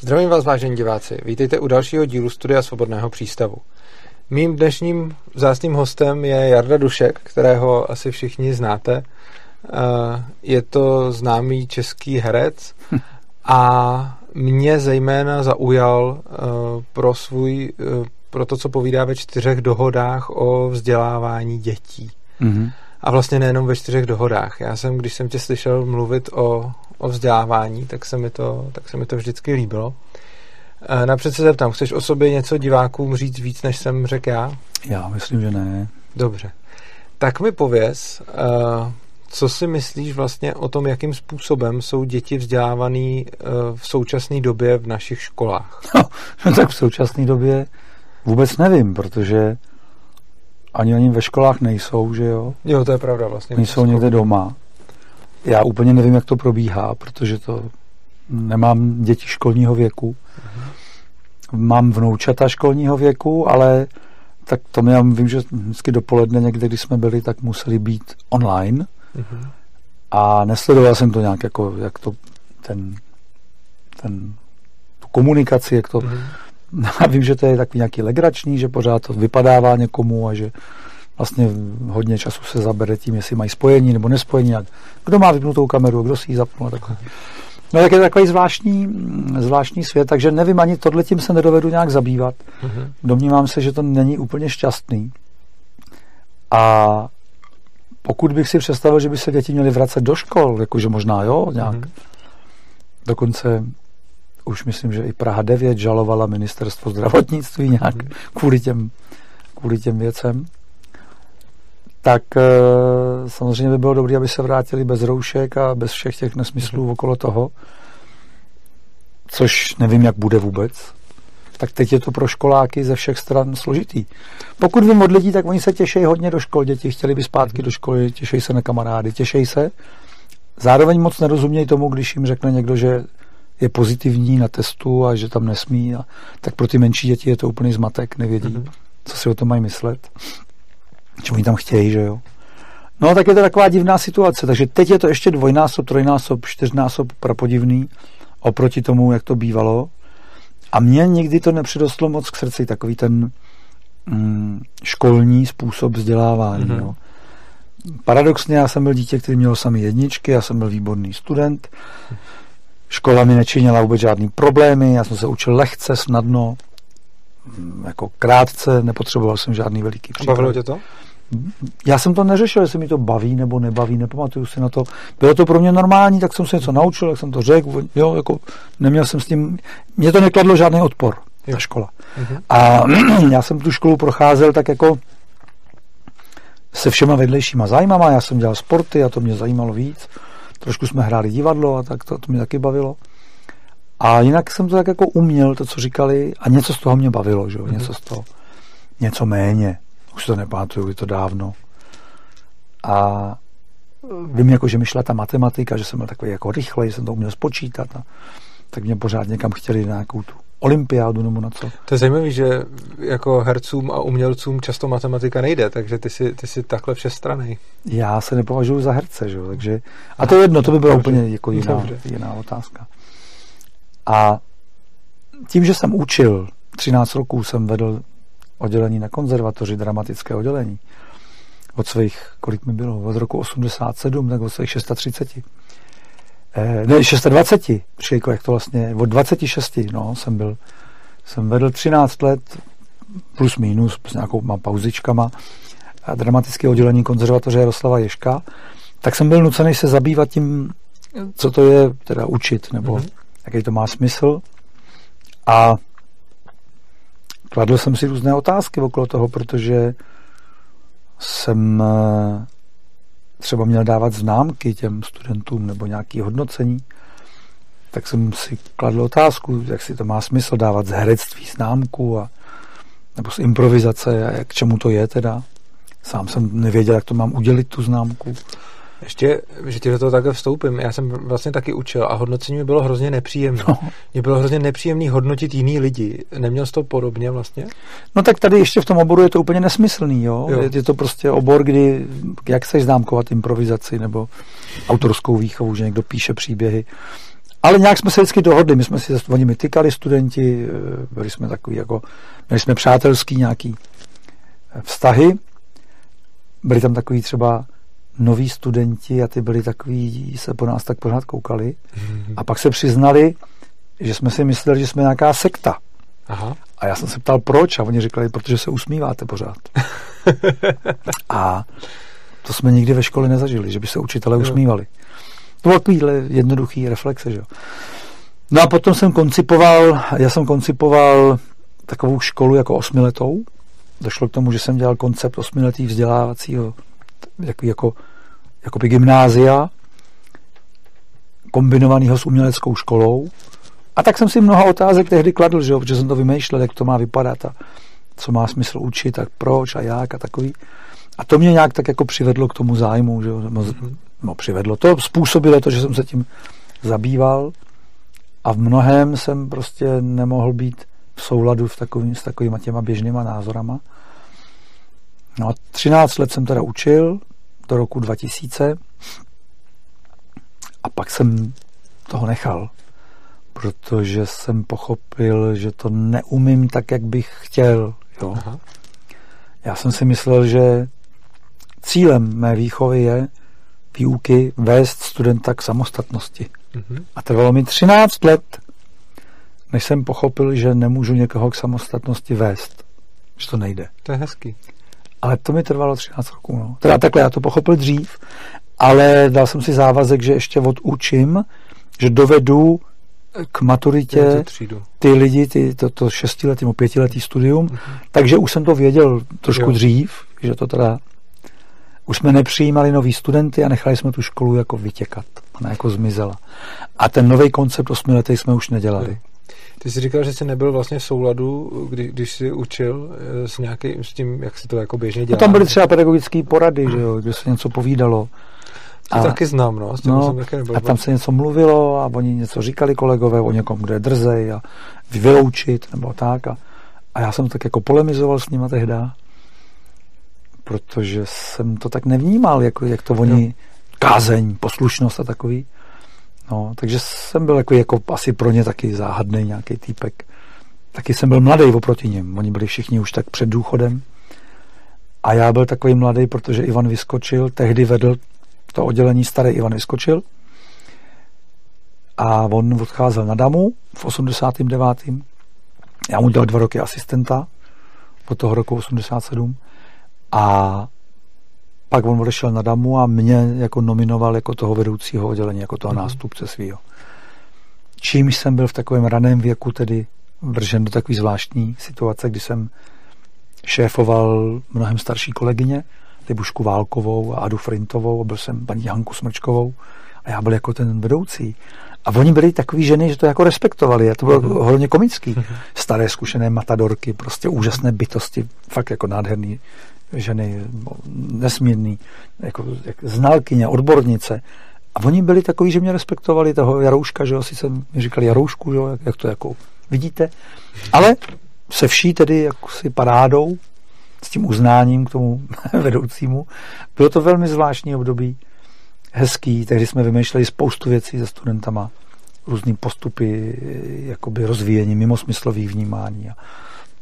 Zdravím vás, vážení diváci. Vítejte u dalšího dílu Studia Svobodného přístavu. Mým dnešním vzácným hostem je Jarda Dušek, kterého asi všichni znáte. Eh, je to známý český herec a mě zejména zaujal eh, pro svůj, eh, pro to, co povídá ve čtyřech dohodách o vzdělávání dětí. Mm-hmm. A vlastně nejenom ve čtyřech dohodách. Já jsem, když jsem tě slyšel mluvit o, o vzdělávání, tak se, mi to, tak se mi to vždycky líbilo. Napřed se zeptám, chceš o sobě něco divákům říct víc, než jsem řekl já? Já myslím, že ne. Dobře. Tak mi pověz, co si myslíš vlastně o tom, jakým způsobem jsou děti vzdělávané v současné době v našich školách? No, no tak v současné době vůbec nevím, protože ani oni ve školách nejsou, že jo? Jo, to je pravda vlastně. Oni jsou někde doma. Já úplně nevím, jak to probíhá, protože to nemám děti školního věku. Uh-huh. Mám vnoučata školního věku, ale tak to já vím, že vždycky dopoledne někde, když jsme byli, tak museli být online. Uh-huh. A nesledoval jsem to nějak jako, jak to ten, ten tu komunikaci, jak to uh-huh. Já vím, že to je takový nějaký legrační, že pořád to vypadává někomu a že vlastně hodně času se zabere tím, jestli mají spojení nebo nespojení. Kdo má vypnutou kameru, kdo si ji zapnul a takhle. No tak je to takový zvláštní, zvláštní svět, takže nevím, ani tohle tím se nedovedu nějak zabývat. Mm-hmm. Domnívám se, že to není úplně šťastný. A pokud bych si představil, že by se děti měly vracet do škol, jakože možná jo, nějak. Mm-hmm. Dokonce už myslím, že i Praha 9 žalovala ministerstvo zdravotnictví nějak mm-hmm. kvůli, těm, kvůli těm věcem tak e, samozřejmě by bylo dobré, aby se vrátili bez roušek a bez všech těch nesmyslů mm. okolo toho, což nevím, jak bude vůbec. Tak teď je to pro školáky ze všech stran složitý. Pokud vím od lidí, tak oni se těší hodně do škol, děti chtěli by zpátky do školy, těší se na kamarády, těší se. Zároveň moc nerozumějí tomu, když jim řekne někdo, že je pozitivní na testu a že tam nesmí. A, tak pro ty menší děti je to úplný zmatek, nevědí, mm-hmm. co si o tom mají myslet čo oni tam chtějí, že jo. No tak je to taková divná situace, takže teď je to ještě dvojnásob, trojnásob, čtyřnásob prapodivný oproti tomu, jak to bývalo. A mně nikdy to nepřidostlo moc k srdci, takový ten mm, školní způsob vzdělávání. Mm-hmm. Jo. Paradoxně já jsem byl dítě, který měl sami jedničky, já jsem byl výborný student, škola mi nečinila vůbec žádný problémy, já jsem se učil lehce, snadno, mm, jako krátce, nepotřeboval jsem žádný veliký příklad. Bavilo tě to? Já jsem to neřešil, jestli mi to baví nebo nebaví, nepamatuju si na to. Bylo to pro mě normální, tak jsem se něco naučil, jak jsem to řekl, jo, jako neměl jsem s tím, mě to nekladlo žádný odpor, jo. ta škola. Uh-huh. A já jsem tu školu procházel tak jako se všema vedlejšíma zájmama, já jsem dělal sporty a to mě zajímalo víc. Trošku jsme hráli divadlo a tak to, to mě taky bavilo. A jinak jsem to tak jako uměl, to, co říkali, a něco z toho mě bavilo, že? Uh-huh. něco z toho, něco méně už to nepamatuju, je to dávno. A vím, jako, že mi šla ta matematika, že jsem byl takový jako rychlej, jsem to uměl spočítat. A tak mě pořád někam chtěli na nějakou tu olympiádu nebo na co. To je zajímavé, že jako hercům a umělcům často matematika nejde, takže ty si, ty si takhle všestranej. Já se nepovažuji za herce, že? takže a to je jedno, to by byla úplně jako jiná, jiná otázka. A tím, že jsem učil, 13 roků jsem vedl oddělení na konzervatoři, dramatické oddělení. Od svých, kolik mi bylo, od roku 87, tak od svých 630. Eh, ne, 620, Šejko, jak to vlastně, od 26, no, jsem byl, jsem vedl 13 let, plus minus, s nějakou má pauzičkama, a dramatické oddělení konzervatoře Jaroslava Ješka, tak jsem byl nucený se zabývat tím, co to je teda učit, nebo mm-hmm. jaký to má smysl. A kladl jsem si různé otázky okolo toho, protože jsem eh, třeba měl dávat známky těm studentům nebo nějaké hodnocení, tak jsem si kladl otázku, jak si to má smysl dávat z herectví známku a, nebo z improvizace a jak, k čemu to je teda. Sám jsem nevěděl, jak to mám udělit, tu známku. Ještě, že ti do toho takhle vstoupím, já jsem vlastně taky učil a hodnocení mi bylo hrozně nepříjemné. No. Mě bylo hrozně nepříjemný hodnotit jiný lidi. Neměl jsi to podobně vlastně? No tak tady ještě v tom oboru je to úplně nesmyslný, jo? jo. Je, je to prostě obor, kdy, jak se známkovat improvizaci nebo autorskou výchovu, že někdo píše příběhy. Ale nějak jsme se vždycky dohodli, my jsme si, oni mi tykali studenti, eh, byli jsme takový jako, měli jsme přátelský nějaký eh, vztahy, byli tam takový třeba noví studenti a ty byli takový, se po nás tak pořád koukali a pak se přiznali, že jsme si mysleli, že jsme nějaká sekta. Aha. A já jsem se ptal, proč? A oni říkali, protože se usmíváte pořád. a to jsme nikdy ve škole nezažili, že by se učitelé usmívali. To bylo takovýhle jednoduchý reflexe, že No a potom jsem koncipoval, já jsem koncipoval takovou školu jako osmiletou. Došlo k tomu, že jsem dělal koncept osmiletý vzdělávacího jako, jako, jako by gymnázia kombinovaného s uměleckou školou. A tak jsem si mnoha otázek tehdy kladl, že jo, protože jsem to vymýšlel, jak to má vypadat a co má smysl učit a proč a jak a takový. A to mě nějak tak jako přivedlo k tomu zájmu, že jo, no, přivedlo. To způsobilo to, že jsem se tím zabýval a v mnohem jsem prostě nemohl být v souladu v takový, s takovýma těma běžnýma názorama. No a 13 let jsem teda učil, do roku 2000 a pak jsem toho nechal, protože jsem pochopil, že to neumím tak, jak bych chtěl. Jo. Aha. Já jsem si myslel, že cílem mé výchovy je výuky vést studenta k samostatnosti. Mm-hmm. A trvalo mi 13 let, než jsem pochopil, že nemůžu někoho k samostatnosti vést. Že to nejde. To je hezký. Ale to mi trvalo 13 roků. No. Teda takhle, já to pochopil dřív, ale dal jsem si závazek, že ještě odučím, že dovedu k maturitě ty lidi, ty, to, to šestiletý nebo pětiletý studium, uh-huh. takže už jsem to věděl trošku jo. dřív, že to teda už jsme nepřijímali nový studenty a nechali jsme tu školu jako vytěkat. Ona jako zmizela. A ten nový koncept osmiletý jsme už nedělali. Jo. Ty jsi říkal, že jsi nebyl vlastně v souladu, kdy, když jsi učil eh, s nějakým, s tím, jak se to jako běžně dělá. No tam byly třeba pedagogické porady, že jo, kde se něco povídalo. To a, taky znám, no. S no jsem taky nebyl a tam se něco mluvilo a oni něco říkali kolegové o někom, kdo je drzej a vyloučit nebo tak. A, a já jsem tak jako polemizoval s nima tehda, protože jsem to tak nevnímal, jako, jak to oni, no. kázeň, poslušnost a takový. No, takže jsem byl jako, jako asi pro ně taky záhadný nějaký týpek. Taky jsem byl mladý oproti něm. Oni byli všichni už tak před důchodem. A já byl takový mladý, protože Ivan Vyskočil tehdy vedl to oddělení starý Ivan Vyskočil. A on odcházel na Damu v 89. Já mu dělal dva roky asistenta od toho roku 87. A pak on odešel na Damu a mě jako nominoval jako toho vedoucího oddělení, jako toho mm-hmm. nástupce svého. Čímž jsem byl v takovém raném věku tedy vržen do takové zvláštní situace, kdy jsem šéfoval mnohem starší kolegyně, Libušku Válkovou a Adu Frintovou a byl jsem paní Hanku Smrčkovou a já byl jako ten vedoucí. A oni byli takový ženy, že to jako respektovali a to bylo mm-hmm. hodně komický. Mm-hmm. Staré zkušené matadorky, prostě úžasné bytosti, fakt jako nádherný ženy nesmírný, jako, jak znalkyně, odbornice. A oni byli takový, že mě respektovali toho Jarouška, že jo, sice mi říkali Jaroušku, že jak, jak to jako vidíte, ale se vší tedy jaksi parádou, s tím uznáním k tomu vedoucímu. Bylo to velmi zvláštní období, hezký, tehdy jsme vymýšleli spoustu věcí se studentama, různý postupy, jakoby rozvíjení mimosmyslových vnímání a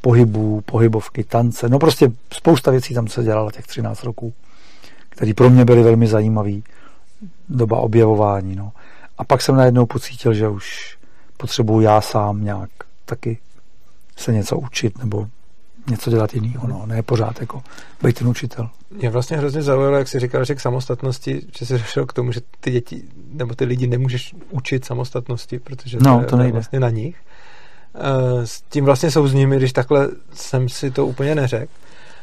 pohybů, pohybovky, tance, no prostě spousta věcí tam se dělala těch 13 roků, které pro mě byly velmi zajímavé. Doba objevování, no. A pak jsem najednou pocítil, že už potřebuju já sám nějak taky se něco učit nebo něco dělat jiného, no, ne pořád jako být ten učitel. Mě vlastně hrozně zaujalo, jak jsi říkal, že k samostatnosti, že jsi došel k tomu, že ty děti nebo ty lidi nemůžeš učit samostatnosti, protože no, to, to nejde. vlastně na nich. Eh, s tím vlastně jsou s nimi, když takhle jsem si to úplně neřekl.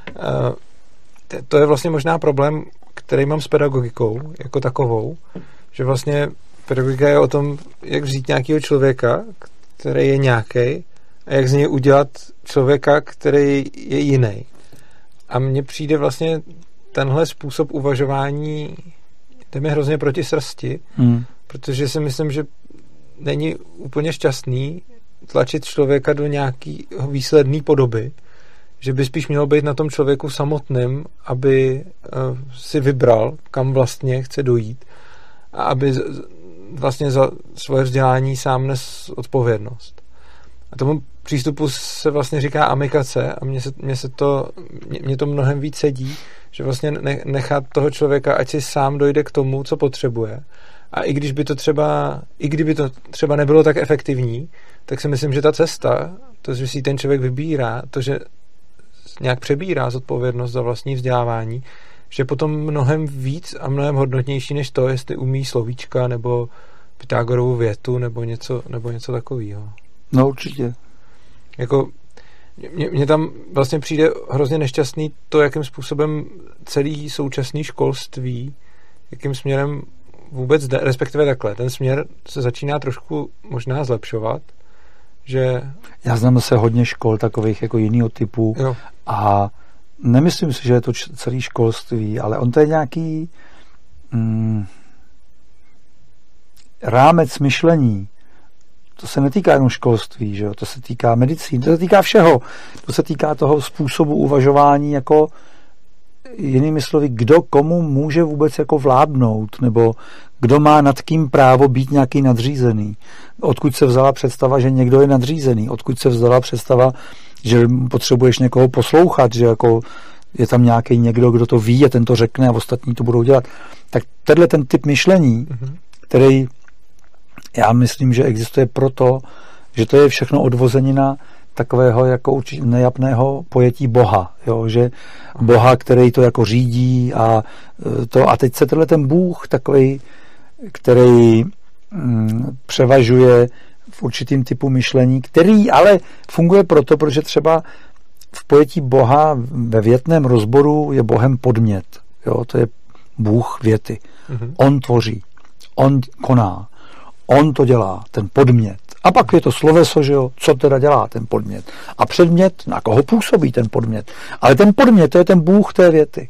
Eh, to je vlastně možná problém, který mám s pedagogikou jako takovou, že vlastně pedagogika je o tom, jak vzít nějakého člověka, který je nějaký, a jak z něj udělat člověka, který je jiný. A mně přijde vlastně tenhle způsob uvažování jde mi hrozně proti srsti, hmm. protože si myslím, že není úplně šťastný tlačit člověka do nějaký výsledné podoby, že by spíš mělo být na tom člověku samotným, aby uh, si vybral, kam vlastně chce dojít a aby vlastně za svoje vzdělání sám nes odpovědnost. A tomu přístupu se vlastně říká amikace a mně se, mně se to, mě to mnohem víc sedí, že vlastně nechat toho člověka, ať si sám dojde k tomu, co potřebuje. A i když by to třeba, i kdyby to třeba nebylo tak efektivní, tak si myslím, že ta cesta, to, že si ten člověk vybírá, to, že nějak přebírá zodpovědnost za vlastní vzdělávání, že potom mnohem víc a mnohem hodnotnější než to, jestli umí slovíčka nebo Pythagorovou větu nebo něco, nebo něco takového. No určitě. Jako mně tam vlastně přijde hrozně nešťastný to, jakým způsobem celý současný školství, jakým směrem vůbec jde, respektive takhle, ten směr se začíná trošku možná zlepšovat, že... Já znám se hodně škol takových jako jiného typu jo. a nemyslím si, že je to celý školství, ale on to je nějaký mm, rámec myšlení, to se netýká jenom školství, že jo? to se týká medicíny, to se týká všeho. To se týká toho způsobu uvažování jako jinými slovy, kdo komu může vůbec jako vládnout, nebo kdo má nad kým právo být nějaký nadřízený. Odkud se vzala představa, že někdo je nadřízený, odkud se vzala představa, že potřebuješ někoho poslouchat, že jako je tam nějaký někdo, kdo to ví a ten to řekne a ostatní to budou dělat. Tak tenhle ten typ myšlení, mm-hmm. který já myslím, že existuje proto, že to je všechno odvozenina takového jako určitě nejapného pojetí Boha, jo, že Boha, který to jako řídí a e, to a teď se tenhle ten Bůh takový, který mm, převažuje v určitým typu myšlení, který ale funguje proto, protože třeba v pojetí Boha ve větném rozboru je Bohem podmět. Jo, to je Bůh věty. Mm-hmm. On tvoří, on koná, on to dělá, ten podmět. A pak je to sloveso, že jo, co teda dělá ten podmět. A předmět, na koho působí ten podmět. Ale ten podmět, to je ten Bůh té věty.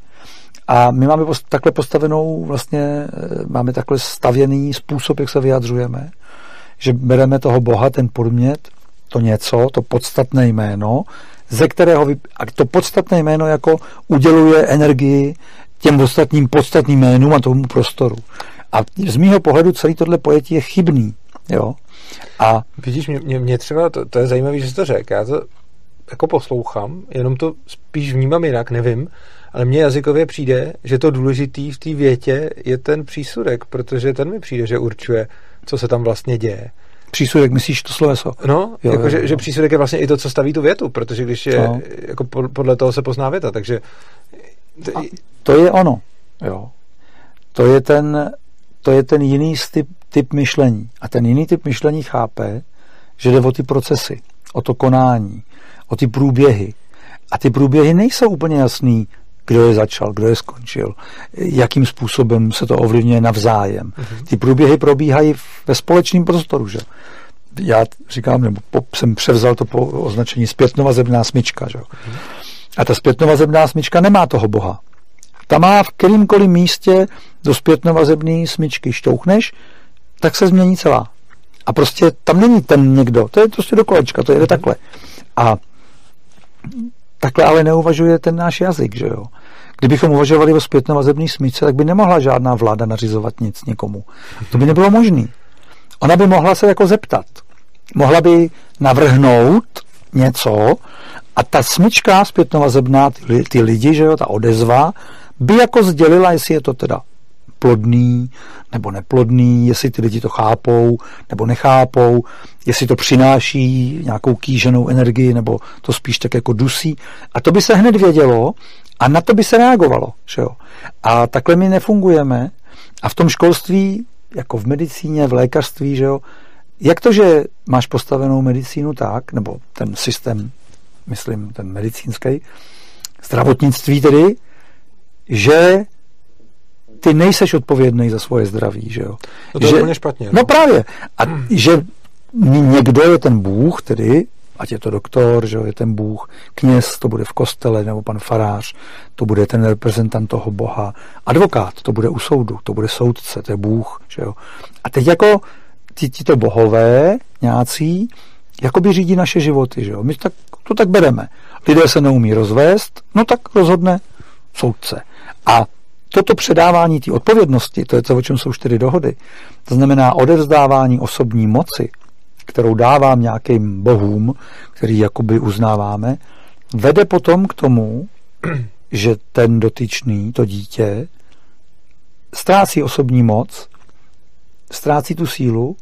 A my máme takhle postavenou, vlastně eh, máme takhle stavěný způsob, jak se vyjadřujeme, že bereme toho Boha, ten podmět, to něco, to podstatné jméno, ze kterého vy, a to podstatné jméno jako uděluje energii těm ostatním podstatným jménům a tomu prostoru. A z mýho pohledu celý tohle pojetí je chybný. Jo? A vidíš, mě, mě, mě třeba, to, to je zajímavé, že jsi to řekl, já to jako poslouchám, jenom to spíš vnímám jinak, nevím, ale mně jazykově přijde, že to důležitý v té větě je ten přísudek, protože ten mi přijde, že určuje, co se tam vlastně děje. Přísudek, myslíš to sloveso? No, jo, jako, jo, že, jo. že přísudek je vlastně i to, co staví tu větu, protože když je, no. jako podle toho se pozná věta, takže... A to je ono, jo. To je ten, to je ten jiný typ, typ myšlení. A ten jiný typ myšlení chápe, že jde o ty procesy, o to konání, o ty průběhy. A ty průběhy nejsou úplně jasný, kdo je začal, kdo je skončil, jakým způsobem se to ovlivňuje navzájem. Mhm. Ty průběhy probíhají ve společném prostoru. Že? Já říkám, nebo jsem převzal to po označení zpětnovazebná smyčka. Že? Mhm. A ta zpětnovazebná smyčka nemá toho boha. Ta má v kterýmkoliv místě do zpětnovazebné smyčky šťouchneš, tak se změní celá. A prostě tam není ten někdo, to je prostě do kolečka, to jde takhle. A takhle ale neuvažuje ten náš jazyk, že jo. Kdybychom uvažovali o zpětnovazební smyčce, tak by nemohla žádná vláda nařizovat nic někomu. To by nebylo možné. Ona by mohla se jako zeptat. Mohla by navrhnout něco a ta smyčka zpětnovazebná, ty, ty lidi, že jo, ta odezva, by jako sdělila, jestli je to teda plodný nebo neplodný, jestli ty lidi to chápou nebo nechápou, jestli to přináší nějakou kýženou energii nebo to spíš tak jako dusí. A to by se hned vědělo a na to by se reagovalo. Že jo? A takhle my nefungujeme a v tom školství, jako v medicíně, v lékařství, že jo, jak to, že máš postavenou medicínu tak, nebo ten systém, myslím, ten medicínský, zdravotnictví tedy, že ty nejseš odpovědný za svoje zdraví, že jo. No to že, je úplně špatně. No, no právě. A hmm. že někdo je ten Bůh, tedy, ať je to doktor, že jo, je ten Bůh, kněz, to bude v kostele, nebo pan farář, to bude ten reprezentant toho Boha, advokát, to bude u soudu, to bude soudce, to je Bůh, že jo. A teď jako ti, ti to bohové, nějací, jakoby řídí naše životy, že jo. My tak, to tak bereme. Lidé se neumí rozvést, no tak rozhodne soudce. A toto předávání té odpovědnosti, to je to, o čem jsou čtyři dohody, to znamená odevzdávání osobní moci, kterou dávám nějakým bohům, který jakoby uznáváme, vede potom k tomu, že ten dotyčný, to dítě, ztrácí osobní moc, ztrácí tu sílu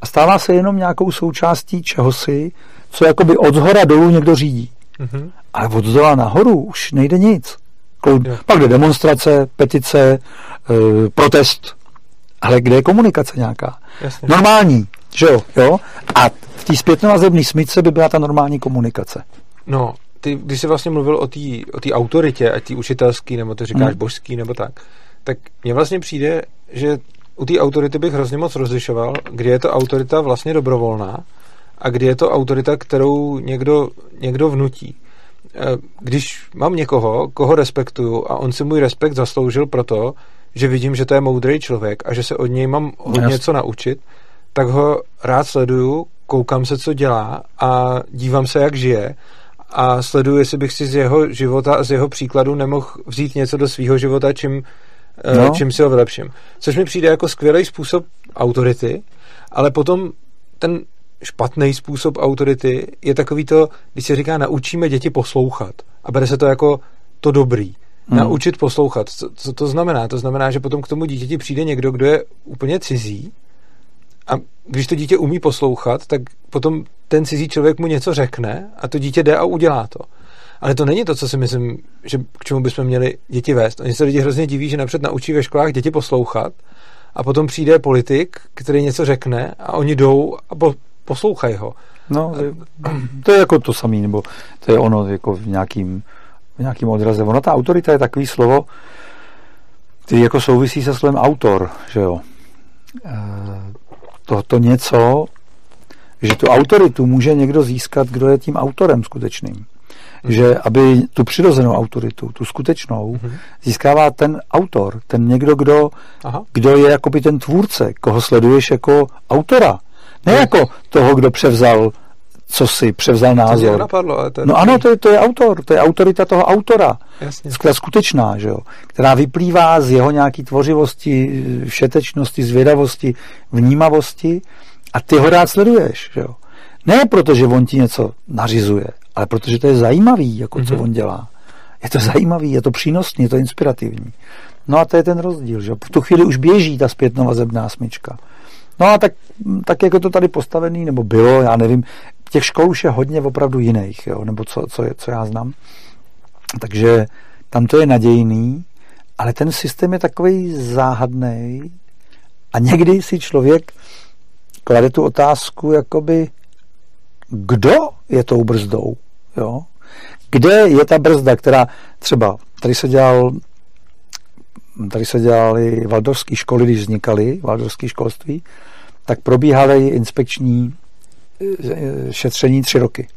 a stává se jenom nějakou součástí čehosi, co jakoby od zhora dolů někdo řídí. Mm-hmm. Ale od zdola nahoru už nejde nic. Jo. Pak jde demonstrace, petice, e, protest. Ale kde je komunikace nějaká? Jasně. Normální, že jo? jo? A v té zpětnovazebné smyčce by byla ta normální komunikace. No, ty, když jsi vlastně mluvil o té o tý autoritě, ať ty učitelský, nebo to říkáš hmm. božský, nebo tak, tak mně vlastně přijde, že u té autority bych hrozně moc rozlišoval, kdy je to autorita vlastně dobrovolná a kdy je to autorita, kterou někdo, někdo vnutí. E, když mám někoho, koho respektuju a on si můj respekt zasloužil proto, že vidím, že to je moudrý člověk a že se od něj mám hodně něco naučit, tak ho rád sleduju, koukám se, co dělá a dívám se, jak žije a sleduju, jestli bych si z jeho života a z jeho příkladu nemohl vzít něco do svého života, čím, eh, no. čím si ho vylepším. Což mi přijde jako skvělý způsob autority, ale potom ten špatný způsob autority je takový to, když se říká naučíme děti poslouchat a bere se to jako to dobrý. Hmm. Naučit poslouchat. Co, co to znamená? To znamená, že potom k tomu dítěti přijde někdo, kdo je úplně cizí a když to dítě umí poslouchat, tak potom ten cizí člověk mu něco řekne a to dítě jde a udělá to. Ale to není to, co si myslím, že k čemu bychom měli děti vést. Oni se lidi hrozně diví, že napřed naučí ve školách děti poslouchat a potom přijde politik, který něco řekne a oni jdou a po, poslouchají ho. No, to je jako to samé, nebo to je ono jako v nějakým, v nějakým odraze. Ono ta autorita je takový slovo, který jako souvisí se slovem autor, že jo. E, to, to něco, že tu autoritu může někdo získat, kdo je tím autorem skutečným. Mm-hmm. Že aby tu přirozenou autoritu, tu skutečnou, mm-hmm. získává ten autor, ten někdo, kdo, Aha. kdo je jakoby ten tvůrce, koho sleduješ jako autora. Ne jako toho, kdo převzal co si převzal názor. To napadlo, ale to je no ano, to je, to je autor, to je autorita toho autora. Jasně. skutečná, že jo, která vyplývá z jeho nějaký tvořivosti, všetečnosti, zvědavosti, vnímavosti a ty ho rád sleduješ, že jo. Ne proto, že on ti něco nařizuje, ale protože to je zajímavý, jako mm-hmm. co mhm. on dělá. Je to zajímavý, je to přínosný, je to inspirativní. No a to je ten rozdíl, že v tu chvíli už běží ta zpětnovazebná smyčka. No a tak, tak jako to tady postavený, nebo bylo, já nevím, těch škol už je hodně opravdu jiných, jo, nebo co, co, je, co já znám. Takže tam to je nadějný, ale ten systém je takový záhadný a někdy si člověk klade tu otázku, jakoby, kdo je tou brzdou, jo? Kde je ta brzda, která třeba, tady se dělal tady se dělaly valdorské školy, když vznikaly valdorské školství, tak probíhaly inspekční e, šetření tři roky.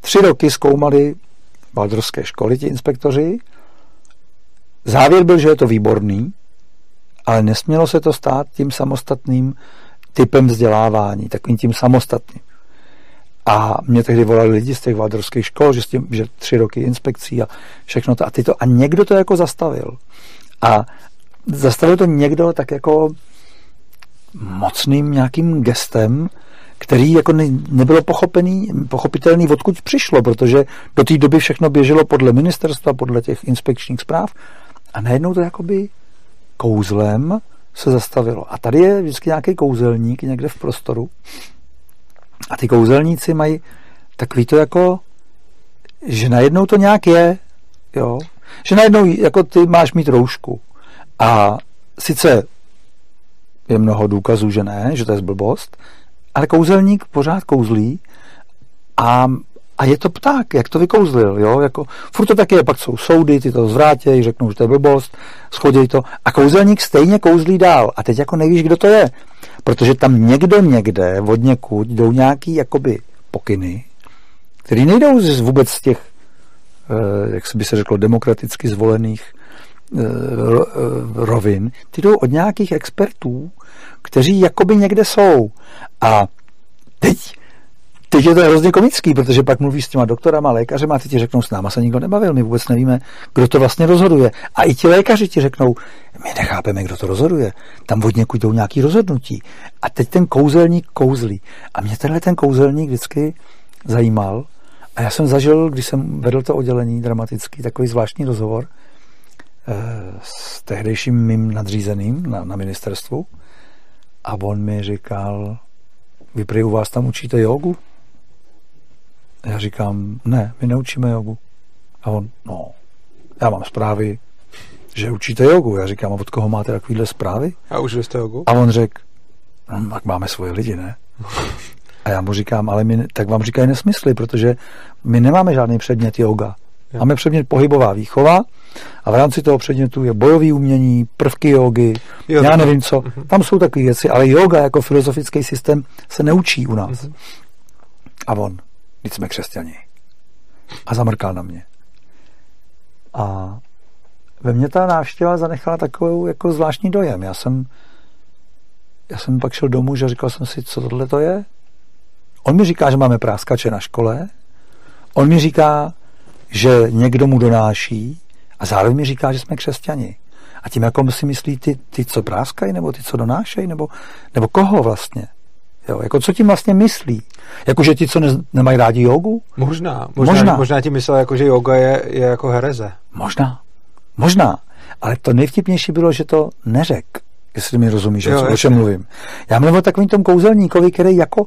Tři roky zkoumali valdorské školy ti inspektoři. Závěr byl, že je to výborný, ale nesmělo se to stát tím samostatným typem vzdělávání, takovým tím samostatným. A mě tehdy volali lidi z těch valdorských škol, že, s tím, že tři roky inspekcí a všechno to. A, ty to, a někdo to jako zastavil. A zastavil to někdo tak jako mocným nějakým gestem, který jako ne, nebylo pochopený, pochopitelný, odkud přišlo, protože do té doby všechno běželo podle ministerstva, podle těch inspekčních zpráv a najednou to jakoby kouzlem se zastavilo. A tady je vždycky nějaký kouzelník někde v prostoru a ty kouzelníci mají takový to jako, že najednou to nějak je, jo, že najednou jako ty máš mít roušku a sice je mnoho důkazů, že ne, že to je blbost, ale kouzelník pořád kouzlí a, a je to pták, jak to vykouzlil, jo, jako, furt to taky je, pak jsou soudy, ty to zvrátějí, řeknou, že to je blbost, schodějí to. A kouzelník stejně kouzlí dál. A teď jako nevíš, kdo to je, protože tam někdo někde od někud jdou nějaký jakoby pokyny, který nejdou z vůbec z těch, eh, jak by se řeklo, demokraticky zvolených rovin, ty jdou od nějakých expertů, kteří jakoby někde jsou. A teď teď je to hrozně komický, protože pak mluvíš s těma doktorama, lékařema a ty ti řeknou, s náma se nikdo nebavil, my vůbec nevíme, kdo to vlastně rozhoduje. A i ti lékaři ti řeknou, my nechápeme, kdo to rozhoduje. Tam od někud jdou nějaký rozhodnutí. A teď ten kouzelník kouzlí. A mě tenhle ten kouzelník vždycky zajímal. A já jsem zažil, když jsem vedl to oddělení dramatický, takový zvláštní rozhovor eh, s tehdejším mým nadřízeným na, na ministerstvu. A on mi říkal, vy prý u vás tam učíte jogu? Já říkám, ne, my neučíme jogu. A on, no, já mám zprávy, že učíte jogu. Já říkám, a od koho máte takovýhle zprávy? A už jste jogu? A on řekl, no, tak máme svoje lidi, ne? A já mu říkám, ale my, tak vám říkají nesmysly, protože my nemáme žádný předmět yoga. Máme předmět pohybová výchova a v rámci toho předmětu je bojový umění, prvky jogy, jo, já nevím co. Uh-huh. Tam jsou takové věci, ale yoga jako filozofický systém se neučí u nás. Uh-huh. A on, když jsme křesťani. A zamrkal na mě. A ve mně ta návštěva zanechala takovou jako zvláštní dojem. Já jsem, já jsem pak šel domů, že říkal jsem si, co tohle to je. On mi říká, že máme práskače na škole. On mi říká, že někdo mu donáší a zároveň mi říká, že jsme křesťani. A tím jako si myslí ty, ty co práskají, nebo ty, co donášejí, nebo, nebo koho vlastně? Jo, jako co tím vlastně myslí? Jako, že ti, co ne, nemají rádi jogu? Možná. Možná, možná. možná ti myslel, jako, že yoga je, je jako hereze. Možná. Možná. Ale to nejvtipnější bylo, že to neřek. Jestli mi rozumíš, jo, o čem mluvím. Já mluvím o takovým tom kouzelníkovi, který jako,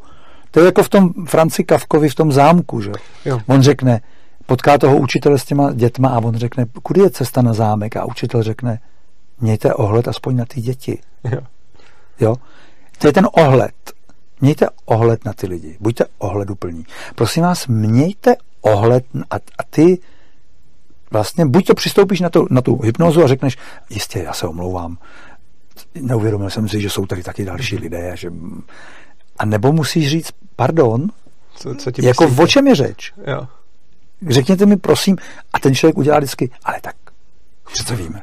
to je jako v tom Franci Kavkovi v tom zámku, že? Jo. On řekne, potká toho učitele s těma dětma a on řekne, kudy je cesta na zámek? A učitel řekne, mějte ohled aspoň na ty děti. Jo. jo? To je ten ohled. Mějte ohled na ty lidi. Buďte ohleduplní. Prosím vás, mějte ohled a, a ty vlastně buď to přistoupíš na, to, na tu hypnozu a řekneš, jistě, já se omlouvám, neuvědomil jsem si, že jsou tady taky další lidé, a že... A nebo musíš říct, pardon, co, co ti jako myslíte? o čem je řeč? Jo. Řekněte mi, prosím, a ten člověk udělá vždycky, ale tak, přece víme.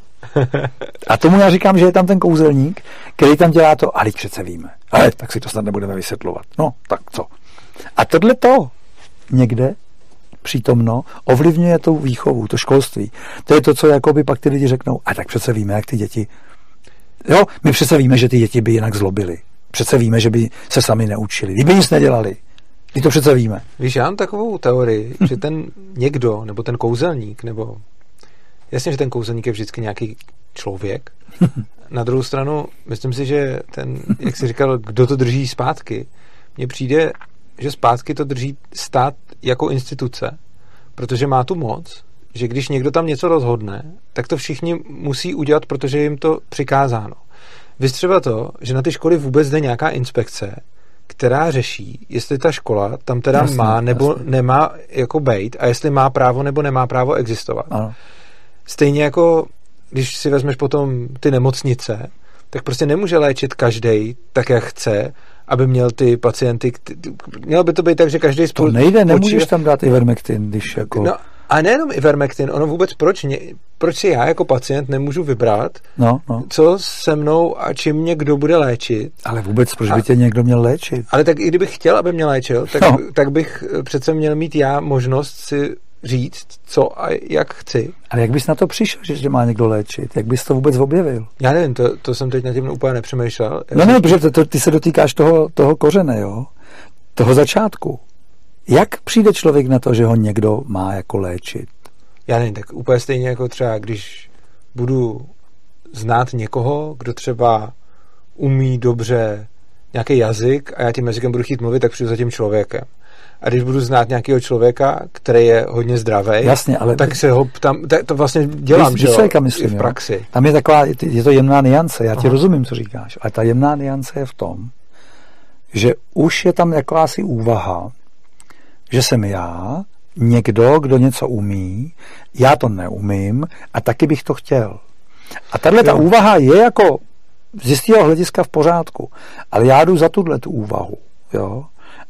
A tomu já říkám, že je tam ten kouzelník, který tam dělá to, ale přece víme. Ale tak si to snad nebudeme vysvětlovat. No, tak co? A tohle to někde přítomno ovlivňuje tu výchovu, to školství. To je to, co jakoby pak ty lidi řeknou, a tak přece víme, jak ty děti... Jo, my přece víme, že ty děti by jinak zlobily. Přece víme, že by se sami neučili. Kdyby nic nedělali. My to přece víme. Víš, já mám takovou teorii, že ten někdo, nebo ten kouzelník, nebo jasně, že ten kouzelník je vždycky nějaký člověk. Na druhou stranu, myslím si, že ten, jak jsi říkal, kdo to drží zpátky, mně přijde, že zpátky to drží stát jako instituce, protože má tu moc, že když někdo tam něco rozhodne, tak to všichni musí udělat, protože jim to přikázáno. Vy třeba to, že na ty školy vůbec jde nějaká inspekce, která řeší, jestli ta škola tam teda jasný, má nebo jasný. nemá jako bejt a jestli má právo nebo nemá právo existovat. Ano. Stejně jako když si vezmeš potom ty nemocnice, tak prostě nemůže léčit každý tak, jak chce, aby měl ty pacienty, mělo by to být tak, že každý spolu... To nejde, nemůžeš tam dát Ivermectin, když jako... No, a nejenom Ivermectin, ono vůbec proč, mě, proč si já jako pacient nemůžu vybrat, no, no. co se mnou a čím mě kdo bude léčit. Ale vůbec proč a, by tě někdo měl léčit? Ale tak i kdybych chtěl, aby mě léčil, tak, no. tak bych přece měl mít já možnost si říct, co a jak chci. Ale jak bys na to přišel, že má někdo léčit? Jak bys to vůbec objevil? Já nevím, to, to jsem teď na tím úplně nepřemýšlel. No ne, protože to, to, ty se dotýkáš toho, toho kořene, jo? Toho začátku. Jak přijde člověk na to, že ho někdo má jako léčit? Já nevím, tak úplně stejně jako třeba, když budu znát někoho, kdo třeba umí dobře nějaký jazyk a já tím jazykem budu chtít mluvit, tak přijdu za tím člověkem. A když budu znát nějakého člověka, který je hodně zdravý, Jasně, ale tak se ho tam, to vlastně dělám, že jo, myslím, v praxi. Jo. Tam je taková, je to jemná niance, já ti Aha. rozumím, co říkáš, ale ta jemná niance je v tom, že už je tam jakási úvaha, že jsem já, někdo, kdo něco umí, já to neumím a taky bych to chtěl. A tahle ta úvaha je jako z jistého hlediska v pořádku, ale já jdu za tuhle tu úvahu. Jo?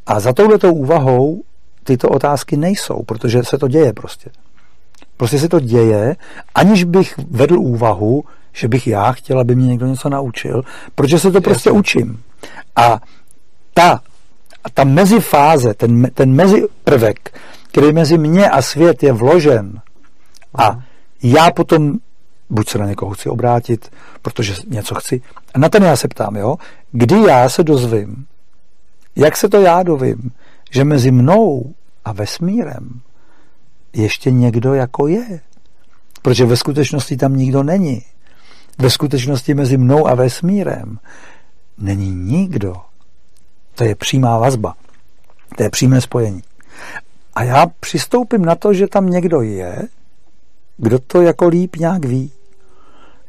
A za touhletou úvahou tyto otázky nejsou, protože se to děje prostě. Prostě se to děje, aniž bych vedl úvahu, že bych já chtěl, aby mě někdo něco naučil, protože se to prostě Jasně. učím. A ta A ta mezifáze, ten, ten meziprvek, který mezi mě a svět je vložen a já potom buď se na někoho chci obrátit, protože něco chci. A na ten já se ptám, jo, kdy já se dozvím, jak se to já dovím, že mezi mnou a vesmírem ještě někdo jako je. Protože ve skutečnosti tam nikdo není. Ve skutečnosti mezi mnou a vesmírem není nikdo. To je přímá vazba. To je přímé spojení. A já přistoupím na to, že tam někdo je, kdo to jako líp nějak ví.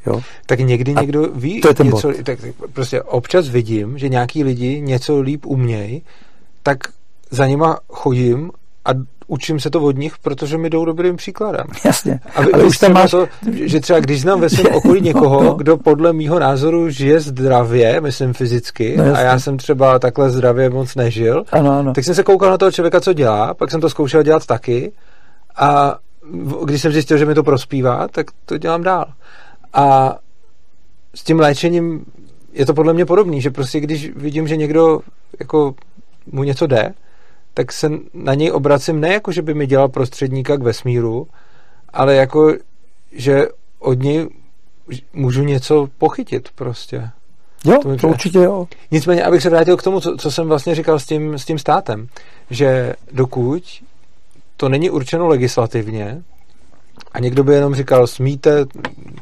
Jo? Tak někdy a někdo ví to je ten něco, bod. tak prostě občas vidím, že nějaký lidi něco líp umějí, tak za nima chodím a učím se to od nich, protože mi jdou dobrým příkladem. Jasně. A vy, ale už tam máš... to, že třeba když znám ve svém okolí někoho, No, no. kdo podle mýho názoru žije zdravě, myslím fyzicky, No, a já jsem třeba takhle zdravě moc nežil, Ano, ano. tak jsem se koukal na toho člověka, co dělá, pak jsem to zkoušel dělat taky a když jsem zjistil, že mi to prospívá, tak to dělám dál. A s tím léčením je to podle mě podobný, že prostě když vidím, že někdo jako mu něco jde, tak se na něj obracím ne jako, že by mi dělal prostředníka k vesmíru, ale jako, že od něj můžu něco pochytit prostě. Jo, to to určitě jo. Nicméně, abych se vrátil k tomu, co, co jsem vlastně říkal s tím, s tím státem, že dokud to není určeno legislativně a někdo by jenom říkal, smíte,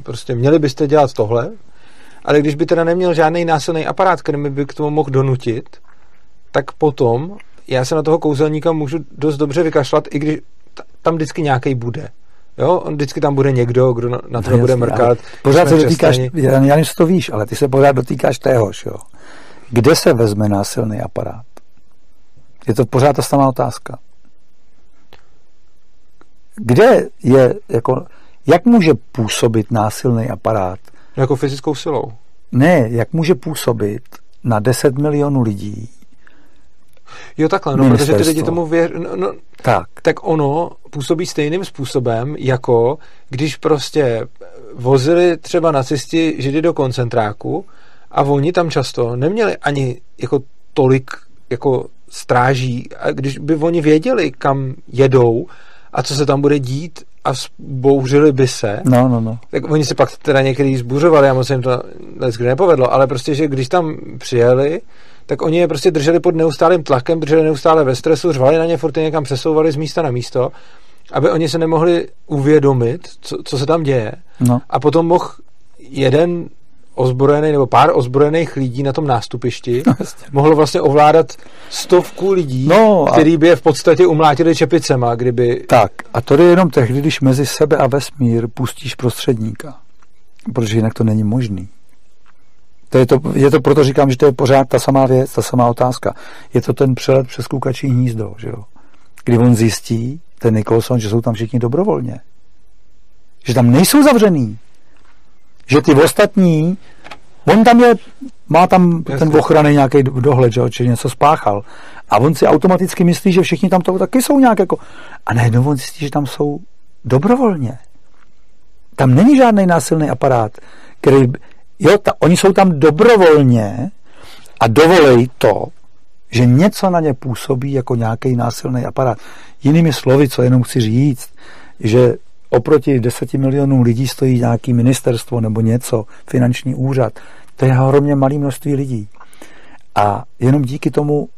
prostě měli byste dělat tohle, ale když by teda neměl žádný násilný aparát, který by k tomu mohl donutit, tak potom já se na toho kouzelníka můžu dost dobře vykašlat, i když ta- tam vždycky nějaký bude. Jo, on vždycky tam bude někdo, kdo na, na to No, bude mrkat. Pořád se dotýkáš, já, nevím, to víš, ale ty se pořád dotýkáš téhož, jo. Kde se vezme násilný aparát? Je to pořád ta samá otázka. Kde je, jako, jak může působit násilný aparát? Jako fyzickou silou. Ne, jak může působit na 10 milionů lidí? Jo, takhle, no, protože ty lidi tomu věří. No, no, Tak, tak ono působí stejným způsobem, jako když prostě vozili třeba nacisti židy do koncentráku a oni tam často neměli ani jako tolik jako stráží a když by oni věděli, kam jedou a co se tam bude dít a zbouřili by se, no, no, no. tak oni si pak teda některý zbuřovali a moc se jim to leckdy nepovedlo, ale prostě, že když tam přijeli, tak oni je prostě drželi pod neustálým tlakem, drželi neustále ve stresu, řvali na ně, furt je někam přesouvali z místa na místo, aby oni se nemohli uvědomit, co, co se tam děje. no. A potom mohl jeden ozbrojený nebo pár ozbrojených lidí na tom nástupišti mohlo vlastně ovládat stovku lidí, No a- který by je v podstatě umlátili čepicema, kdyby... Tak, a to je jenom tehdy, když mezi sebe a vesmír pustíš prostředníka. Protože jinak to není možný. To je, to, je to proto říkám, že to je pořád ta samá věc, ta samá otázka. Je to ten přelet přes kukačí hnízdo, že jo? Kdy on zjistí, ten Nicholson, že jsou tam všichni dobrovolně. Že tam nejsou zavřený. Že ty ostatní, on tam je, má tam Jasně. ten ochrany nějaký dohled, že jo, či něco spáchal. A on si automaticky myslí, že všichni tam to taky jsou nějak jako... A najednou on zjistí, že tam jsou dobrovolně. Tam není žádný násilný aparát, který... Jo, ta, oni jsou tam dobrovolně a dovolej to, že něco na ně působí jako nějaký násilný aparát. Jinými slovy, co jenom chci říct, že oproti 10 milionům lidí stojí nějaký ministerstvo nebo něco, finanční úřad. To je ohromně malé množství lidí. A jenom díky tomu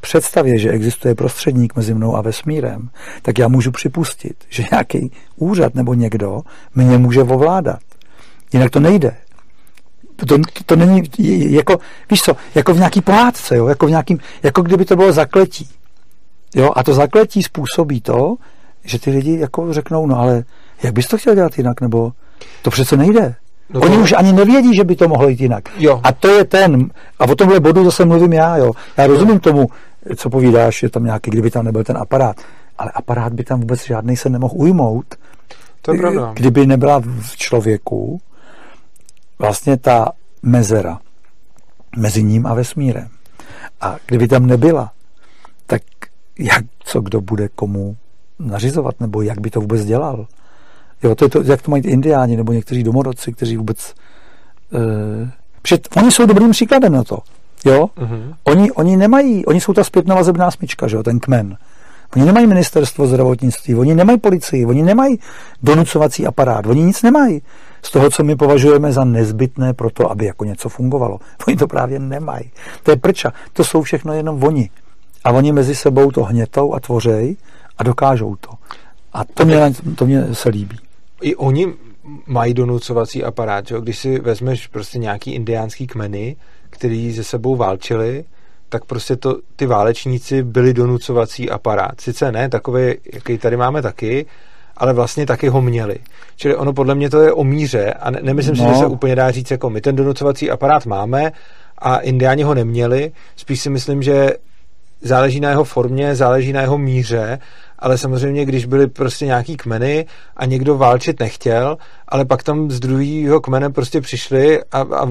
představě, že existuje prostředník mezi mnou a vesmírem, tak já můžu připustit, že nějaký úřad nebo někdo mě může ovládat. Jinak to nejde. To, to není, jako, víš co, jako v nějaký pohádce, jo? Jako, v nějakým, jako kdyby to bylo zakletí. Jo? A to zakletí způsobí to, že ty lidi jako řeknou, no ale jak bys to chtěl dělat jinak, nebo to přece nejde. No to- Oni už ani nevědí, že by to mohlo jít jinak. Jo. A to je ten, a o tomhle bodu zase mluvím já, jo. Já rozumím tomu, co povídáš, že tam nějaký, kdyby tam nebyl ten aparát. Ale aparát by tam vůbec žádný se nemohl ujmout, To je pravda. kdyby nebyla v člověku vlastně ta mezera mezi ním a vesmírem. A kdyby tam nebyla, tak jak, co kdo bude komu nařizovat, nebo jak by to vůbec dělal. Jo, to je to, jak to mají indiáni, nebo někteří domorodci, kteří vůbec... Uh, před, oni jsou dobrým příkladem na to. Jo? Uh-huh. Oni, oni nemají, oni jsou ta zpětná vazebná smyčka, že jo, ten kmen. Oni nemají ministerstvo zdravotnictví, oni nemají policii, oni nemají donucovací aparát, oni nic nemají z toho, co my považujeme za nezbytné pro to, aby jako něco fungovalo. Oni to právě nemají. To je prča. To jsou všechno jenom oni. A oni mezi sebou to hnětou a tvořej a dokážou to. A to mě, to mě se líbí. I oni mají donucovací aparát, že? když si vezmeš prostě nějaký indiánský kmeny, který ze sebou válčili, tak prostě to, ty válečníci byli donucovací aparát. Sice ne takový, jaký tady máme taky, ale vlastně taky ho měli. Čili ono podle mě to je o míře a ne, nemyslím no. si, že se úplně dá říct, jako my ten donucovací aparát máme a indiáni ho neměli. Spíš si myslím, že záleží na jeho formě, záleží na jeho míře, ale samozřejmě, když byly prostě nějaký kmeny a někdo válčit nechtěl, ale pak tam z druhého kmene prostě přišli a, a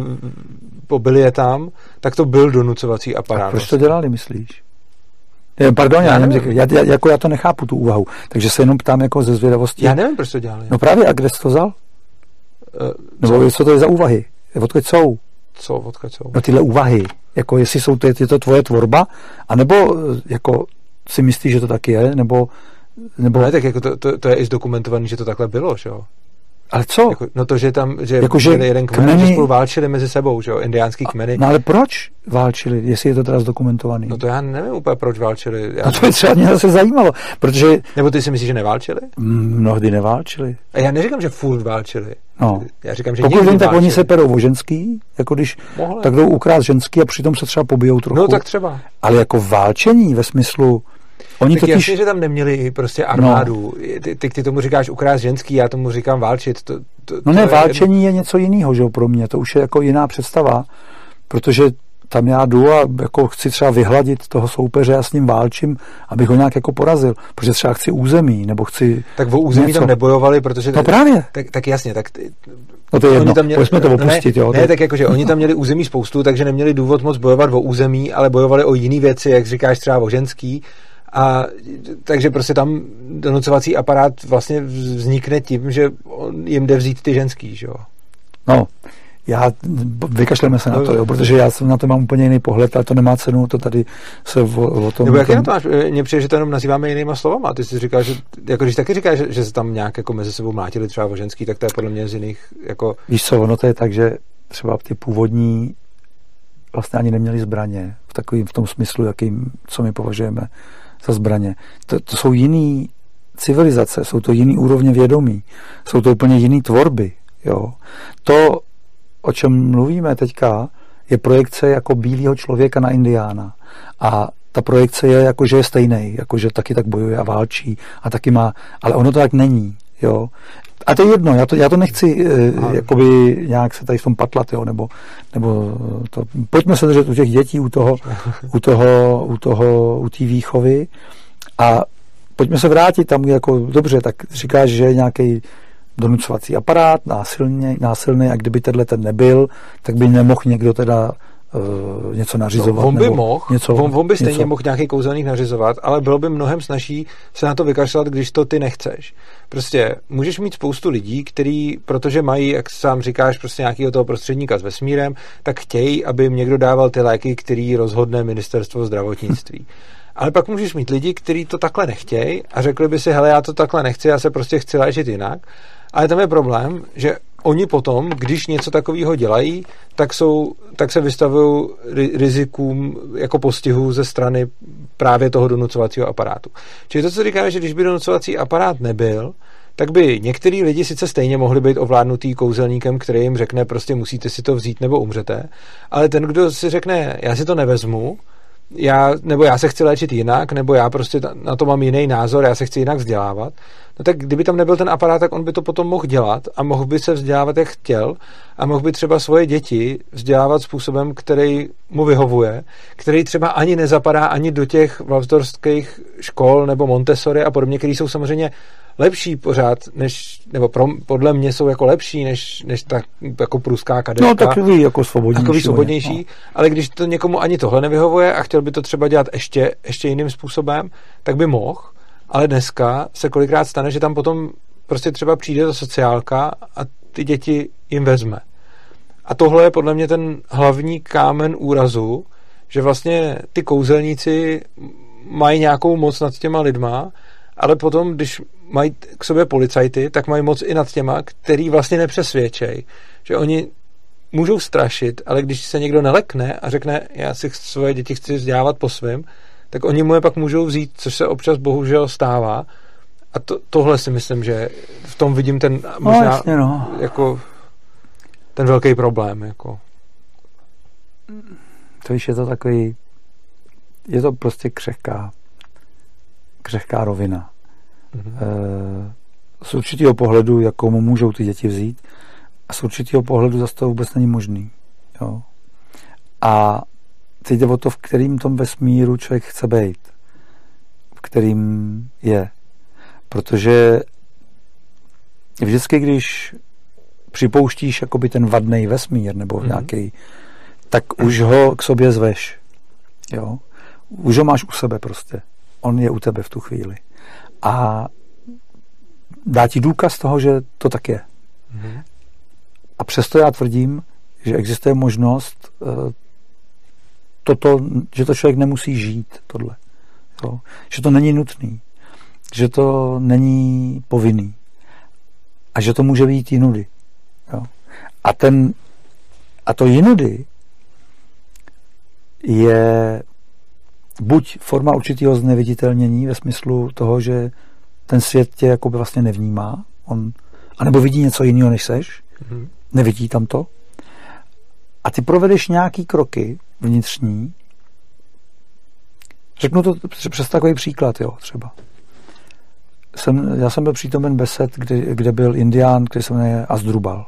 pobili je tam, tak to byl donucovací aparát. A proč to dělali, myslíš? Pardon, já, já nevím, já, já, jako já to nechápu, tu úvahu. Takže se jenom ptám jako ze zvědavosti. Já nevím, proč to dělali. No právě, a kde jsi to vzal? Uh, Nebo co? to je za úvahy? Odkud jsou? Co, odkud jsou? No tyhle úvahy. Jako jestli jsou to, je to tvoje tvorba, anebo eh, jako si myslíš, že to taky je, nebo... nebo... Ne, tak jako to, to, to je i zdokumentované, že to takhle bylo, že jo? Ale co? Jako, no to, že tam, že jako, že jeden kmen, kmeny... že spolu válčili mezi sebou, že jo, indiánský kmeny. No ale proč válčili, jestli je to teda zdokumentovaný? No to já nevím úplně, proč válčili. Já no to by třeba mě zase zajímalo, protože... Nebo ty si myslíš, že neválčili? Mnohdy neválčili. A já neříkám, že furt válčili. No. Já říkám, že Pokud vím, tak oni se perou o ženský, jako když Mohli. tak jdou ukrát ženský a přitom se třeba pobijou trochu. No tak třeba. Ale jako válčení ve smyslu, Oni tak totiž... jasně, že tam neměli prostě armádu. No. Ty, ty, ty tomu říkáš ukrást ženský, já tomu říkám válčit. To, to, no ne, je... válčení je něco jiného, že pro mě. To už je jako jiná představa, protože tam já jdu a jako chci třeba vyhladit toho soupeře a s ním válčím, abych ho nějak jako porazil, protože třeba chci území, nebo chci Tak o území něco. tam nebojovali, protože... No právě. Tak, tak jasně, tak... No to je jedno, tam měli, pojďme to opustit, ne, jo. Ne, tak jakože oni tam měli území spoustu, takže neměli důvod moc bojovat o území, ale bojovali o jiné věci, jak říkáš třeba o ženský, a takže prostě tam donucovací aparát vlastně vznikne tím, že jim jde vzít ty ženský, že jo? No, já, vykašleme se na to, jo, protože já jsem na to mám úplně jiný pohled, ale to nemá cenu, to tady se o, o tom... Nebo jak tom... na to máš? Mně přijde, že to jenom nazýváme jinýma slovama. Ty si říkáš, že, jako když taky říkáš, že, že se tam nějak jako mezi sebou mlátili třeba o ženský, tak to je podle mě z jiných, jako... Víš co, ono to je tak, že třeba ty původní vlastně ani neměli zbraně v takovým, v tom smyslu, jakým, co my považujeme za zbraně. To, to jsou jiný civilizace, jsou to jiný úrovně vědomí, jsou to úplně jiný tvorby. Jo. To, o čem mluvíme teďka, je projekce jako bílého člověka na indiána. A ta projekce je jako, že je stejný, jako, že taky tak bojuje a válčí a taky má, ale ono to tak není. Jo. A to je jedno, já to, já to nechci eh, jakoby nějak se tady v tom patlat, jo, nebo, nebo to, pojďme se držet u těch dětí, u toho, u toho, u toho, u té výchovy. A pojďme se vrátit tam, jako dobře, tak říkáš, že je nějaký donucovací aparát, násilný, násilný a kdyby tenhle ten nebyl, tak by nemohl někdo teda uh, něco nařizovat. No, on by mohl, něco, on, on by stejně něco. mohl nějaký kouzelník nařizovat, ale bylo by mnohem snažší se na to vykašlat, když to ty nechceš. Prostě můžeš mít spoustu lidí, kteří, protože mají, jak sám říkáš, prostě nějakého toho prostředníka s vesmírem, tak chtějí, aby jim někdo dával ty léky, který rozhodne ministerstvo zdravotnictví. Ale pak můžeš mít lidi, kteří to takhle nechtějí a řekli by si, hele, já to takhle nechci, já se prostě chci léčit jinak. Ale tam je problém, že oni potom, když něco takového dělají, tak, jsou, tak se vystavují rizikům jako postihu ze strany právě toho donucovacího aparátu. Čili to, co říkáme, že když by donucovací aparát nebyl, tak by některý lidi sice stejně mohli být ovládnutý kouzelníkem, který jim řekne, prostě musíte si to vzít nebo umřete, ale ten, kdo si řekne, já si to nevezmu, já, nebo já se chci léčit jinak, nebo já prostě na to mám jiný názor, já se chci jinak vzdělávat, no tak kdyby tam nebyl ten aparát, tak on by to potom mohl dělat a mohl by se vzdělávat, jak chtěl a mohl by třeba svoje děti vzdělávat způsobem, který mu vyhovuje, který třeba ani nezapadá ani do těch valstorských škol nebo Montessori a podobně, který jsou samozřejmě lepší pořád, než, nebo pro, podle mě jsou jako lepší, než, než ta jako pruská kadečka. No takový jako svobodnější. Takový svobodnější, no. ale když to někomu ani tohle nevyhovuje a chtěl by to třeba dělat ještě, ještě jiným způsobem, tak by mohl, ale dneska se kolikrát stane, že tam potom prostě třeba přijde ta sociálka a ty děti jim vezme. A tohle je podle mě ten hlavní kámen úrazu, že vlastně ty kouzelníci mají nějakou moc nad těma lidma, ale potom, když mají k sobě policajty, tak mají moc i nad těma, který vlastně nepřesvědčej. Že oni můžou strašit, ale když se někdo nelekne a řekne, já si svoje děti chci vzdělávat po svém, tak oni mu je pak můžou vzít, což se občas bohužel stává. A to, tohle si myslím, že v tom vidím ten No, možná jasně, no. jako ten velký problém. Jako. To je to takový, je to prostě křehká, křehká rovina. Mhm. E, z určitého pohledu, jakou mu můžou ty děti vzít, a z určitého pohledu zase to vůbec není možný. Jo. A teď jde o to, v kterým tom vesmíru člověk chce být. V kterým je. Protože vždycky, když připouštíš jakoby ten vadný vesmír nebo Mhm. nějaký, tak už ho k sobě zveš. Jo? Už ho máš u sebe prostě. On je u tebe v tu chvíli. A dá ti důkaz toho, že to tak je. Mhm. A přesto já tvrdím, že existuje možnost eh, toto, že to člověk nemusí žít, tohle. Jo? Že to není nutný. Že to není povinný. A že to může být jinudy. Jo? A, ten, a to jinudy je buď forma určitého zneviditelnění ve smyslu toho, že ten svět tě jakoby vlastně nevnímá, on, anebo vidí něco jiného, než seš, Mhm. nevidí tam to. A ty provedeš nějaký kroky vnitřní. Řeknu to přes takový příklad, jo, třeba. Jsem, já jsem byl přítomen besed, kde, kde byl indián, který se jmenuje Azdrubal.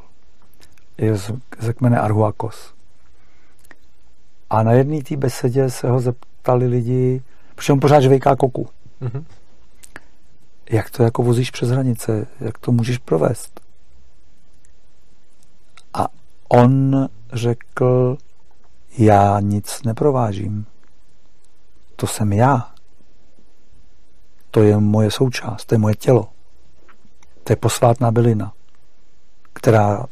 Je z, ze kmene Arhuakos. A na jedné té besedě se ho zeptali lidi, protože on pořád žvejká koku. Mhm. Jak to jako vozíš přes hranice? Jak to můžeš provést? A on řekl, já nic neprovážím. To jsem já. To je moje součást, to je moje tělo. To je posvátná bylina, která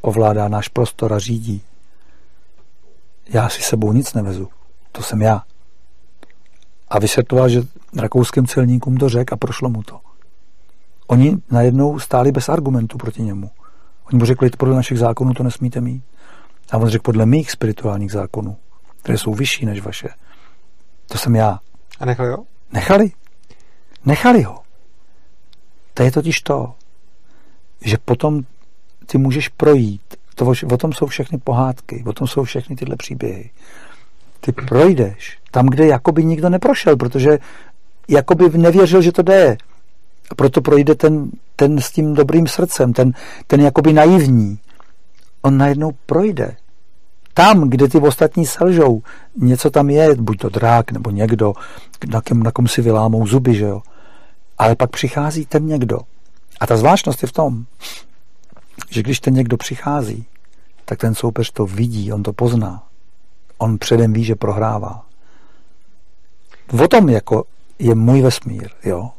ovládá náš prostor a řídí. Já si sebou nic nevezu. To jsem já. A vysvětloval, že rakouským celníkům to řekl a prošlo mu to. Oni najednou stáli bez argumentu proti němu. Oni mu řekli, podle našich zákonů to nesmíte mít. A on řekl, podle mých spirituálních zákonů, které jsou vyšší než vaše, to jsem já. A nechal jo? Nechali. Nechali ho. To je totiž to, že potom ty můžeš projít. To, o tom jsou všechny pohádky, o tom jsou všechny tyhle příběhy. Ty projdeš tam, kde jakoby nikdo neprošel, protože jakoby nevěřil, že to jde. A proto projde ten, ten s tím dobrým srdcem, ten, ten jakoby naivní. On najednou projde. Tam, kde ty ostatní selžou, něco tam je, buď to drák, nebo někdo, na, kom, na kom si vylámou zuby, že jo. Ale pak přichází ten někdo. A ta zvláštnost je v tom, že když ten někdo přichází, tak ten soupeř to vidí, on to pozná. On předem ví, že prohrává. O tom jako je můj vesmír, jo.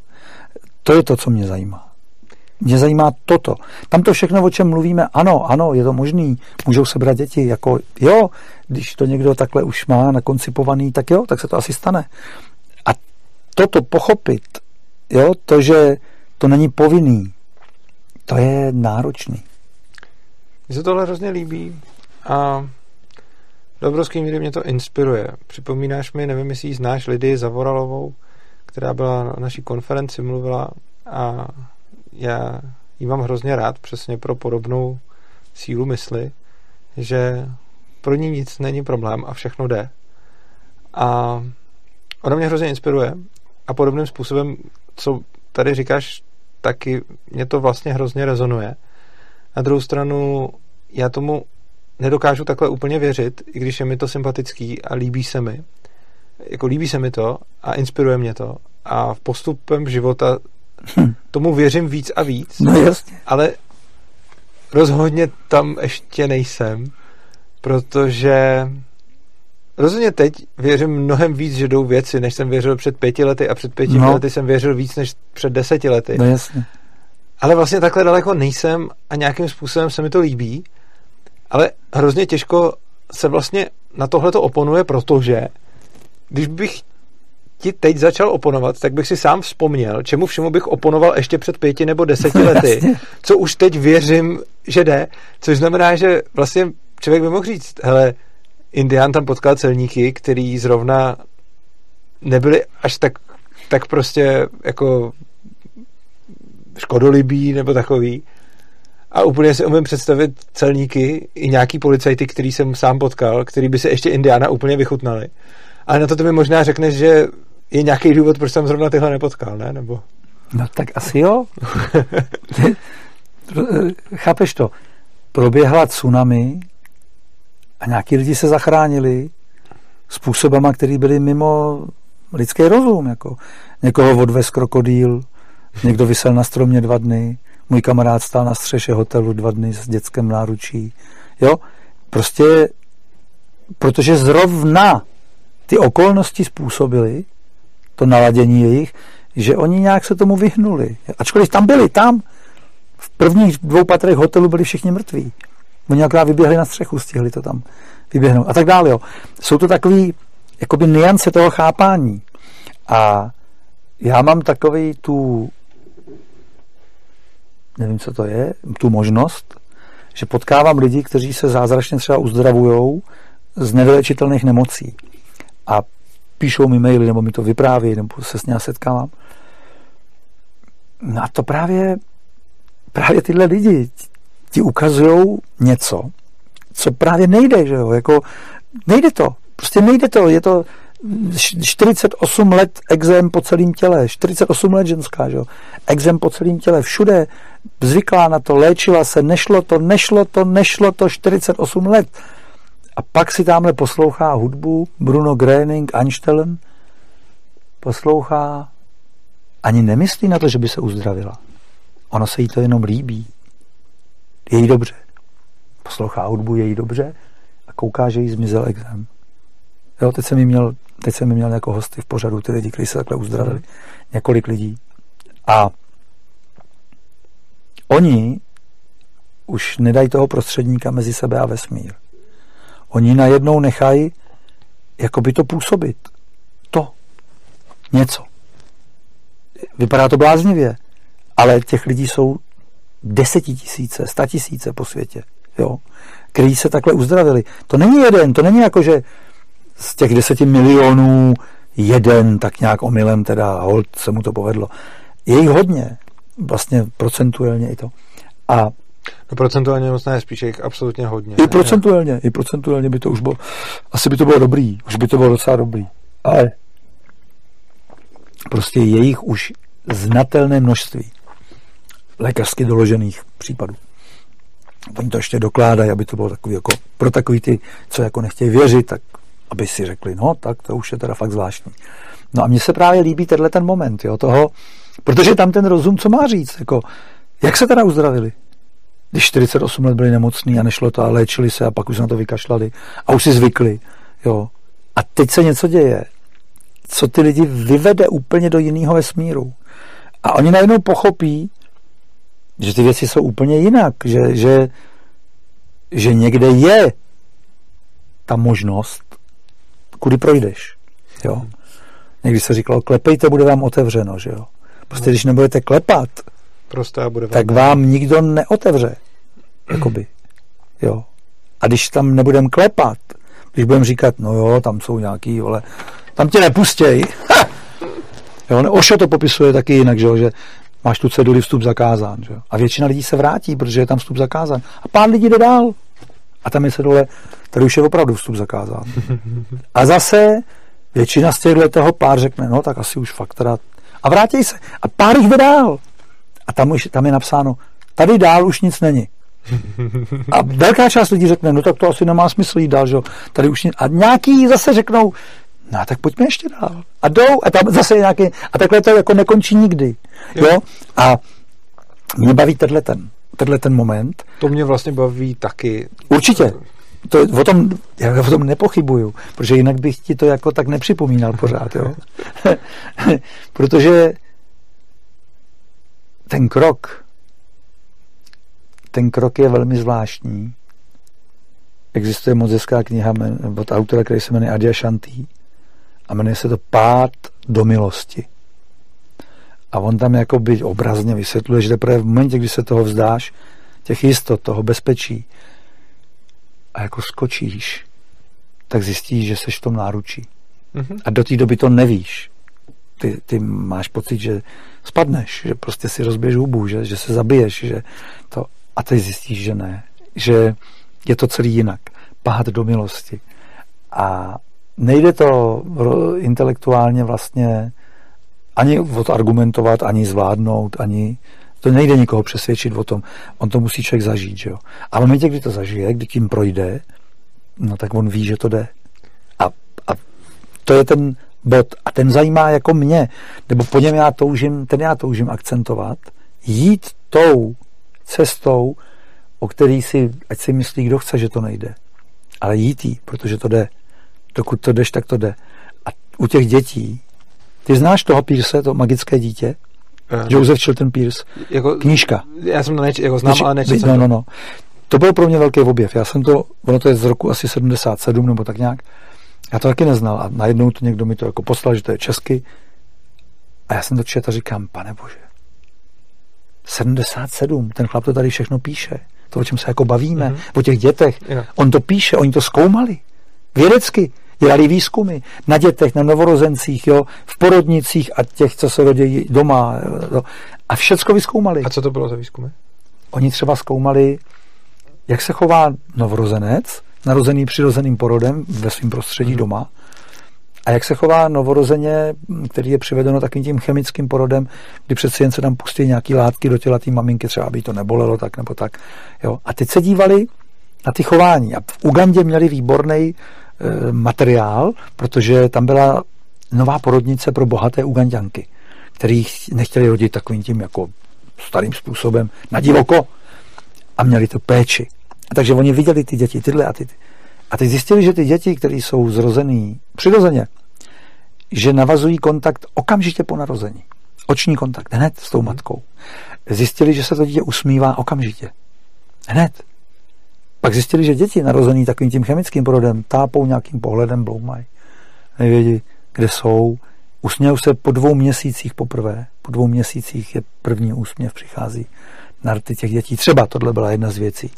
To je to, co mě zajímá. Mě zajímá toto. Tam to všechno, o čem mluvíme, ano, ano, je to možný. Můžou se brát děti, jako jo, když to někdo takhle už má nakoncipovaný, tak jo, tak se to asi stane. A toto pochopit, jo, to, že to není povinný, to je náročný. Mně se tohle hrozně líbí a do obrovské míry mě to inspiruje. Připomínáš mi, nevím, jestli ji znáš, Lidii Zavoralovou, která byla na naší konferenci, mluvila a já ji mám hrozně rád přesně pro podobnou sílu mysli, že pro ní nic není problém a všechno jde. A ona mě hrozně inspiruje a podobným způsobem, co tady říkáš, taky mě to vlastně hrozně rezonuje. Na druhou stranu já tomu nedokážu takhle úplně věřit, i když je mi to sympatický a líbí se mi. Jako líbí se mi to a inspiruje mě to. A v postupem života tomu věřím víc a víc. No jasně. Ale rozhodně tam ještě nejsem, protože rozhodně teď věřím mnohem víc, že jdou věci, než jsem věřil před pěti lety a před pěti No. lety jsem věřil víc než před deseti lety. No jasně. Ale vlastně takhle daleko nejsem a nějakým způsobem se mi to líbí, ale hrozně těžko se vlastně na tohle to oponuje, protože když bych ti teď začal oponovat, tak bych si sám vzpomněl, čemu všemu bych oponoval ještě před pěti nebo deseti lety, co už teď věřím, že jde, což znamená, že vlastně člověk by mohl říct, hele, Indián tam potkal celníky, který zrovna nebyli až tak, tak prostě jako škodolibí nebo takový. A úplně si umím představit celníky i nějaký policajty, který jsem sám potkal, který by se ještě Indiána úplně vychutnali. Ale na to ty mi možná řekneš, že je nějaký důvod, proč jsem zrovna tyhle nepotkal, ne? Nebo... No tak asi jo. Chápeš to? Proběhla tsunami a nějaký lidi se zachránili způsobama, který byly mimo lidský rozum. Jako. Někoho odvez krokodýl, někdo vysel na stromě dva dny, můj kamarád stál na střeše hotelu dva dny s dětskem náručí. Jo? Prostě, protože zrovna ty okolnosti způsobily, to naladění jejich, že oni nějak se tomu vyhnuli. Ačkoliv tam byli, tam v prvních dvou patrech hotelu byli všichni mrtví. Oni akorát vyběhli na střechu, stihli to tam vyběhnout a tak dále. Jo. Jsou to takové jakoby niance toho chápání. A já mám takový tu nevím, co to je, tu možnost, že potkávám lidi, kteří se zázračně třeba uzdravují z nevylečitelných nemocí. A píšou mi maily, nebo mi to vypráví, nebo se s ním setkávám. No a to právě, právě tyhle lidi ti ukazují něco, co právě nejde, že jo, jako nejde to, prostě nejde to, je to 48 let exém po celém těle, 48 let ženská, že jo, exém po celém těle, všude, zvyklá na to, léčila se, nešlo to, nešlo to, nešlo to 48 let. A pak si tamhle poslouchá hudbu Bruno Gröning, Einstein, poslouchá, ani nemyslí na to, že by se uzdravila. Ono se jí to jenom líbí. Je jí dobře. Poslouchá hudbu, je jí dobře a kouká, že jí zmizel exém. Jo, teď jsem měl, teď jsem měl jako hosty v pořadu, ty lidi, kteří se takhle uzdravili. Mm. Několik lidí. A oni už nedají toho prostředníka mezi sebe a vesmír. Oni najednou nechají jako by to působit. To. Něco. Vypadá to bláznivě, ale těch lidí jsou desetitisíce, statisíce po světě, jo, který se takhle uzdravili. To není jeden, to není jako, že z těch deseti milionů jeden tak nějak omylem teda hold se mu to povedlo. Je jich hodně, vlastně procentuálně i to. A No procentuálně moc ne, spíš jich absolutně hodně. I ne? procentuálně, i procentuálně by to už bylo, asi by to bylo dobrý, už by to bylo docela dobrý. Ale prostě je jich už znatelné množství lékařsky doložených případů. Oni to ještě dokládají, aby to bylo takový jako, pro takový ty, co jako nechtějí věřit, tak aby si řekli, no tak to už je teda fakt zvláštní. No a mně se právě líbí tenhle ten moment, jo, toho, protože tam ten rozum, co má říct, jako, jak se teda uzdravili? Když 48 let byli nemocní a nešlo to a léčili se a pak už na to vykašlali a už si zvykli, jo. A teď se něco děje, co ty lidi vyvede úplně do jiného vesmíru. A oni najednou pochopí, že ty věci jsou úplně jinak, že, že, že někde je ta možnost, kudy projdeš. Jo. Někdy se říkalo, klepejte, bude vám otevřeno, že jo. Prostě když nebudete klepat, Prostě bude tak vám nikdo neotevře. Jakoby. Jo. A když tam nebudem klepat, když budeme říkat, no jo, tam jsou nějaký, vole, tam tě nepustěj. jo, Ošo to popisuje taky jinak, že, jo, že máš tu ceduli vstup zakázán. Že? A většina lidí se vrátí, protože je tam vstup zakázán. A pár lidí jde dál. A tam je cedule, tady už je opravdu vstup zakázán. A zase většina z těchto toho pár řekne, no tak asi už fakt teda... A vrátí se. A pár jich jde dál. A tam, už, tam je napsáno, tady dál už nic není. A velká část lidí řekne, no tak to asi nemá smysl jít dál, že? tady už nic. A nějaký zase řeknou, no tak pojďme ještě dál. A jdou a tam zase nějaký, a takhle to jako nekončí nikdy. Jo? jo? A mě baví tenhle ten, tenhle ten moment. To mě vlastně baví taky. Určitě. To, o tom, já o tom nepochybuju, protože jinak bych ti to jako tak nepřipomínal pořád, jo. protože ten krok, ten krok je velmi zvláštní existuje moc hezká kniha od autora, který se jmenuje Adia Shanti a jmenuje se to Pád do milosti. A on tam jakoby obrazně vysvětluje, že teprve v momentě, kdy se toho vzdáš, těch jistot, toho bezpečí, a jako skočíš, tak zjistíš, že jsi v tom náručí. Mm-hmm. A do té doby to nevíš. Ty, ty máš pocit, že spadneš, že prostě si rozbiješ hubu, že, že se zabiješ, že to, a teď zjistíš, že ne. Že je to celý jinak. Pád do milosti. A nejde to intelektuálně vlastně ani odargumentovat, ani zvládnout, ani to nejde nikoho přesvědčit o tom. On to musí člověk zažít, že jo. A v momentě, kdy to zažije, kdy tím projde, no tak on ví, že to jde. A, a to je ten bod. A ten zajímá jako mě, nebo po něm já toužím, ten já toužím akcentovat, jít tou cestou, o který si, ať si myslí, kdo chce, že to nejde. Ale jít jí, protože to jde. Dokud to jdeš, tak to jde. A u těch dětí, ty znáš toho Pierce, to magické dítě? Uh, Joseph Chilton Pierce. Jako, knížka. Já jsem to neč, jako znám, ale nečetl No, no, no. To byl pro mě velký objev. Já jsem to, ono to je z roku asi 77 nebo tak nějak. Já to taky neznal a najednou to někdo mi to jako poslal, že to je česky. A já jsem to četl a říkám, pane bože, 77, ten chlap to tady všechno píše. To, o čem se jako bavíme, mm-hmm. o těch dětech. Yeah. On to píše, oni to zkoumali. Vědecky. Dělali výzkumy na dětech, na novorozencích, jo, v porodnicích a těch, co se rodí doma. Jo, a všecko vyzkoumali. A co to bylo za výzkumy? Oni třeba zkoumali, jak se chová novorozenec, narozený přirozeným porodem ve svém prostředí mm. doma, a jak se chová novorozeně, který je přivedeno takovým tím chemickým porodem, kdy přeci jen se tam pustí nějaký látky do těla té maminky, třeba aby to nebolelo tak nebo tak. Jo. A teď se dívali na ty chování. A v Ugandě měli výborný materiál, protože tam byla nová porodnice pro bohaté Ugandianky, který nechtěli rodit takovým tím jako starým způsobem na divoko a měli to péči. A takže oni viděli ty děti, tyhle a ty. A teď zjistili, že ty děti, které jsou zrozený přirozeně, že navazují kontakt okamžitě po narození. Oční kontakt, hned s tou matkou. Zjistili, že se to dítě usmívá okamžitě. Hned. Pak zjistili, že děti narozený takovým tím chemickým porodem tápou nějakým pohledem, bloumají. Nevědí, kde jsou. Usmějou se po dvou měsících poprvé. Po dvou měsících je první úsměv přichází na rty těch dětí. Třeba tohle byla jedna z věcí.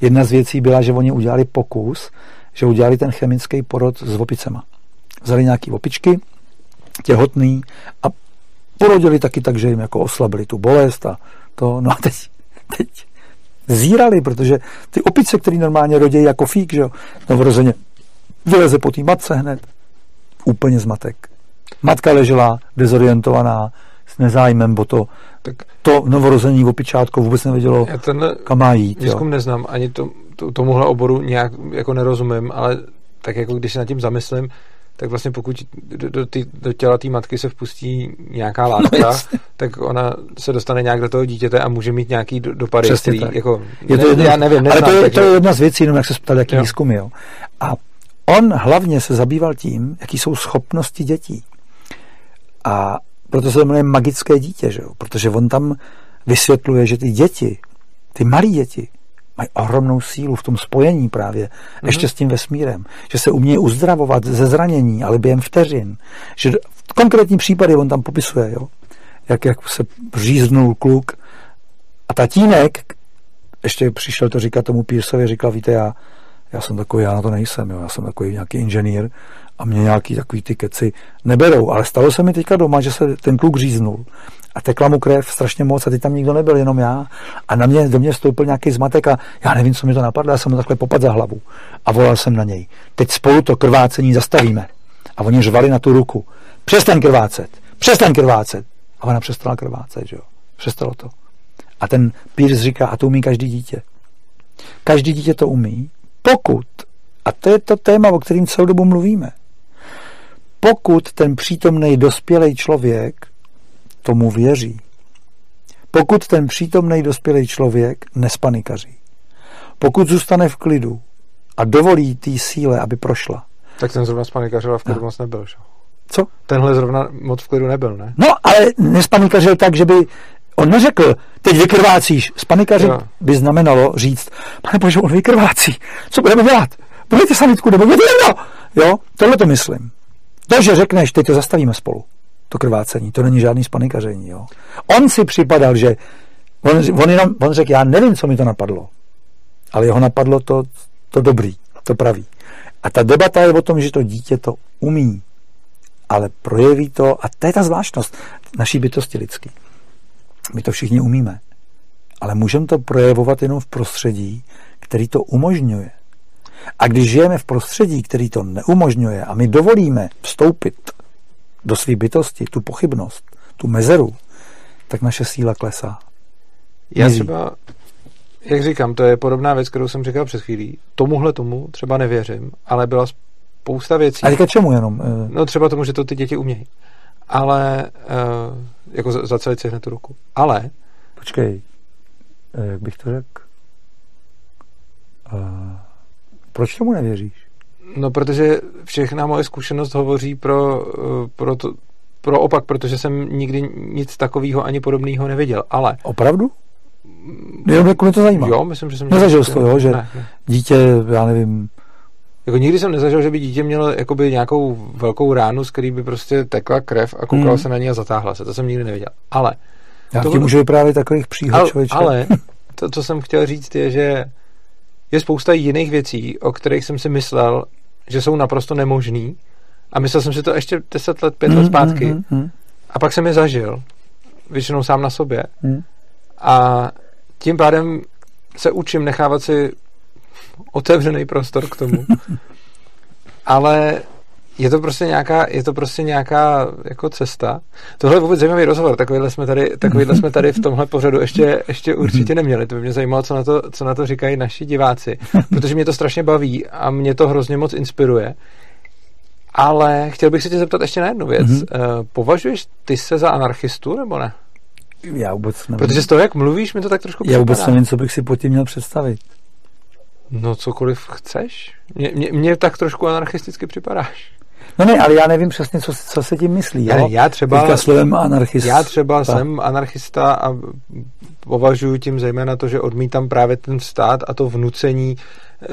Jedna z věcí byla, že oni udělali pokus, že udělali ten chemický porod s opicema. Vzali nějaký opičky, těhotný a porodili taky tak, že jim jako oslabili tu bolest a to, no a teď, teď zírali, protože ty opice, které normálně rodí jako fík, že jo, novorozeně vyleze po té matce hned. Úplně zmatek. Matka ležela dezorientovaná, s nezájmem, bo to, tak to novorození opičátko vůbec nevědělo, já ten kam má jít. Výzkum jo. neznám, ani to, to, tomuhle oboru nějak jako nerozumím, ale tak jako když se nad tím zamyslím, tak vlastně pokud do, do, tý, do těla té matky se vpustí nějaká no, látka, no, tak ona se dostane nějak do toho dítěte a může mít nějaký do, dopady, Přesně který, tak. jako, je to ne, jedna, já nevím, neznám, Ale to je, takže... to je jedna z věcí, jenom jak se ptal, jaký výzkum, jo. A on hlavně se zabýval tím, jaký jsou schopnosti dětí. A proto se to jmenuje magické dítě, že jo? protože on tam vysvětluje, že ty děti, ty malé děti, mají ohromnou sílu v tom spojení právě mm-hmm. ještě s tím vesmírem, že se umějí uzdravovat ze zranění, ale během vteřin. Že v konkrétní případy on tam popisuje, jo? Jak, jak se říznul kluk a tatínek ještě přišel to říkat tomu Pírsovi, říkal, víte, já, já jsem takový, já na to nejsem, jo, já jsem takový nějaký inženýr a mě nějaký takový ty keci neberou. Ale stalo se mi teďka doma, že se ten kluk říznul a tekla mu krev strašně moc a teď tam nikdo nebyl, jenom já. A na mě, do mě vstoupil nějaký zmatek a já nevím, co mi to napadlo, já jsem mu takhle popad za hlavu a volal jsem na něj. Teď spolu to krvácení zastavíme. A oni žvali na tu ruku. Přestaň krvácet, přestaň krvácet. A ona přestala krvácet, že jo. Přestalo to. A ten Pierce říká, a to umí každý dítě. Každý dítě to umí, pokud, a to je to téma, o kterým celou dobu mluvíme, pokud ten přítomný dospělý člověk tomu věří, pokud ten přítomný dospělý člověk nespanikaří, pokud zůstane v klidu a dovolí té síle, aby prošla. Tak ten zrovna spanikařil a v klidu no. moc nebyl, že? Co? Tenhle zrovna moc v klidu nebyl, ne? No, ale nespanikařil tak, že by On neřekl, teď vykrvácíš. Spanikařit by znamenalo říct, pane bože, on vykrvácí. Co budeme dělat? Budete sanitku nebo budete Jo, tohle to myslím. To, že řekneš, teď to zastavíme spolu, to krvácení, to není žádný spanikaření. Jo. On si připadal, že on, on, jenom, on řekl, já nevím, co mi to napadlo, ale jeho napadlo to, to dobrý, to pravý. A ta debata je o tom, že to dítě to umí, ale projeví to, a to je ta zvláštnost naší bytosti lidský. My to všichni umíme, ale můžeme to projevovat jenom v prostředí, který to umožňuje. A když žijeme v prostředí, který to neumožňuje a my dovolíme vstoupit do své bytosti, tu pochybnost, tu mezeru, tak naše síla klesá. Já Mizí. třeba, jak říkám, to je podobná věc, kterou jsem říkal před chvílí. Tomuhle tomu třeba nevěřím, ale byla spousta věcí. A teďka čemu jenom? Eh? No třeba tomu, že to ty děti umějí. Ale, uh, jako zacelit si hned tu ruku. Ale... Počkej, eh, jak bych to řekl? Proč tomu nevěříš? No, protože všechna moje zkušenost hovoří pro, pro, to, pro opak, protože jsem nikdy nic takového ani podobného neviděl. Ale... Opravdu? Jo, jako mě to zajímá. Jo, myslím, že jsem... Nezažil jsi to, jo, že ne, ne. dítě, já nevím... Jako nikdy jsem nezažil, že by dítě mělo jakoby nějakou velkou ránu, z který by prostě tekla krev a koukala hmm. se na ní a zatáhla se. To jsem nikdy neviděl. Ale... Já to ti můžu vyprávět takových příhod, ale, ale to, co jsem chtěl říct, je, že je spousta jiných věcí, o kterých jsem si myslel, že jsou naprosto nemožný a myslel jsem si to ještě 10 let, 5 let mm, zpátky mm, mm, mm. a pak jsem je zažil, většinou sám na sobě mm. a tím pádem se učím nechávat si otevřený prostor k tomu. Ale je to prostě nějaká, je to prostě nějaká jako cesta. Tohle je vůbec zajímavý rozhovor, takovýhle jsme tady, takovýhle jsme tady v tomhle pořadu ještě, ještě určitě neměli. To by mě zajímalo, co na, to, co na to říkají naši diváci, protože mě to strašně baví a mě to hrozně moc inspiruje. Ale chtěl bych se tě zeptat ještě na jednu věc. Mm-hmm. Považuješ ty se za anarchistu, nebo ne? Já vůbec nevím. Protože z toho, jak mluvíš, mi to tak trošku Já vůbec nevím, co bych si pod tím měl představit. No cokoliv chceš. Mně, tak trošku anarchisticky připadáš. No ne, ale já nevím přesně, co, co se tím myslí. Jo? Já třeba, Teďka slovem anarchista. Já třeba jsem anarchista a považuji tím zejména to, že odmítám právě ten stát a to vnucení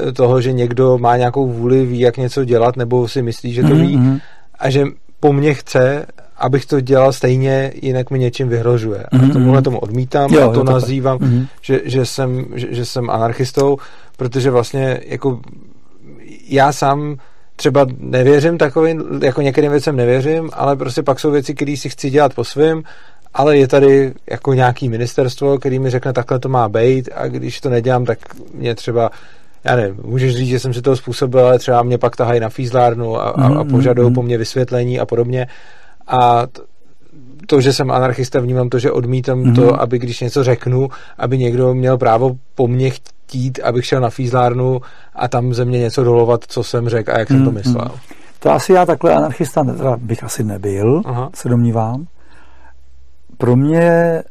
eh, toho, že někdo má nějakou vůli, ví, jak něco dělat, nebo si myslí, že to mm-hmm. ví mhm. a že po mně chce, abych to dělal stejně, jinak mi něčím vyhrožuje. A mm-hmm. tomuhle tomu odmítám jo, a to nazývám, mm-hmm. že, že, jsem, že, že jsem anarchistou, protože vlastně jako já sám třeba nevěřím takovým, jako některým věcem nevěřím, ale prostě pak jsou věci, které si chci dělat po svém, ale je tady jako nějaký ministerstvo, který mi řekne, takhle to má být a když to nedělám, tak mě třeba já nevím, můžeš říct, že jsem si toho způsobil, ale třeba mě pak tahají na fízlárnu a, a, a mm-hmm, požadují mm-hmm. po mně vysvětlení a podobně. A to, že jsem anarchista, vnímám to, že odmítám mm-hmm. to, aby když něco řeknu, aby někdo měl právo po mně chtít, abych šel na fízlárnu a tam ze mě něco dolovat, co jsem řekl a jak jsem mm-hmm. to myslel. To asi já takhle anarchista teda bych asi nebyl, Aha. se domnívám. Pro mě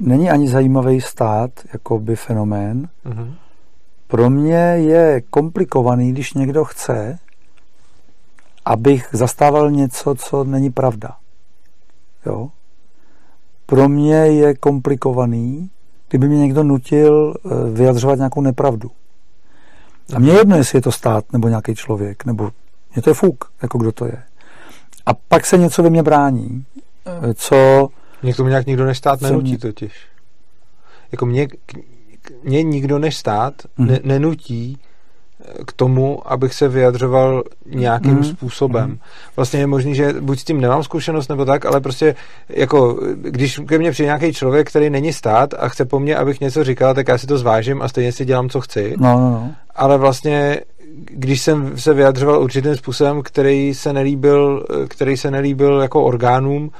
není ani zajímavý stát, jako by fenomén. Mm-hmm. Pro mě je komplikovaný, když někdo chce, abych zastával něco, co není pravda. Jo? Pro mě je komplikovaný, kdyby mě někdo nutil eh, vyjadřovat nějakou nepravdu. A mně jedno, jestli je to stát nebo nějaký člověk, nebo mě to je fuk, jako kdo to je. A pak se něco ve mně brání, eh, co... Mě k tomu nějak nikdo než stát nenutí mě... totiž. Jako mě, mě nikdo než stát mm-hmm. ne, nenutí k tomu, abych se vyjadřoval nějakým mm. způsobem. Mm. Vlastně je možný, že buď s tím nemám zkušenost nebo tak, ale prostě jako, když ke mně přijde nějaký člověk, který není stát a chce po mně, abych něco říkal, tak já si to zvážím a stejně si dělám, co chci. No, no, no. Ale vlastně když jsem se vyjadřoval určitým způsobem, který se nelíbil, který se nelíbil jako orgánům,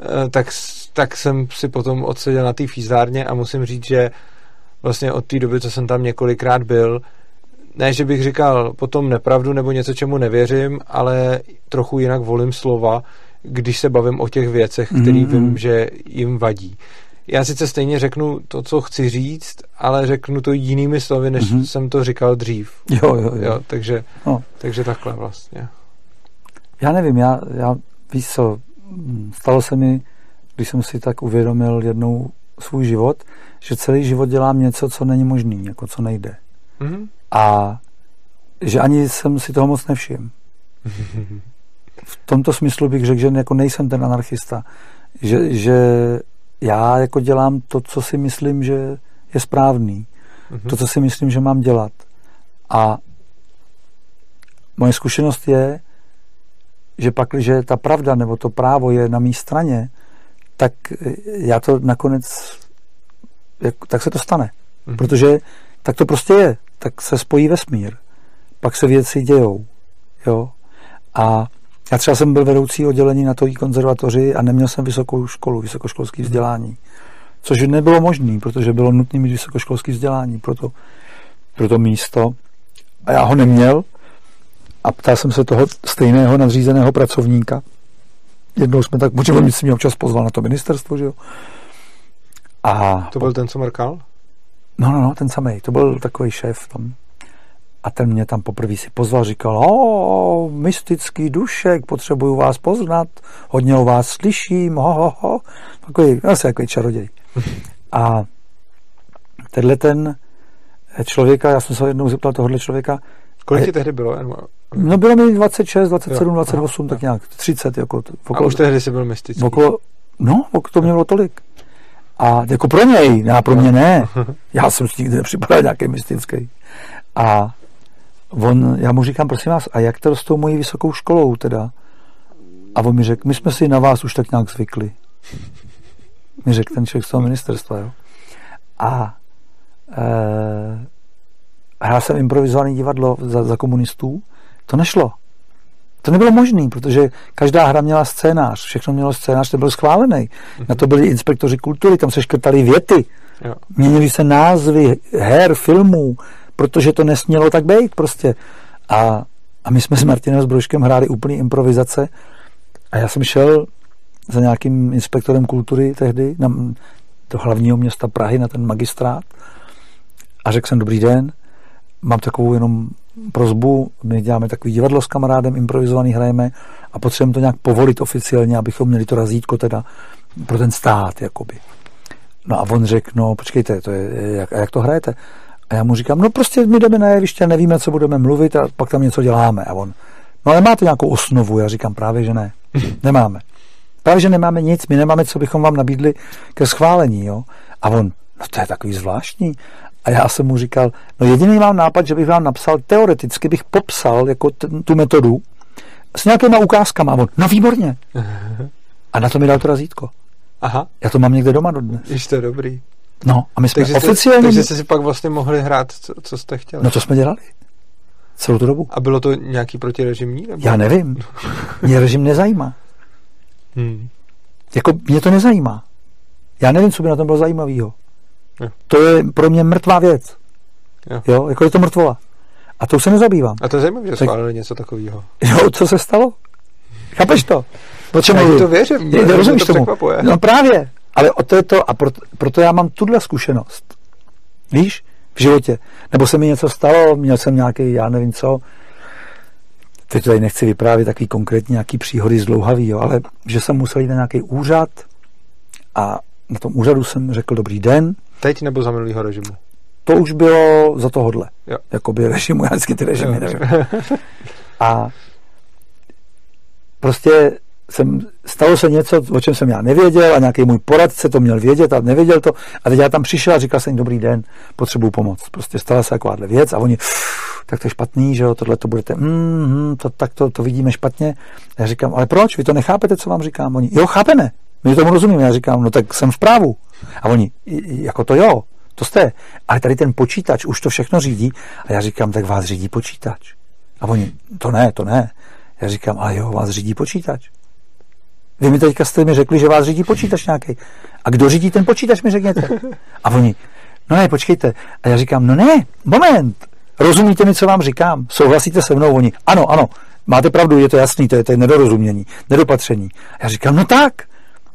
eh, tak, tak jsem si potom odseděl na té fízárně a musím říct, že vlastně od té doby, co jsem tam několikrát byl, ne, že bych říkal potom nepravdu nebo něco, čemu nevěřím, ale trochu jinak volím slova, když se bavím o těch věcech, které mm-hmm. vím, že jim vadí. Já sice stejně řeknu to, co chci říct, ale řeknu to jinými slovy, než mm-hmm. jsem to říkal dřív. Jo, jo, jo. jo takže, no. takže takhle vlastně. Já nevím, já, já víš co, stalo se mi, když jsem si tak uvědomil jednou, svůj život, že celý život dělám něco, co není možný, jako co nejde. Mm-hmm. A že ani jsem si toho moc nevšiml. V tomto smyslu bych řekl, že jako nejsem ten anarchista. Že, že já jako dělám to, co si myslím, že je správný. Mm-hmm. To, co si myslím, že mám dělat. A moje zkušenost je, že pak, že ta pravda nebo to právo je na mé straně, tak já to nakonec, jak, tak se to stane. Mm-hmm. Protože tak to prostě je. Tak se spojí vesmír. Pak se věci dějou. Jo? A já třeba jsem byl vedoucí oddělení na tojí konzervatoři a neměl jsem vysokou školu, vysokoškolské vzdělání. Což nebylo možné, protože bylo nutné mít vysokoškolské vzdělání pro to, pro to místo. A já ho neměl a ptal jsem se toho stejného nadřízeného pracovníka. Jednou jsme tak, protože on mě občas pozval na to ministerstvo, že jo. A to byl ten, co mrkal? No, no, no, ten samý. To byl takový šéf tam. A ten mě tam poprvé si pozval, říkal, o, mystický dušek, potřebuju vás poznat, hodně o vás slyším, ho, ho, ho. Takový, asi takový čaroděj. A tenhle ten člověka, já jsem se jednou zeptal tohohle člověka, Kolik ti tehdy bylo? No bylo mi 26, 27, jo, 28, aha, tak nějak 30. Jako, okolo, a už tehdy jsi byl mystický. Okolo, no, to mě bylo tolik. A jako pro něj, já pro mě ne. Já jsem si nikdy nepřipadal nějaký mystický. A on, já mu říkám, prosím vás, a jak to s tou mojí vysokou školou teda? A on mi řekl, my jsme si na vás už tak nějak zvykli. Mi řekl ten člověk z toho ministerstva, jo. A e, hrál jsem improvizovaný divadlo za, za komunistů, to nešlo. To nebylo možné, protože každá hra měla scénář, všechno mělo scénář, to byl schválený. Na to byli inspektoři kultury, tam se škrtali věty, jo. měnily se názvy her, filmů, protože to nesmělo tak být prostě. A, a my jsme s Martinem Zbrožkem hráli úplný improvizace a já jsem šel za nějakým inspektorem kultury tehdy na, do hlavního města Prahy na ten magistrát a řekl jsem dobrý den, mám takovou jenom prozbu, my děláme takový divadlo s kamarádem, improvizovaný hrajeme a potřebujeme to nějak povolit oficiálně, abychom měli to razítko teda pro ten stát, jakoby. No a on řekl, no počkejte, to je, jak, a jak to hrajete? A já mu říkám, no prostě my jdeme na jeviště, nevíme, co budeme mluvit a pak tam něco děláme. A on, no ale máte nějakou osnovu? Já říkám, právě, že ne. Nemáme. Právě, že nemáme nic, my nemáme, co bychom vám nabídli ke schválení, jo. A on, no to je takový zvláštní. A já jsem mu říkal, no jediný mám nápad, že bych vám napsal, teoreticky bych popsal jako t- tu metodu s nějakýma ukázkama. A on, no výborně. A na to mi dal to razítko. Aha. Já to mám někde doma dodnes. Již to je dobrý. No, a my jsme takže oficiálně... takže jste si pak vlastně mohli hrát, co, co jste chtěli. No to jsme dělali. Celou tu dobu. A bylo to nějaký protirežimní? Nebo? Já nevím. Mě režim nezajímá. Hmm. Jako mě to nezajímá. Já nevím, co by na tom bylo zajímavého. To je pro mě mrtvá věc. Jo. jo, jako je to mrtvola. A to se nezabývám. A to je zajímavé, že tak... schválili něco takového. Jo, co se stalo? Chápeš to? Po čem to věřím. Je, rozumíš to tomu? Překvapuje. No právě. Ale o to je to, a proto, proto já mám tuhle zkušenost. Víš? V životě. Nebo se mi něco stalo, měl jsem nějaký, já nevím co, teď tady nechci vyprávět takový konkrétní nějaký příhody zdlouhavý, jo, ale že jsem musel jít na nějaký úřad a na tom úřadu jsem řekl dobrý den. Teď nebo za minulýho režimu? To už bylo za tohodle. Jo. Jakoby režimu, já vždycky ty režimy jo. nevím. A prostě jsem, stalo se něco, o čem jsem já nevěděl a nějaký můj poradce to měl vědět a nevěděl to. A teď já tam přišel a říkal jsem dobrý den, potřebuju pomoc. Prostě stala se takováhle věc a oni, tak to je špatný, že jo, tohle to budete, mm, to, tak to, to vidíme špatně. Já říkám, ale proč, vy to nechápete, co vám říkám? Oni, jo, chápeme, my tomu rozumíme. Já říkám, no tak jsem v právu. A oni, jako to jo, to jste. Ale tady ten počítač už to všechno řídí. A já říkám, tak vás řídí počítač. A oni, to ne, to ne. Já říkám, ale jo, vás řídí počítač. Vy mi teďka jste mi řekli, že vás řídí počítač nějaký. A kdo řídí ten počítač, mi řekněte. A oni, no ne, počkejte. A já říkám, no ne, moment. Rozumíte mi, co vám říkám? Souhlasíte se mnou? Oni, ano, ano, máte pravdu, je to jasný, to je, to je nedorozumění, nedopatření. A já říkám, no tak,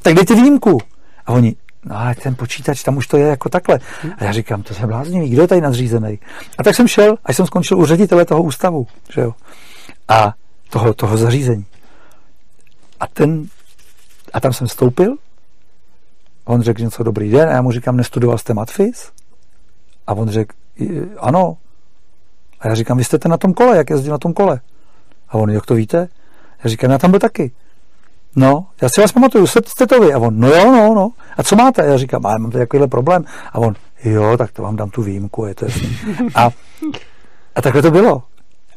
tak dejte výjimku. A oni, no ale ten počítač, tam už to je jako takhle. A já říkám, to se bláznivý, kdo je tady nadřízený? A tak jsem šel, až jsem skončil u ředitele toho ústavu, že jo? A toho, toho zařízení. A ten, a tam jsem stoupil On řekl něco dobrý den a já mu říkám, nestudoval jste matfis? A on řekl, ano. A já říkám, vy jste ten na tom kole, jak jezdil na tom kole? A on, jak to víte? Já říkám, já tam byl taky. No, já si vás pamatuju, jste, jste to vy. A on, no jo, no, no. A co máte? A já říkám, a já mám tady takovýhle problém. A on, jo, tak to vám dám tu výjimku, je to jasný. A, a takhle to bylo.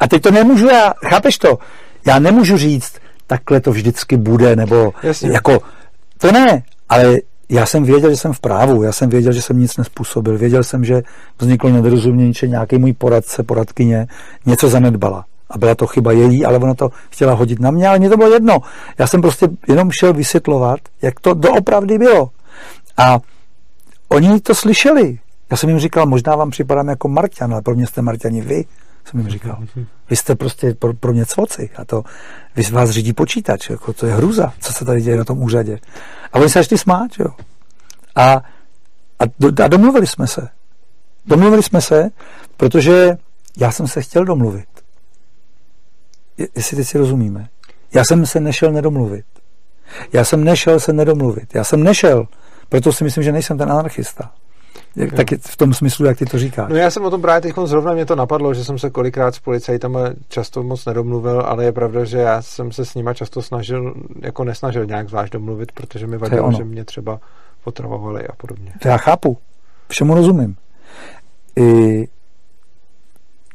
A teď to nemůžu já, chápeš to? Já nemůžu říct, takhle to vždycky bude, nebo Jasně. jako, to ne, ale já jsem věděl, že jsem v právu, já jsem věděl, že jsem nic nespůsobil, věděl jsem, že vzniklo nedorozumění, že nějaký můj poradce, poradkyně něco zanedbala. A byla to chyba její, ale ona to chtěla hodit na mě, ale mě to bylo jedno. Já jsem prostě jenom šel vysvětlovat, jak to doopravdy bylo. A oni to slyšeli. Já jsem jim říkal, možná vám připadám jako Marťan, ale pro mě jste Marťani vy, jsem jim říkal. Vy jste prostě pro, pro mě cvoci a to, vy vás řídí počítač, jako to je hruza, co se tady děje na tom úřadě. A oni se začali smát, jo. A, a, do, a domluvili jsme se. Domluvili jsme se, protože já jsem se chtěl domluvit. Je, jestli teď si rozumíme. Já jsem se nešel nedomluvit. Já jsem nešel se nedomluvit. Já jsem nešel, proto si myslím, že nejsem ten anarchista. Jak, tak v tom smyslu, jak ty to říkáš. No já jsem o tom právě teď zrovna mě to napadlo, že jsem se kolikrát s policajtama často moc nedomluvil, ale je pravda, že já jsem se s nima často snažil, jako nesnažil nějak zvlášť domluvit, protože mi vadilo, že mě třeba potravovali a podobně. To já chápu. Všemu rozumím. I...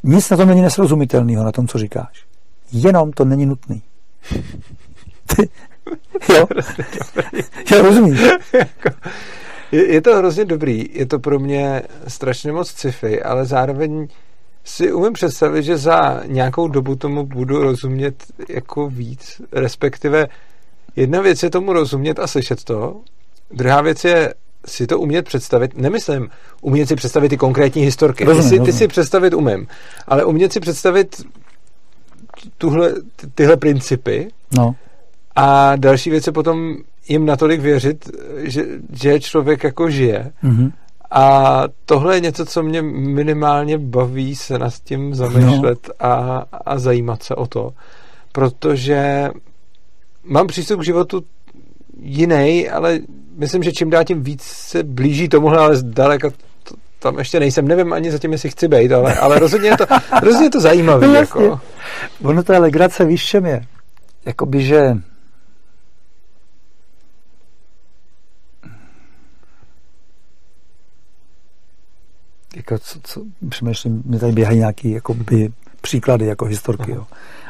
Nic na tom není nesrozumitelného, na tom, co říkáš. Jenom to není nutný. Ty... Jo? Já rozumím. Je, je to hrozně dobrý, je to pro mě strašně moc sci-fi, ale zároveň si umím představit, že za nějakou dobu tomu budu rozumět jako víc, respektive jedna věc je tomu rozumět a slyšet to, druhá věc je si to umět představit, nemyslím umět si představit ty konkrétní historky, rozumím, ty, si, ty si představit umím, ale umět si představit tuhle, tyhle principy no. a další věc je potom jim natolik věřit, že, že člověk jako žije. Mm-hmm. A tohle je něco, co mě minimálně baví se nad tím zamýšlet no. a, a zajímat se o to. Protože mám přístup k životu jiný, ale myslím, že čím dál tím víc se blíží tomuhle, ale zdaleka tam ještě nejsem. Nevím ani zatím, jestli chci být, ale, ale rozhodně je to, rozhodně je to zajímavé. No, jako. Ono to je legrace, víš, čem je? Jakoby, že jako co, co, přemýšlím, mě tady běhají nějaký jako by, příklady jako historky, jo.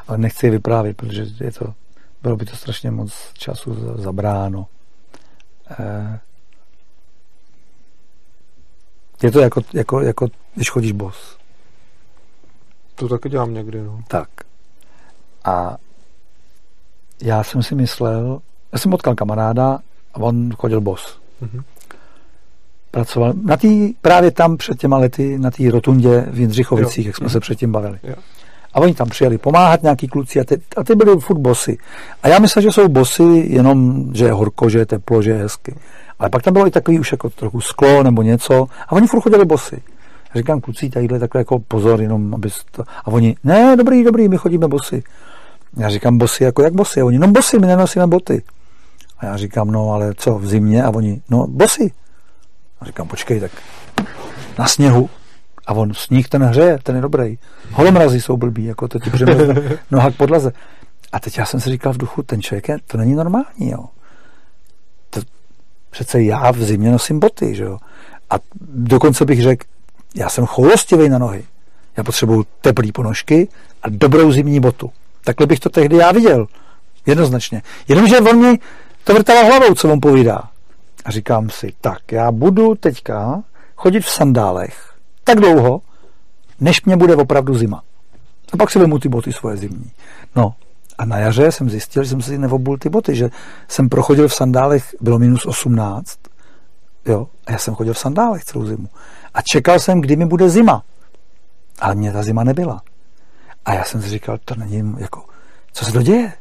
ale nechci je vyprávět, protože je to, bylo by to strašně moc času zabráno. Eh, je to jako, jako, jako když chodíš bos. To taky dělám někdy, no. Tak. A já jsem si myslel, já jsem potkal kamaráda a on chodil bos. Mm-hmm pracoval. Na tý, právě tam před těma lety, na té rotundě v Jindřichovicích, jo. jak jsme mm. se předtím bavili. Jo. A oni tam přijeli pomáhat nějaký kluci a ty, a ty byli furt bosy. A já myslel, že jsou bosy jenom, že je horko, že je teplo, že je hezky. Ale pak tam bylo i takový už jako trochu sklo nebo něco a oni furt chodili bosy. Říkám, kluci, tadyhle takhle jako pozor, jenom aby to... A oni, ne, dobrý, dobrý, my chodíme bosy. Já říkám, bosy, jako jak bosy? A oni, no bosy, my nenosíme boty. A já říkám, no ale co, v zimě? A oni, no bosy. A říkám, počkej, tak na sněhu. A on, sníh ten hřeje, ten je dobrý. Holomrazy jsou blbý, jako to ti přemrzne noha k podlaze. A teď já jsem si říkal v duchu, ten člověk je, to není normální, jo. To, přece já v zimě nosím boty, že jo. A dokonce bych řekl, já jsem choulostivý na nohy. Já potřebuju teplý ponožky a dobrou zimní botu. Takhle bych to tehdy já viděl. Jednoznačně. Jenomže on mi to vrtala hlavou, co on povídá. A říkám si, tak já budu teďka chodit v sandálech tak dlouho, než mě bude opravdu zima. A pak si vemu ty boty svoje zimní. No a na jaře jsem zjistil, že jsem si neobul ty boty, že jsem prochodil v sandálech, bylo minus 18, jo, a já jsem chodil v sandálech celou zimu. A čekal jsem, kdy mi bude zima. Ale mě ta zima nebyla. A já jsem si říkal, to není jako, co se to děje?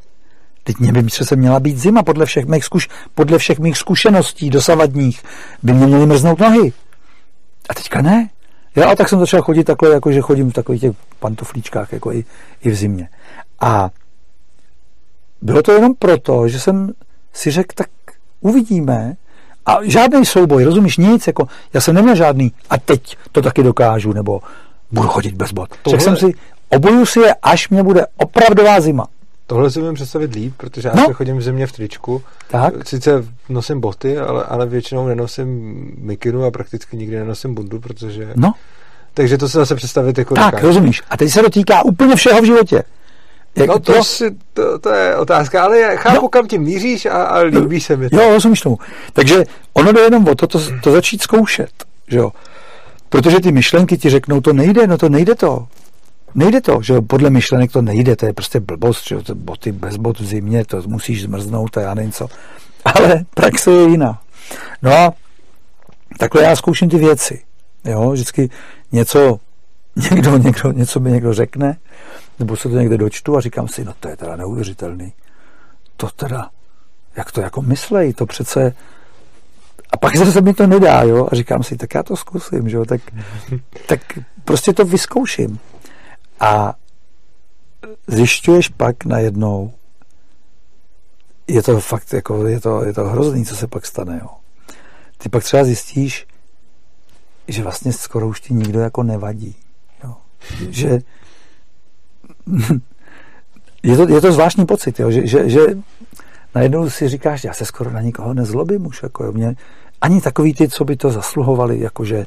Teď mě by přece měla být zima podle všech mých, zkuš, podle všech mých zkušeností dosavadních. By mě měly mrznout nohy. A teďka ne. Já a tak jsem začal chodit takhle, jako že chodím v takových těch pantoflíčkách, jako i, i v zimě. A bylo to jenom proto, že jsem si řekl, tak uvidíme. A žádný souboj, rozumíš, nic, jako, já jsem neměl žádný a teď to taky dokážu, nebo budu chodit bez bot. Tohle... Řekl jsem si, oboju si je, až mě bude opravdová zima. Tohle si můžu představit líp, protože já no. chodím v zimě v tričku. Tak. Sice nosím boty, ale, ale většinou nenosím mikinu a prakticky nikdy nenosím bundu, protože... No. Takže to se zase představit jako Tak, rozumíš. A teď se to týká úplně všeho v životě. Jak no to, to, si, to, to je otázka, ale já chápu, no. kam tím míříš a, a líbí se mi to. Jo, rozumíš tomu. Takže ono jde jenom o to, to, to začít zkoušet. Že jo? Protože ty myšlenky ti řeknou, to nejde, no to nejde to. Nejde to, že podle myšlenek to nejde, to je prostě blbost, že to boty bez bot v zimě, to musíš zmrznout a já nevím co. Ale praxe je jiná. No a takhle já zkouším ty věci. Jo, vždycky něco, někdo, někdo, něco mi někdo řekne, nebo se to někde dočtu a říkám si, no to je teda neuvěřitelný. To teda, jak to jako myslej, to přece a pak zase mi to nedá, jo, a říkám si, tak já to zkusím, že jo, tak, tak prostě to vyzkouším. A zjišťuješ pak najednou, je to fakt jako, je to, je to hrozný, co se pak stane, jo. Ty pak třeba zjistíš, že vlastně skoro už ti nikdo jako nevadí. Že je to, je to zvláštní pocit, jo, že, že, že najednou si říkáš, já se skoro na nikoho nezlobím už, jako jo, mě, ani takový ty, co by to zasluhovali, jakože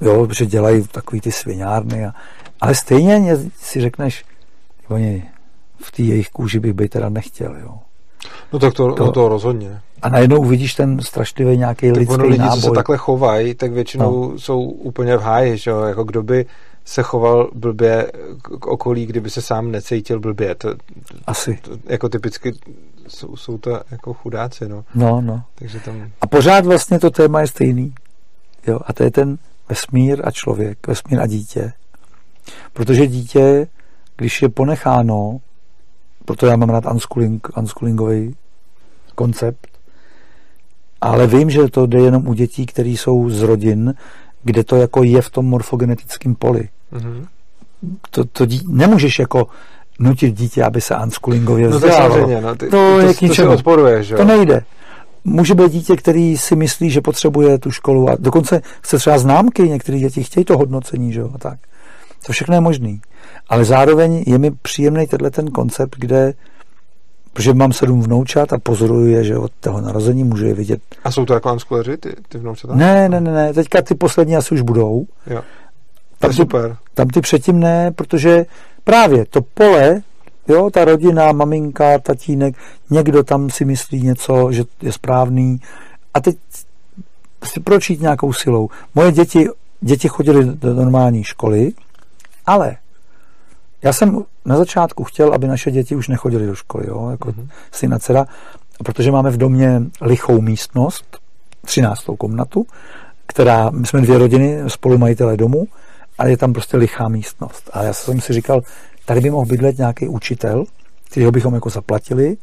jo, že dělají takový ty sviňárny, a, ale stejně si řekneš, oni v té jejich kůži bych by teda nechtěl, jo. No tak to, to, no to rozhodně. A najednou uvidíš ten strašlivý nějaký tak lidský ono lidi, náboj. co se takhle chovají, tak většinou no. jsou úplně v háji, že jo? Jako kdo by se choval blbě k okolí, kdyby se sám necítil blbě. To, Asi. To, jako typicky jsou, jsou to jako chudáci, no. No, no. Takže tam... A pořád vlastně to téma je stejný. Jo, a to je ten vesmír a člověk, vesmír a dítě. Protože dítě, když je ponecháno, proto já mám rád unschooling, unschoolingový koncept, ale vím, že to jde jenom u dětí, které jsou z rodin, kde to jako je v tom morfogenetickém poli. Mm-hmm. To, to dí, nemůžeš jako nutit dítě, aby se unschoolingově vzdělalo. No to no, ty, to, to, je k ničemu. To, odporuje, že? to nejde. Může být dítě, který si myslí, že potřebuje tu školu a dokonce chce třeba známky, některé děti chtějí to hodnocení, že jo, a tak. To všechno je možný. Ale zároveň je mi příjemný tenhle ten koncept, kde protože mám sedm vnoučat a pozoruju je, že od toho narození můžu je vidět. A jsou to jako unschooleri, ty, ty vnoučata? Ne, ne, ne, ne, teďka ty poslední asi už budou. Jo. To je super. Tam ty předtím ne, protože právě to pole, jo, ta rodina, maminka, tatínek, někdo tam si myslí něco, že je správný a teď si proč jít nějakou silou. Moje děti, děti chodily do normální školy, ale já jsem na začátku chtěl, aby naše děti už nechodily do školy, jo, jako mm-hmm. syn a dcera, protože máme v domě lichou místnost, 13. komnatu, která, my jsme dvě rodiny, spolumajitelé domu, a je tam prostě lichá místnost. A já jsem si říkal, tady by mohl bydlet nějaký učitel, kterého bychom jako zaplatili,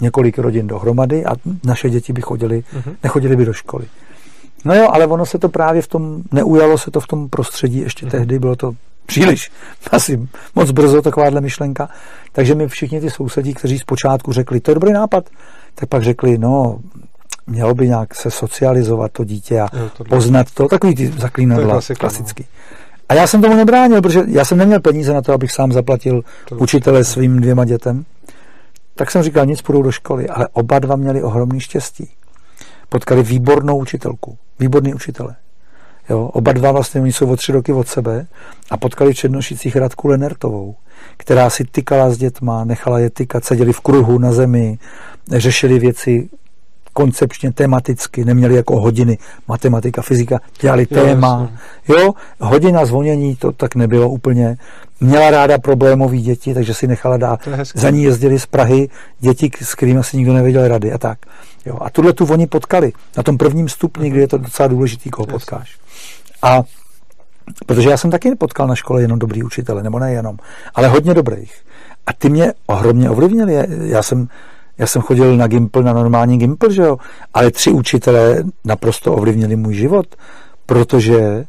několik rodin dohromady a naše děti by chodili, uh-huh. nechodili by do školy. No jo, ale ono se to právě v tom, neujalo se to v tom prostředí, ještě uh-huh. tehdy bylo to příliš, asi moc brzo takováhle myšlenka. Takže mi všichni ty sousedí, kteří zpočátku řekli, to je dobrý nápad, tak pak řekli, no, mělo by nějak se socializovat to dítě a jo, poznat to, takový ty zaklínadla, to klasický. No. A já jsem tomu nebránil, protože já jsem neměl peníze na to, abych sám zaplatil to učitele svým dvěma dětem. Tak jsem říkal, nic, půjdou do školy. Ale oba dva měli ohromný štěstí. Potkali výbornou učitelku, výborný učitele. Jo, oba dva vlastně, oni jsou o tři roky od sebe a potkali v Černošicích Radku Lenertovou, která si tykala s dětma, nechala je tykat, seděli v kruhu na zemi, řešili věci koncepčně, tematicky, neměli jako hodiny matematika, fyzika, dělali jo, téma. Jasně. Jo, hodina zvonění, to tak nebylo úplně. Měla ráda problémový děti, takže si nechala dát. Za ní jezdili z Prahy děti, s kterými si nikdo nevěděl rady a tak. Jo, a tuhle tu oni potkali na tom prvním stupni, kdy je to docela důležitý, koho potkáš. A protože já jsem taky potkal na škole jenom dobrý učitele, nebo nejenom, ale hodně dobrých. A ty mě ohromně ovlivnili. Já jsem já jsem chodil na Gimpl, na normální Gimpl, že jo? Ale tři učitelé naprosto ovlivnili můj život, protože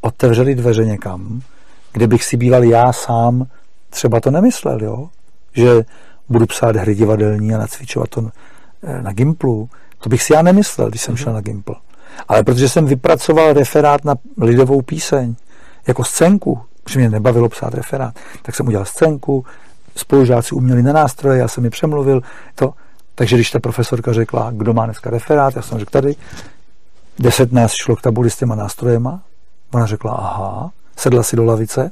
otevřeli dveře někam, kde bych si býval já sám třeba to nemyslel, jo? Že budu psát hry divadelní a nacvičovat to eh, na Gimplu. To bych si já nemyslel, když jsem šel na Gimple. Ale protože jsem vypracoval referát na lidovou píseň, jako scénku, protože mě nebavilo psát referát, tak jsem udělal scénku, spolužáci uměli na nástroje, já jsem je přemluvil, to. Takže když ta profesorka řekla, kdo má dneska referát, já jsem řekl tady, deset nás šlo k tabuli s těma nástrojema, ona řekla, aha, sedla si do lavice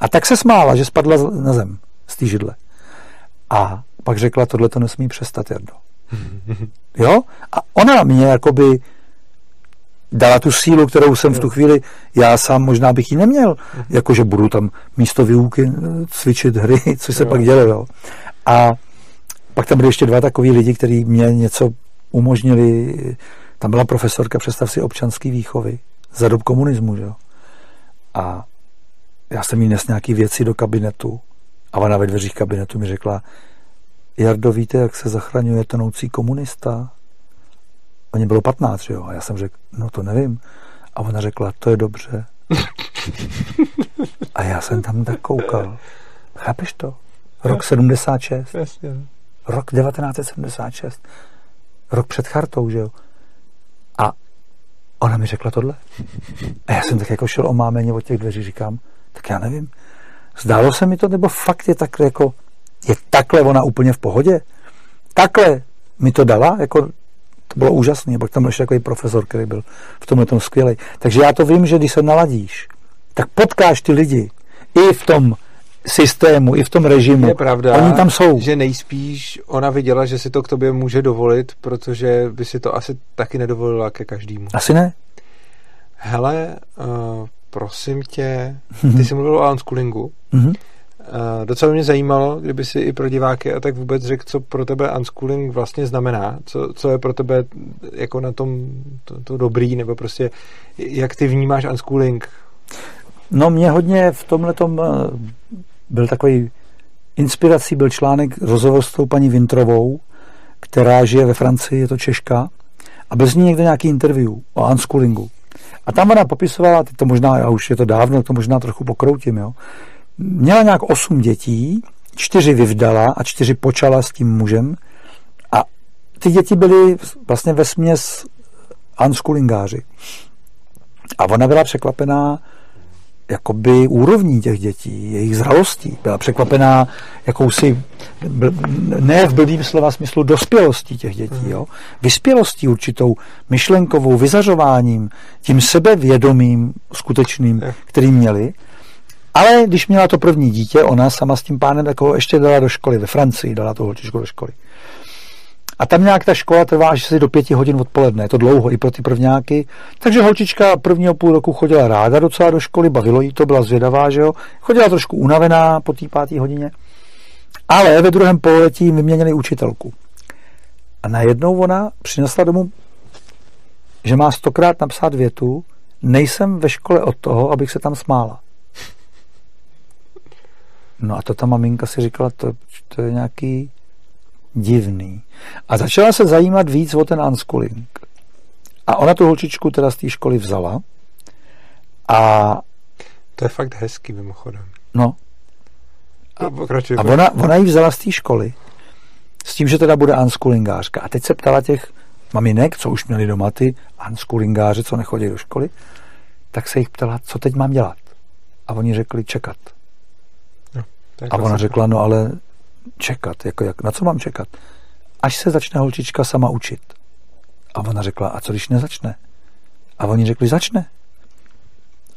a tak se smála, že spadla na zem z té židle. A pak řekla, tohle to nesmí přestat, Jardo. Jo? A ona mě jakoby dala tu sílu, kterou jsem v tu chvíli, já sám možná bych ji neměl, jakože budu tam místo výuky eh, cvičit hry, co se jo. pak dělo. Jo. A pak tam byly ještě dva takový lidi, kteří mě něco umožnili. Tam byla profesorka, představ si, občanský výchovy za dob komunismu, že jo. A já jsem jí nes nějaký věci do kabinetu a ona ve dveřích kabinetu mi řekla, Jardo, víte, jak se zachraňuje tonoucí komunista? Oni bylo 15, jo? A já jsem řekl, no to nevím. A ona řekla, to je dobře. A já jsem tam tak koukal. Chápeš to? Rok 76. Rok 1976. Rok před chartou, že jo? A ona mi řekla tohle. A já jsem tak jako šel o mámeně od těch dveří, říkám, tak já nevím. Zdálo se mi to, nebo fakt je takhle jako, je takhle ona úplně v pohodě? Takhle mi to dala, jako to bylo úžasné. Pak tam byl ještě takový profesor, který byl v tomhle tom skvělý. Takže já to vím, že když se naladíš, tak potkáš ty lidi i v tom systému, i v tom režimu. Je pravda, Oni tam jsou. že nejspíš ona viděla, že si to k tobě může dovolit, protože by si to asi taky nedovolila ke každému. Asi ne. Hele, uh, prosím tě, ty jsi mluvil o unschoolingu. Mm-hmm. Uh, docela mě zajímalo, kdyby si i pro diváky a tak vůbec řekl, co pro tebe unschooling vlastně znamená, co, co je pro tebe jako na tom to, to dobrý, nebo prostě jak ty vnímáš unschooling? No mě hodně v tomhle tom byl takový inspirací, byl článek rozhovor s tou paní Vintrovou, která žije ve Francii, je to Češka, a bez ní někde nějaký interview o unschoolingu. A tam ona popisovala, to možná, já už je to dávno, to možná trochu pokroutím, jo, měla nějak osm dětí, čtyři vyvdala a čtyři počala s tím mužem a ty děti byly vlastně ve směs unschoolingáři. A ona byla překvapená jakoby úrovní těch dětí, jejich zralostí. Byla překvapená jakousi, ne v blbým slova smyslu, dospělostí těch dětí. Jo? Vyspělostí určitou, myšlenkovou, vyzařováním, tím sebevědomím skutečným, který měli. Ale když měla to první dítě, ona sama s tím pánem takovou ještě dala do školy, ve Francii dala tu holčičku do školy. A tam nějak ta škola trvá až si do pěti hodin odpoledne, je to dlouho i pro ty prvňáky. Takže holčička prvního půl roku chodila ráda docela do školy, bavilo jí to, byla zvědavá, že jo. Chodila trošku unavená po té páté hodině. Ale ve druhém pololetí vyměnili učitelku. A najednou ona přinesla domů, že má stokrát napsat větu, nejsem ve škole od toho, abych se tam smála. No a to ta maminka si říkala, to, to je nějaký divný. A začala se zajímat víc o ten unschooling. A ona tu holčičku teda z té školy vzala a... To je fakt hezký mimochodem. No. A, a ona, ona ji vzala z té školy s tím, že teda bude unschoolingářka. A teď se ptala těch maminek, co už měli doma ty unschoolingáři, co nechodí do školy, tak se jich ptala, co teď mám dělat. A oni řekli čekat. A ona řekla, no ale čekat, jako jak, na co mám čekat? Až se začne holčička sama učit. A ona řekla, a co když nezačne? A oni řekli, začne.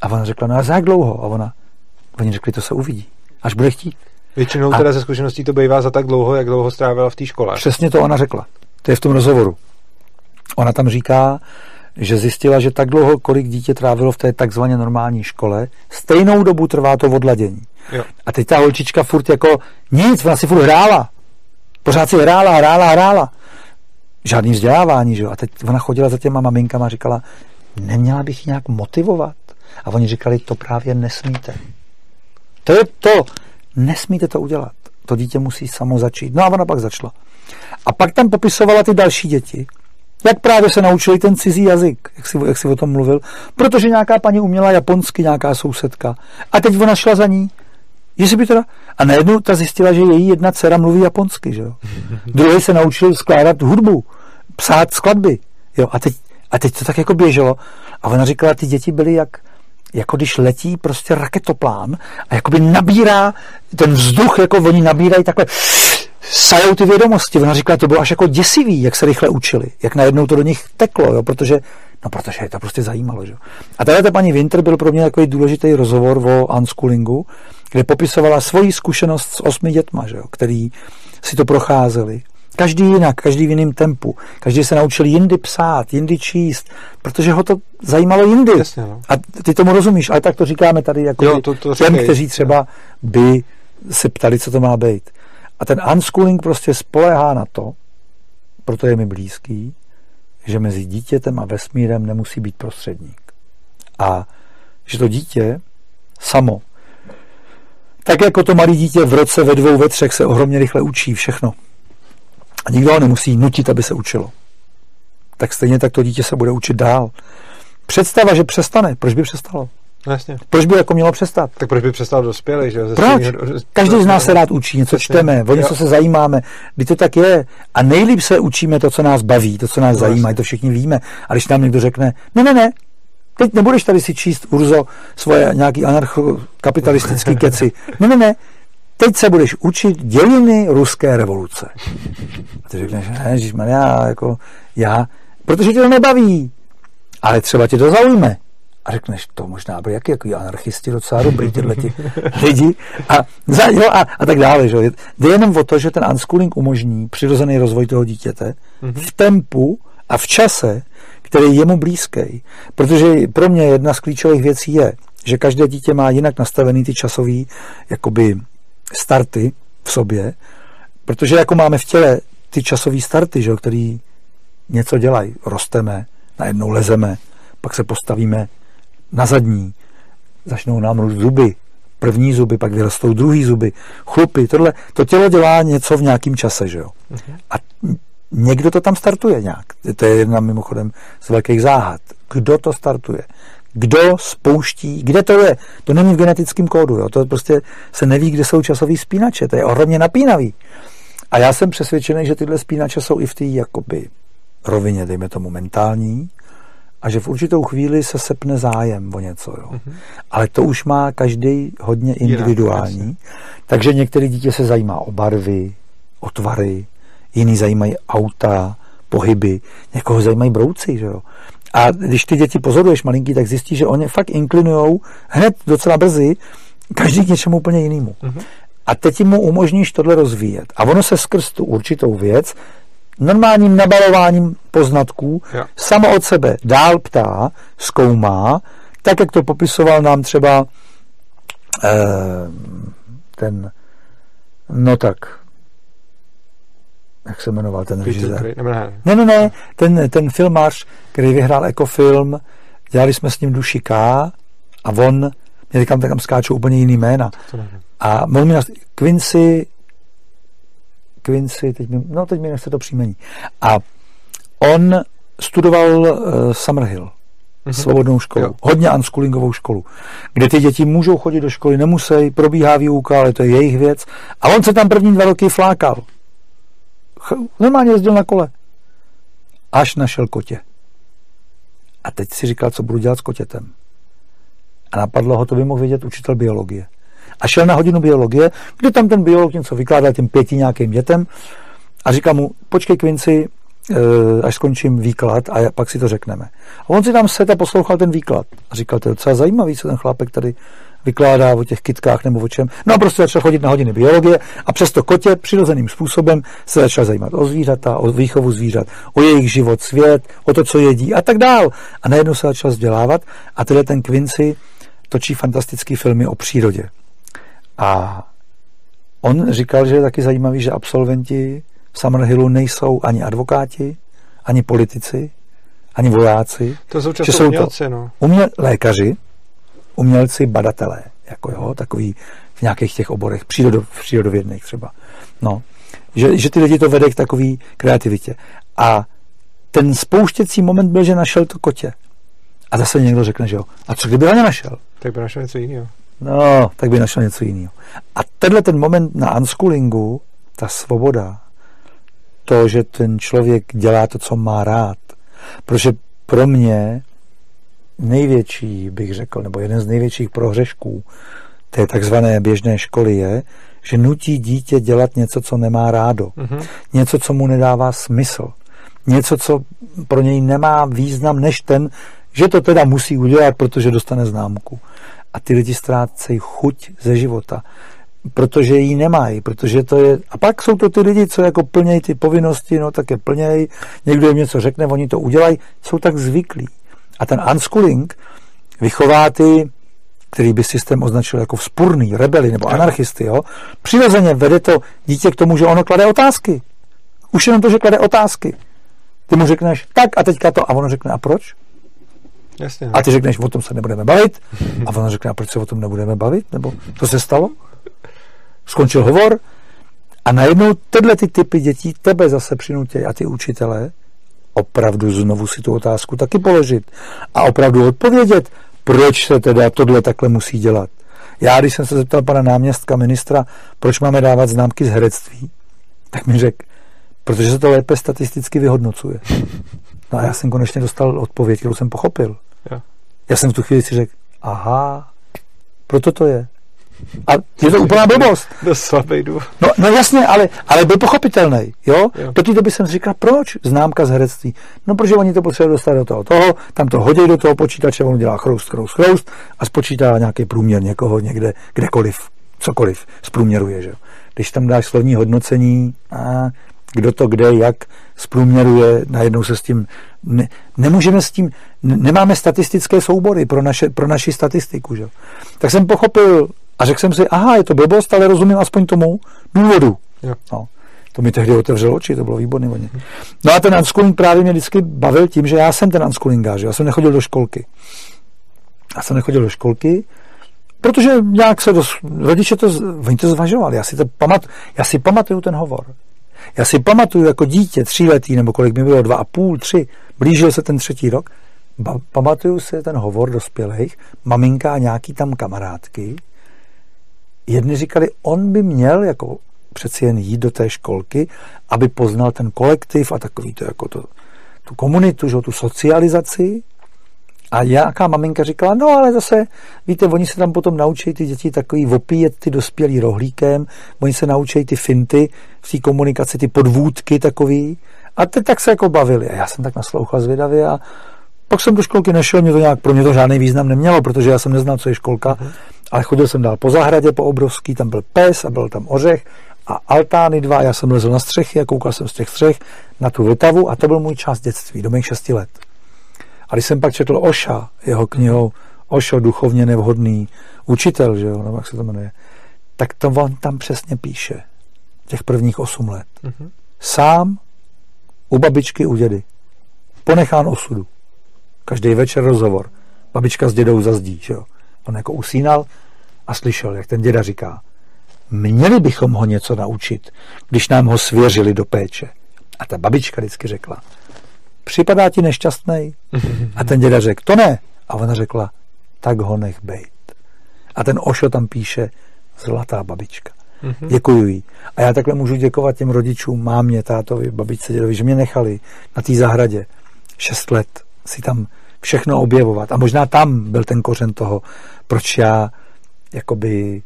A ona řekla, no a za jak dlouho? A ona, oni řekli, to se uvidí, až bude chtít. Většinou a teda ze zkušeností to bývá za tak dlouho, jak dlouho strávila v té škole. Přesně to ona řekla. To je v tom rozhovoru. Ona tam říká, že zjistila, že tak dlouho, kolik dítě trávilo v té takzvaně normální škole, stejnou dobu trvá to odladění. Jo. A teď ta holčička furt jako nic, ona si furt hrála. Pořád si hrála, hrála, hrála. Žádný vzdělávání, že jo. A teď ona chodila za těma maminkama a říkala, neměla bych ji nějak motivovat. A oni říkali, to právě nesmíte. To je to. Nesmíte to udělat. To dítě musí samo začít. No a ona pak začala. A pak tam popisovala ty další děti, jak právě se naučili ten cizí jazyk, jak si, jak si o tom mluvil, protože nějaká paní uměla japonsky, nějaká sousedka. A teď ona šla za ní Jestli by teda... A najednou ta zjistila, že její jedna dcera mluví japonsky, že jo. Druhý se naučil skládat hudbu. psát skladby. Jo, a teď, a teď to tak jako běželo. A ona říkala, ty děti byly jak, jako když letí prostě raketoplán a jakoby nabírá ten vzduch, jako oni nabírají takhle sajou ty vědomosti. Ona říkala, to bylo až jako děsivý, jak se rychle učili, jak najednou to do nich teklo, jo, protože, no protože je to prostě zajímalo. Že? A tady ta paní Winter byl pro mě takový důležitý rozhovor o unschoolingu, kde popisovala svoji zkušenost s osmi dětma, že jo, který si to procházeli. Každý jinak, každý v jiném tempu. Každý se naučil jindy psát, jindy číst, protože ho to zajímalo jindy. Jasně, no. A ty tomu rozumíš, ale tak to říkáme tady jako Jo, to- to těm, říkej. kteří třeba by se ptali, co to má být. A ten unschooling prostě spolehá na to, proto je mi blízký, že mezi dítětem a vesmírem nemusí být prostředník. A že to dítě samo, tak jako to malé dítě v roce ve dvou, ve třech se ohromně rychle učí všechno. A nikdo ho nemusí nutit, aby se učilo. Tak stejně tak to dítě se bude učit dál. Představa, že přestane, proč by přestalo? No, jasně. Proč by jako mělo přestat? Tak proč by přestal dospělý, že jo? Proč? stejného- Každý z nás se rád učí, něco Přesně. čteme, o něco se zajímáme. Kdy to tak je. A nejlíp se učíme to, co nás baví, to, co nás No, zajímá, jasně. to všichni víme. A když nám někdo řekne, ne, ne, ne, teď nebudeš tady si číst, Urzo, svoje nějaký anarchokapitalistický keci. Ne, ne, ne, teď se budeš učit dějiny ruské revoluce. A ty řekneš, ne, já, jako, já, protože tě to nebaví, ale třeba tě to zaujme. A řekneš, to možná by jaký, jaký anarchisti docela dobrý tyhle ti lidi a, za, jo, a, a tak dále. Že? jo. Jde jenom o to, že ten unschooling umožní přirozený rozvoj toho dítěte v tempu a v čase, který je jemu blízký. Protože pro mě jedna z klíčových věcí je, že každé dítě má jinak nastavený ty časové jakoby starty v sobě, protože jako máme v těle ty časové starty, že, jo, který něco dělají. Rosteme, najednou lezeme, pak se postavíme na zadní, začnou nám růst zuby, první zuby, pak vyrostou druhý zuby, chlupy, tohle, to tělo dělá něco v nějakém čase, že jo. A někdo to tam startuje nějak. To je jedna mimochodem z velkých záhad. Kdo to startuje? Kdo spouští, kde to je? To není v genetickém kódu, jo? to prostě se neví, kde jsou časový spínače, to je ohromně napínavý. A já jsem přesvědčený, že tyhle spínače jsou i v té jakoby rovině, dejme tomu mentální, a že v určitou chvíli se sepne zájem o něco. Jo. Mm-hmm. Ale to už má každý hodně individuální. jasně. takže některé dítě se zajímá o barvy, o tvary, jiný zajímají auta, pohyby, někoho zajímají brouci. Že jo. A když ty děti pozoruješ malinký, tak zjistíš, že oni fakt inklinujou hned docela brzy každý k něčemu úplně jinému. Mm-hmm. A teď mu umožníš tohle rozvíjet. A ono se skrz tu určitou věc normálním nabalováním poznatků Jo. samo od sebe dál ptá, zkoumá, tak, jak to popisoval nám třeba eh, ten, no tak, jak se jmenoval ten režisér? Ne? Ne, ne, ten, ten filmář, který vyhrál ekofilm, dělali jsme s ním duši K a on, mě říkám, tak tam skáčou úplně jiný jména. A on mi nas... Quincy Quincy, teď mi, no teď mi nechce to příjmení. A on studoval uh, Summerhill, mm-hmm. svobodnou školu, Jo. jo. hodně unschoolingovou školu, kde ty děti můžou chodit do školy, nemusí, probíhá výuka, ale to je jejich věc. A on se tam první dva roky flákal. Ch- normálně jezdil na kole. Až našel kotě. A teď si říkal, co budu dělat s kotětem. A napadlo ho, to by mohl vědět učitel biologie. A šel na hodinu biologie, kde tam ten biolog něco vykládal těm pěti nějakým dětem a říká mu, počkej Quincy, eh, až skončím výklad a pak si to řekneme. A on si tam set a poslouchal ten výklad. A říkal, to je docela zajímavý, co ten chlápek tady vykládá o těch kytkách nebo o čem. No a prostě začal chodit na hodiny biologie a přesto kotě přirozeným způsobem se začal zajímat o zvířata, o výchovu zvířat, o jejich život, svět, o to, co jedí a tak dál. A najednou se začal vzdělávat a tenhle ten Quincy točí fantastické filmy o přírodě. A on říkal, že je taky zajímavý, že absolventi v Summerhillu nejsou ani advokáti, ani politici, ani vojáci. To jsou často jsou umělci, to no. uměl, lékaři, umělci, badatelé, jako jo, takový v nějakých těch oborech, přírodo, přírodovědných třeba. No, že, že ty lidi to vede k takový kreativitě. A ten spouštěcí moment byl, že našel to kotě. A zase někdo řekne, že jo, a co kdyby ho nenašel? Tak by našel něco jiného. No, tak by našel něco jiného. A tenhle ten moment na unschoolingu, ta svoboda, to, že ten člověk dělá to, co má rád. Protože pro mě největší, bych řekl, nebo jeden z největších prohřešků té takzvané běžné školy je, že nutí dítě dělat něco, co nemá rádo. Mm-hmm. Něco, co mu nedává smysl. Něco, co pro něj nemá význam než ten, že to teda musí udělat, protože dostane známku. A ty lidi ztrácejí chuť ze života protože ji nemají, protože to je... A pak jsou to ty lidi, co jako plnějí ty povinnosti, no tak je plnějí, někdo jim něco řekne, oni to udělají, jsou tak zvyklí. A ten unschooling vychová ty, který by systém označil jako vzpurný, rebeli nebo anarchisty, jo, přirozeně vede to dítě k tomu, že ono klade otázky. Už jenom to, že klade otázky. Ty mu řekneš, tak a teďka to, a ono řekne, a proč? Jasně, a ty řekneš, o tom se nebudeme bavit, a ono řekne, a proč se o tom nebudeme bavit, nebo co se stalo? Skončil hovor a najednou tyhle ty typy dětí tebe zase přinutí a ty učitelé opravdu znovu si tu otázku taky položit a opravdu odpovědět, proč se teda tohle takhle musí dělat. Já, když jsem se zeptal pana náměstka ministra, proč máme dávat známky z herectví, tak mi řekl, protože se to lépe statisticky vyhodnocuje. No a já jsem konečně dostal odpověď, kterou jsem pochopil. Já jsem v tu chvíli si řekl, aha, proto to je. A je to úplná blbost. Dost slabý důvod. No, no jasně, ale, ale byl pochopitelný. Jo? jo. Do té doby jsem říkal, proč známka z herectví? No, protože oni to potřebují dostat do toho, toho, tam to hodí do toho počítače, on dělá chroust, chroust, chroust a spočítá nějaký průměr někoho někde, kdekoliv, cokoliv zprůměruje. Že? Když tam dáš slovní hodnocení, a kdo to kde, jak zprůměruje, najednou se s tím, ne, nemůžeme s tím, ne, nemáme statistické soubory pro, naše, pro naši statistiku. Že? Tak jsem pochopil a řekl jsem si, aha, je to blbost, ale rozumím aspoň tomu důvodu. No. To mi tehdy otevřelo oči, to bylo výborný oni. No a ten unschooling právě mě vždycky bavil tím, že já jsem ten unschoolingář, já jsem nechodil do školky. Já jsem nechodil do školky, protože nějak se dos, rodiče to, oni to zvažovali, já si, to pamat, já si pamatuju ten hovor. Já si pamatuju jako dítě, tříletý, nebo kolik mi bylo, dva a půl, tři, blížil se ten třetí rok, pamatuju si ten hovor dospělých, maminka a nějaký tam kamarádky, jedni říkali, on by měl jako přeci jen jít do té školky, aby poznal ten kolektiv a takový to jako to, tu komunitu, že, tu socializaci. A nějaká maminka říkala, no ale zase, víte, oni se tam potom naučí ty děti takový opíjet ty dospělí rohlíkem, oni se naučí ty finty v té komunikaci, ty podvůdky takový. A teď tak se jako bavili. A já jsem tak naslouchal zvědavě a pak jsem do školky nešel, mě to nějak, pro mě to žádný význam nemělo, protože já jsem neznal, co je školka. Uh-huh. Ale chodil jsem dál po zahradě, po obrovský, tam byl pes a byl tam ořech a altány dva, já jsem lezl na střechy a koukal jsem z těch střech na tu Vltavu a to byl můj čas dětství, do mých šesti let. A když jsem pak četl Oša, jeho knihou Ošo, duchovně nevhodný učitel, že jo, nebo jak se to jmenuje, tak to on tam přesně píše. Těch prvních osm let. Mm-hmm. Sám u babičky, u dědy. Ponechán osudu. Každý večer rozhovor. Babička s dědou zazdí, že jo. On jako usínal a slyšel, jak ten děda říká, měli bychom ho něco naučit, když nám ho svěřili do péče. A ta babička vždycky řekla, připadá ti nešťastný? A ten děda řekl, to ne. A ona řekla, tak ho nech bejt. A ten Ošo tam píše, zlatá babička. Mm-hmm. Děkuju jí. A já takhle můžu děkovat těm rodičům, mámě, tátovi, babičce, dědovi, že mě nechali na té zahradě šest let si tam všechno objevovat. A možná tam byl ten kořen toho, proč já jakoby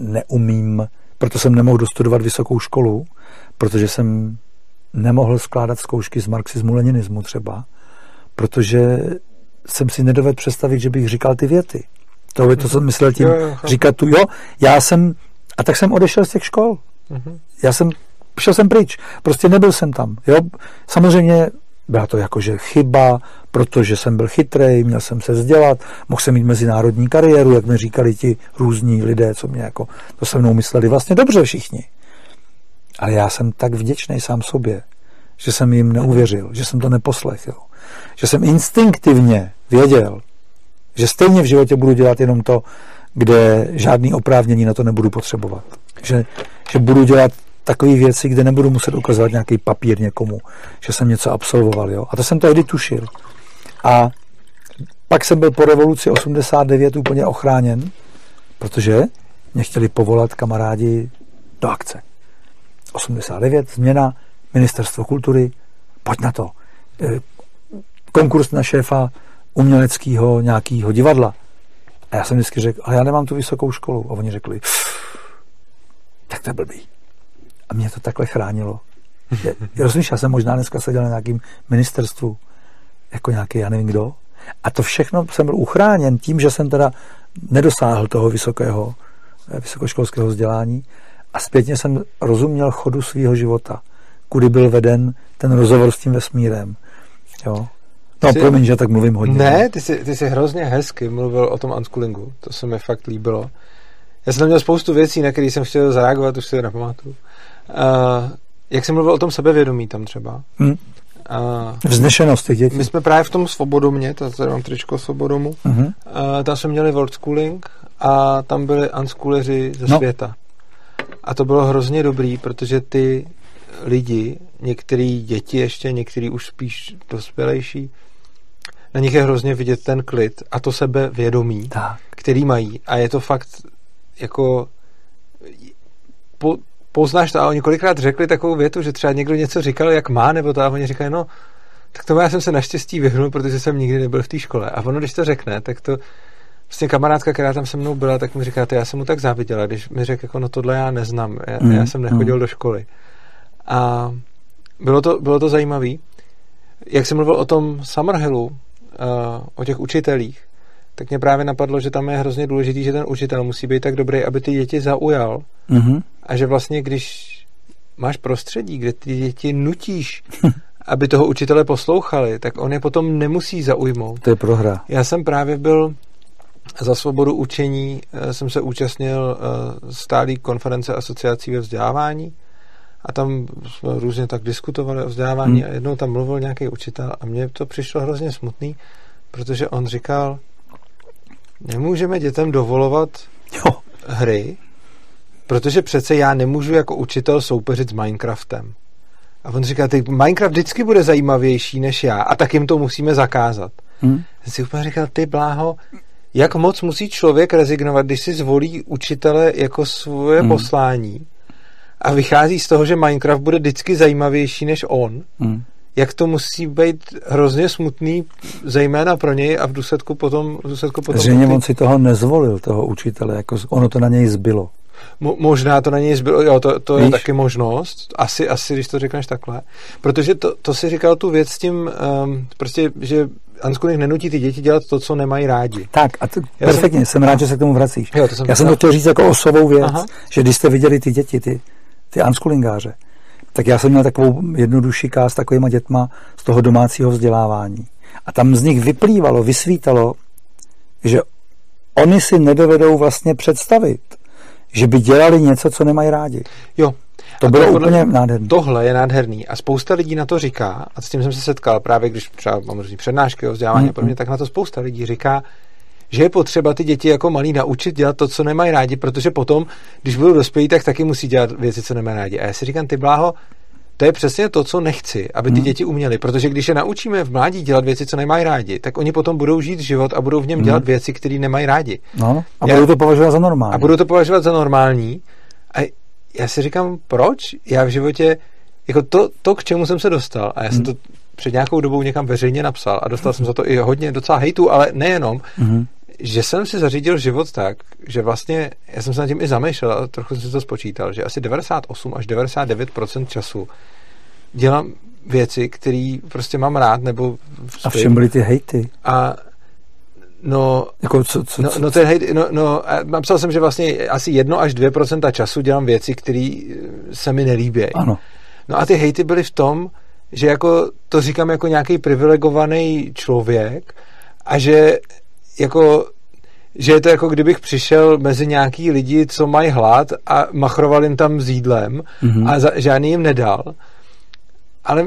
neumím, proto jsem nemohl dostudovat vysokou školu, protože jsem nemohl skládat zkoušky z marxismu, leninismu třeba, protože jsem si nedovedl představit, že bych říkal ty věty. To je to, co jsem myslel tím říkat tu, jo, já jsem, a tak jsem odešel z těch škol. Uh-huh. Já jsem, šel jsem pryč, prostě nebyl jsem tam, jo. Samozřejmě byla to jakože chyba, protože jsem byl chytrý, měl jsem se vzdělat, mohl jsem mít mezinárodní kariéru, jak mi říkali ti různí lidé, co mě jako, to se mnou mysleli vlastně dobře všichni. Ale já jsem tak vděčný sám sobě, že jsem jim neuvěřil, že jsem to neposlechl, že jsem instinktivně věděl, že stejně v životě budu dělat jenom to, kde žádný oprávnění na to nebudu potřebovat. Že, že budu dělat takové věci, kde nebudu muset ukazovat nějaký papír někomu, že jsem něco absolvoval. Jo? A to jsem tehdy tušil. A pak jsem byl po revoluci 89 úplně ochráněn, protože mě chtěli povolat kamarádi do akce. 89, změna, ministerstvo kultury, pojď na to. E, konkurs na šéfa uměleckého nějakého divadla. A já jsem vždycky řekl, ale já nemám tu vysokou školu. A oni řekli, tak to je blbý. A mě to takhle chránilo. Je, rozumíš, já jsem možná dneska seděl na nějakým ministerstvu, jako nějaký, já nevím kdo, a to všechno jsem byl uchráněn tím, že jsem teda nedosáhl toho vysokého, eh, vysokoškolského vzdělání a zpětně jsem rozuměl chodu svého života, kudy byl veden ten rozhovor s tím vesmírem. Jo. No, jsi, promiň, že tak mluvím hodně. Ne, ty jsi, ty jsi hrozně hezky mluvil o tom unschoolingu. To se mi fakt líbilo. Já jsem tam měl spoustu věcí, na které jsem chtěl zareagovat, už si je nepamatuju. Uh, jak jsem mluvil o tom sebevědomí tam třeba. Hmm. Uh, Vznešenost těch dětí. My jsme právě v tom Svobodomě, to tady mám tričko Svobodomu, uh-huh. uh, tam jsme měli world schooling a tam byli unschooleři ze no. světa. A to bylo hrozně dobrý, protože ty lidi, některý děti ještě, některý už spíš dospělejší, na nich je hrozně vidět ten klid a to sebevědomí, tak. který mají. A je to fakt jako po, poznáš to a oni kolikrát řekli takovou větu, že třeba někdo něco říkal, jak má, nebo to a oni říkají, no, tak tomu já jsem se naštěstí vyhnul, protože jsem nikdy nebyl v té škole. A ono, když to řekne, tak to vlastně kamarádka, která tam se mnou byla, tak mi říká, já jsem mu tak záviděla, když mi řekl, jako no tohle já neznám, já, mm, já jsem nechodil mm. do školy. A bylo to, bylo to zajímavé. Jak jsem mluvil o tom Summerhillu, uh, o těch učitelích, tak mě právě napadlo, že tam je hrozně důležitý, že ten učitel musí být tak dobrý, aby ty děti zaujal. Mm-hmm. A že vlastně, když máš prostředí, kde ty děti nutíš, aby toho učitele poslouchali, tak on je potom nemusí zaujmout. To je prohra. Já jsem právě byl za svobodu učení, eh, jsem se účastnil eh, stálý konference asociací ve vzdělávání a tam jsme různě tak diskutovali o vzdělávání hmm. a jednou tam mluvil nějaký učitel a mně to přišlo hrozně smutný, protože on říkal, nemůžeme dětem dovolovat jo. hry, protože přece já nemůžu jako učitel soupeřit s Minecraftem. A on říká, ty Minecraft vždycky bude zajímavější než já a tak jim to musíme zakázat. Hmm. Já si úplně říkal, ty bláho, jak moc musí člověk rezignovat, když si zvolí učitele jako svoje hmm. poslání a vychází z toho, že Minecraft bude vždycky zajímavější než on. Hmm jak to musí být hrozně smutný, zejména pro něj a v důsledku potom... V důsledku potom Zřejmě on si toho nezvolil, toho učitele, jako ono to na něj zbylo. Mo- možná to na něj zbylo, jo, to, to je taky možnost, asi, asi, když to řekneš takhle. Protože to, to si říkal tu věc s tím, um, prostě, že unschooling nenutí ty děti dělat to, co nemají rádi. Tak, a to, Já perfektně, jsem, jsem rád, že se k tomu vracíš. Jo, to jsem Já jsem to chtěl říct jako osovou věc, Aha. že když jste viděli ty děti, ty, ty unschoolingáře, tak já jsem měl takovou jednodušší káz s takovýma dětma z toho domácího vzdělávání. A tam z nich vyplývalo, vysvítalo, že oni si nedovedou vlastně představit, že by dělali něco, co nemají rádi. Jo. To bylo to úplně nádherné. Tohle je nádherný a spousta lidí na to říká, a s tím jsem se setkal právě, když třeba mám různý přednášky o vzdělávání mm, a podobně, mm. tak na to spousta lidí říká, že je potřeba ty děti jako malí naučit dělat to, co nemají rádi, protože potom, když budou dospělí, tak taky musí dělat věci, co nemají rádi. A já si říkám, ty bláho, to je přesně to, co nechci, aby ty hmm. děti uměly, protože když je naučíme v mládí dělat věci, co nemají rádi, tak oni potom budou žít život a budou v něm hmm. dělat věci, které nemají rádi. No, a já, budou to považovat za normální. A budou to považovat za normální. A já si říkám, proč? Já v životě, jako to, to k čemu jsem se dostal, a já jsem hmm. to před nějakou dobou někam veřejně napsal a dostal jsem za to i hodně docela hejtu, ale nejenom, mm že jsem si zařídil život tak, že vlastně, já jsem se nad tím i zamýšlel a trochu jsem si to spočítal, že asi 98 až 99% času dělám věci, které prostě mám rád, nebo spím. A v čem byly ty hejty? A No, jako co, co, no, no, ten hejt, no, no, napsal jsem, že vlastně asi 1 až 2% času dělám věci, které se mi nelíbí. Ano. No a ty hejty byly v tom, že jako to říkám jako nějaký privilegovaný člověk a že jako že je to jako kdybych přišel mezi nějaký lidi, co mají hlad a machroval jim tam s jídlem mm-hmm. a za, žádný jim nedal. Ale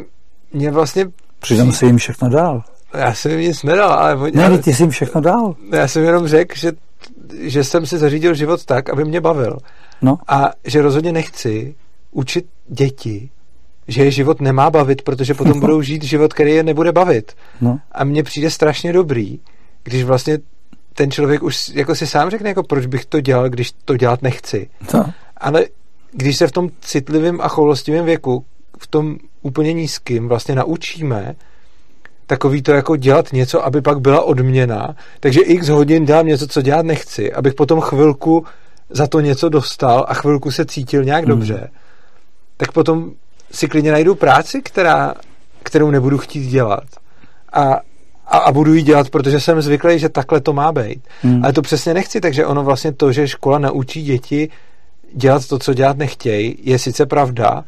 mě vlastně... Přitom si jim všechno dal. Já jsem jim nic nedal, ale... Ne, ale, ty jsi jim všechno dal. Já jsem jenom řekl, že, že jsem si zařídil život tak, aby mě bavil. No. A že rozhodně nechci učit děti, že je život nemá bavit, protože potom budou žít život, který je nebude bavit. No. A mně přijde strašně dobrý, když vlastně ten člověk už jako si sám řekne, jako proč bych to dělal, když to dělat nechci. No. Ale když se v tom citlivém a choulostivém věku v tom úplně nízkým vlastně naučíme takový to jako dělat něco, aby pak byla odměna. Takže x hodin dělám něco, co dělat nechci, abych potom chvilku za to něco dostal a chvilku se cítil nějak hmm. dobře. Tak potom si klidně najdu práci, která, kterou nebudu chtít dělat. A, a, a budu ji dělat, protože jsem zvyklý, že takhle to má být. Hmm. Ale to přesně nechci, takže ono vlastně to, že škola naučí děti dělat to, co dělat nechtějí, je sice pravda,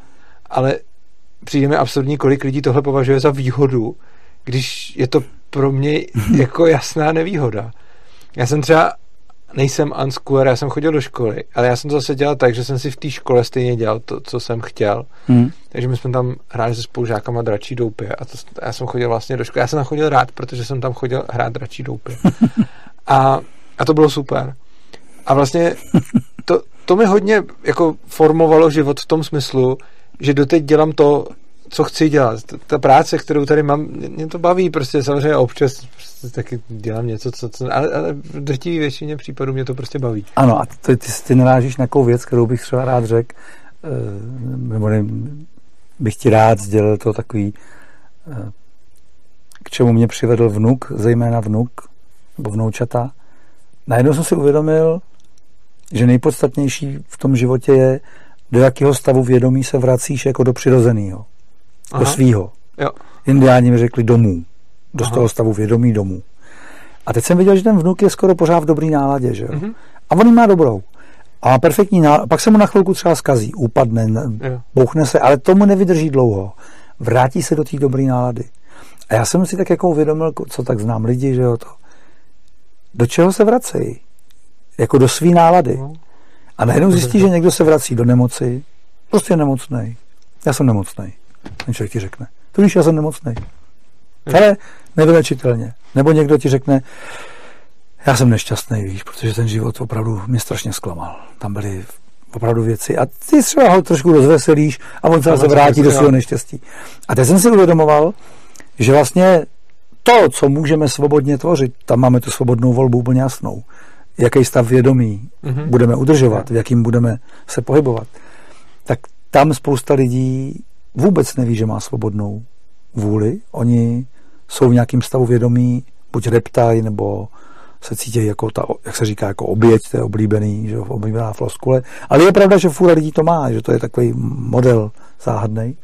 ale přijde mi absurdní, kolik lidí tohle považuje za výhodu, když je to pro mě jako jasná nevýhoda. Já jsem třeba nejsem unschooler, já jsem chodil do školy, ale já jsem to zase dělal tak, že jsem si v té škole stejně dělal to, co jsem chtěl. Hmm. Takže my jsme tam hráli se spolužákama dračí doupy a to, já jsem chodil vlastně do školy. Já jsem tam chodil rád, protože jsem tam chodil hrát dračí doupy. a, a to bylo super. A vlastně to, to mi hodně jako formovalo život v tom smyslu, že doteď dělám to, co chci dělat. Ta práce, kterou tady mám, mě to baví, prostě samozřejmě občas prostě taky dělám něco, co, co ale, ale v drtivé většině případů mě to prostě baví. Ano, a ty, ty, ty narážíš na takovou věc, kterou bych třeba rád řekl, eh, nebo ne, bych ti rád sdělil to takový, eh, k čemu mě přivedl vnuk, zejména vnuk, nebo vnoučata. Najednou jsem si uvědomil, že nejpodstatnější v tom životě je, do jakého stavu vědomí se vracíš jako do přirozeného, do svýho. Jo. Indiáni mi řekli domů, do Aha. toho stavu vědomí domů. A teď jsem viděl, že ten vnuk je skoro pořád v dobrý náladě, že jo? Mm-hmm. A on má dobrou. A má perfektní náladu. Pak se mu na chvilku třeba skazí, upadne, jo. bouchne se, ale tomu nevydrží dlouho. Vrátí se do té dobré nálady. A já jsem si tak jako uvědomil, co tak znám lidi, že jo, to. Do čeho se vracejí? Jako do své nálady. No. A najednou zjistí, že někdo se vrací do nemoci, prostě je nemocný. Já jsem nemocný. Ten člověk ti řekne. To víš, já jsem nemocný. Ale nevylečitelně. Nebo někdo ti řekne, já jsem nešťastný, víš, protože ten život opravdu mě strašně zklamal. Tam byly opravdu věci a ty třeba ho trošku rozveselíš a on se vrátí do svého neštěstí. A teď jsem si uvědomoval, že vlastně to, co můžeme svobodně tvořit, tam máme tu svobodnou volbu úplně jasnou jaký stav vědomí mm-hmm. budeme udržovat, v jakým budeme se pohybovat, tak tam spousta lidí vůbec neví, že má svobodnou vůli. Oni jsou v nějakém stavu vědomí, buď reptaj, nebo se cítí jako ta, jak se říká, jako oběť, to je oblíbený, že oblíbená floskule. Ale je pravda, že fůra lidí to má, že to je takový model záhadný.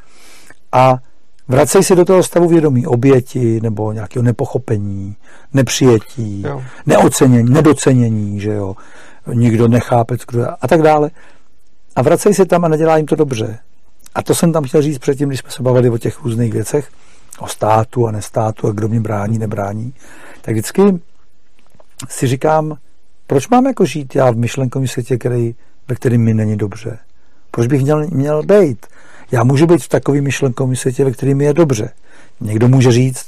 A Vracej se do toho stavu vědomí oběti nebo nějakého nepochopení, nepřijetí, jo. neocenění, nedocenění, že jo, nikdo nechápe, kdo a tak dále. A vracej se tam a nedělá jim to dobře. A to jsem tam chtěl říct předtím, když jsme se bavili o těch různých věcech, o státu a nestátu a kdo mě brání, nebrání, tak vždycky si říkám, proč mám jako žít já v myšlenkovém světě, který, ve kterém mi není dobře? Proč bych měl, měl být? Já můžu být v takovém myšlenkovém světě, ve kterém je dobře. Někdo může říct,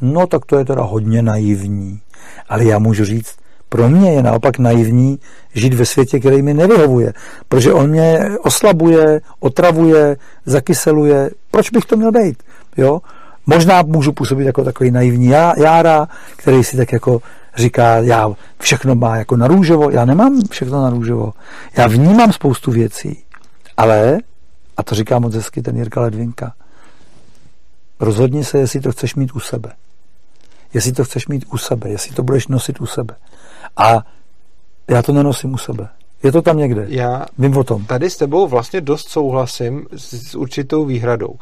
no tak to je teda hodně naivní. Ale já můžu říct, pro mě je naopak naivní žít ve světě, který mi nevyhovuje, protože on mě oslabuje, otravuje, zakyseluje. Proč bych to měl být? Jo? Možná můžu působit jako takový naivní já, jára, který si tak jako říká, já všechno má jako na růžovo. Já nemám všechno na růžovo. Já vnímám spoustu věcí, ale a to říká moc hezky ten Jirka Ledvinka. Rozhodni se, jestli to chceš mít u sebe. Jestli to chceš mít u sebe, jestli to budeš nosit u sebe. A já to nenosím u sebe. Je to tam někde. Já Vím o tom. Tady s tebou vlastně dost souhlasím s, s určitou výhradou.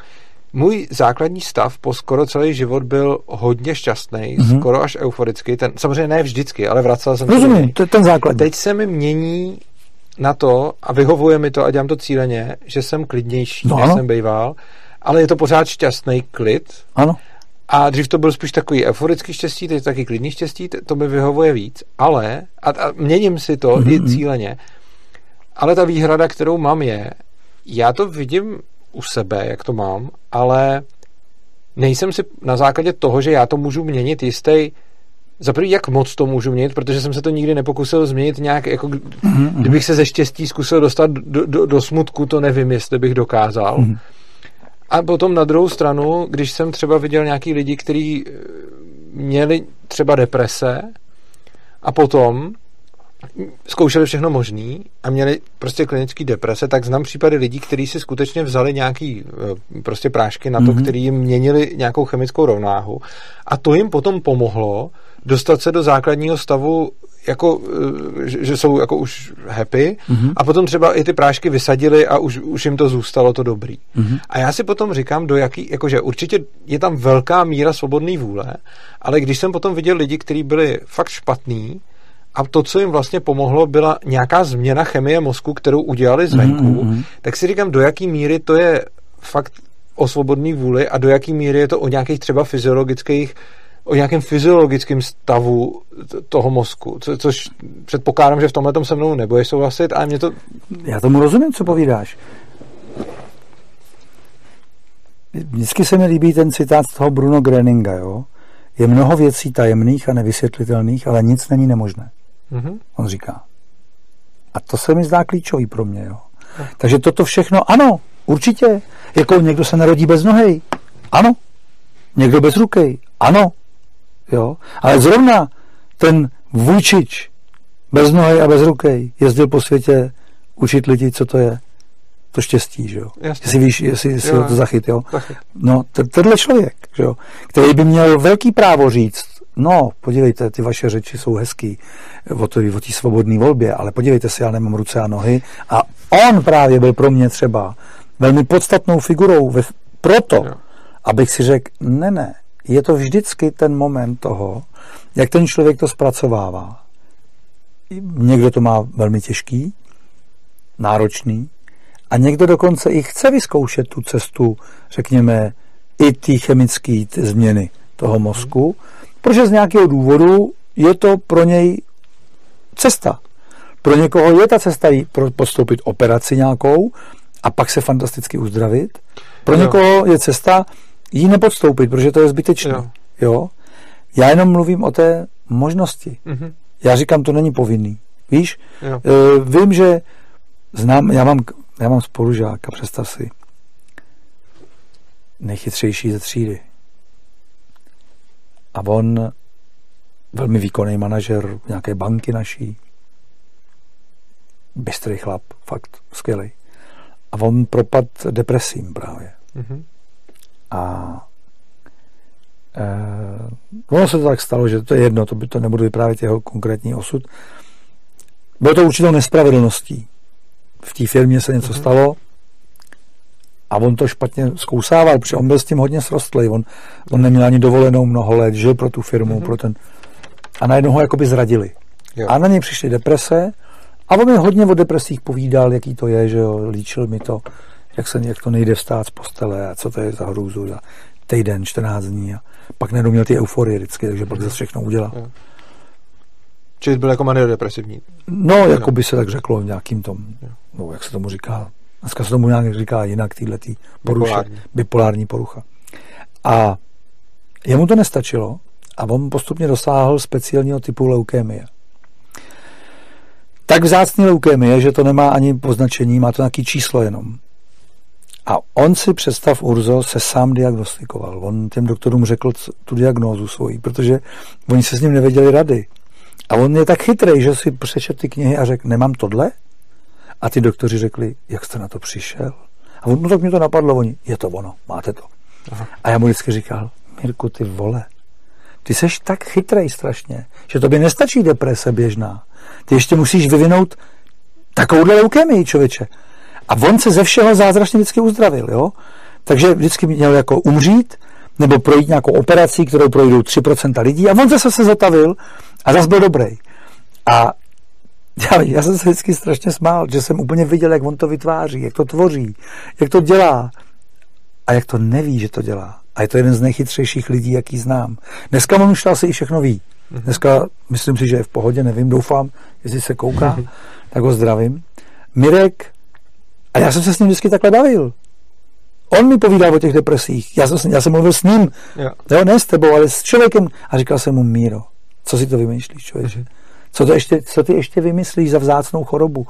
Můj základní stav po skoro celý život byl hodně šťastný, mm-hmm. skoro až euforický. Ten, samozřejmě ne vždycky, ale vracel jsem Rozumím, to ten základ. Teď se mi mění na to a vyhovuje mi to a dělám to cíleně, že jsem klidnější, no, než ano. jsem býval, ale je to pořád šťastný klid. Ano. A dřív to byl spíš takový euforický štěstí, teď taky klidný štěstí, to mi vyhovuje víc, ale, a, a měním si to mm-hmm. i cíleně, ale ta výhrada, kterou mám je, já to vidím u sebe, jak to mám, ale nejsem si na základě toho, že já to můžu měnit jistý za prvý, jak moc to můžu měnit, protože jsem se to nikdy nepokusil změnit nějak, jako mm-hmm. kdybych se ze štěstí zkusil dostat do, do, do smutku, to nevím, jestli bych dokázal. Mm-hmm. A potom na druhou stranu, když jsem třeba viděl nějaký lidi, kteří eh, měli třeba deprese a potom zkoušeli všechno možný a měli prostě klinický deprese, tak znám případy lidí, kteří si skutečně vzali nějaký eh, prostě prášky na to, mm-hmm. který jim měnili nějakou chemickou rovnáhu a to jim potom pomohlo dostat se do základního stavu jako, eh, že jsou jako už happy mm-hmm. a potom třeba i ty prášky vysadili a už, už jim to zůstalo to dobrý. Mm-hmm. A já si potom říkám, do jaký, jakože určitě je tam velká míra svobodné vůle, ale když jsem potom viděl lidi, kteří byli fakt špatní, a to, co jim vlastně pomohlo, byla nějaká změna chemie mozku, kterou udělali zvenku, mm-hmm. tak si říkám, do jaký míry to je fakt o svobodné vůli a do jaký míry je to o nějakých třeba fyziologických o nějakém fyziologickém stavu toho mozku, co, což předpokládám, že v tomhle tom se mnou nebudeš souhlasit, ale mě to... Já tomu rozumím, co povídáš. Vždycky se mi líbí ten citát z toho Bruno Greninga, jo? Je mnoho věcí tajemných a nevysvětlitelných, ale nic není nemožné. Mm-hmm. On říká. A to se mi zdá klíčový pro mě, jo. Takže toto všechno, ano, určitě. Jako někdo se narodí bez nohy, ano. Někdo bez ruky, ano. Jo? Ale zrovna ten Vujčič bez nohy a bez ruky jezdil po světě učit lidi, co to je to štěstí, že jo? Jasně. Jestli víš, jestli si ho to zachyt, jo? Zachyt. No, tenhle člověk, že jo? Který by měl velký právo říct, no, podívejte, ty vaše řeči jsou hezký o té o svobodné volbě, ale podívejte se, já nemám ruce a nohy a on právě byl pro mě třeba velmi podstatnou figurou ve, proto, jo. abych si řekl, ne, ne, je to vždycky ten moment toho, jak ten člověk to zpracovává. Někdo to má velmi těžký, náročný, a někdo dokonce i chce vyzkoušet tu cestu, řekněme, i ty chemické změny toho mozku, protože z nějakého důvodu je to pro něj cesta. Pro někoho je ta cesta postoupit operaci nějakou a pak se fantasticky uzdravit. Pro jo. někoho je cesta jí nepodstoupit, protože to je zbytečné. Jo. jo? Já jenom mluvím o té možnosti. Mm-hmm. Já říkám, to není povinný. Víš? Jo. E, vím, že znám, já mám, já mám spolužáka, představ si, nejchytřejší ze třídy. A on velmi výkonný manažer nějaké banky naší. Bystrý chlap, fakt skvělý. A on propad depresím právě. Mm-hmm. A eh, ono se to tak stalo, že to je jedno, to, by, to nebudu vyprávět jeho konkrétní osud. Bylo to určitou nespravedlností. V té firmě se něco mm-hmm. stalo a on to špatně zkousával, protože on byl s tím hodně srostlý. On, on neměl ani dovolenou mnoho let, žil pro tu firmu, mm-hmm. pro ten... A najednou ho jakoby zradili. Jo. A na něj přišly deprese a on mi hodně o depresích povídal, jaký to je, že jo, líčil mi to jak, se, jak to nejde vstát z postele a co to je za hrůzu za týden, 14 dní a pak najednou měl ty euforie vždycky, takže pak zase všechno udělal. Jo. Čili byl jako maniodepresivní? No, no, jako by se tak řeklo v nějakým tom, no, jak se tomu říká, dneska se tomu nějak říká jinak, týhle tý poruše, bipolární. bipolární porucha. A jemu to nestačilo a on postupně dosáhl speciálního typu leukémie. Tak vzácný leukémie, že to nemá ani poznačení, má to nějaký číslo jenom. A on si představ Urzo se sám diagnostikoval. On těm doktorům řekl tu diagnózu svoji, protože oni se s ním nevěděli rady. A on je tak chytrý, že si přečet ty knihy a řekl, nemám tohle? A ty doktoři řekli, jak jste na to přišel? A on, no tak mě to napadlo, oni, je to ono, máte to. Aha. A já mu vždycky říkal, Mirku, ty vole, ty seš tak chytrej strašně, že to by nestačí deprese běžná. Ty ještě musíš vyvinout takovouhle leukemii, člověče. A on se ze všeho zázračně vždycky uzdravil, jo? Takže vždycky měl jako umřít, nebo projít nějakou operací, kterou projdou 3% lidí a on zase se zotavil a zase byl dobrý. A já, já jsem se vždycky strašně smál, že jsem úplně viděl, jak on to vytváří, jak to tvoří, jak to dělá a jak to neví, že to dělá. A je to jeden z nejchytřejších lidí, jaký znám. Dneska on už asi i všechno ví. Mhm. Dneska myslím si, že je v pohodě, nevím, doufám, jestli se kouká, tak ho zdravím. Mirek a já jsem se s ním vždycky takhle bavil. On mi povídal o těch depresích. Já jsem, já jsem mluvil s ním. Jo. jo. ne s tebou, ale s člověkem. A říkal jsem mu, Míro, co si to vymýšlíš, člověče? Mm-hmm. Co, to ještě, co ty ještě vymyslíš za vzácnou chorobu?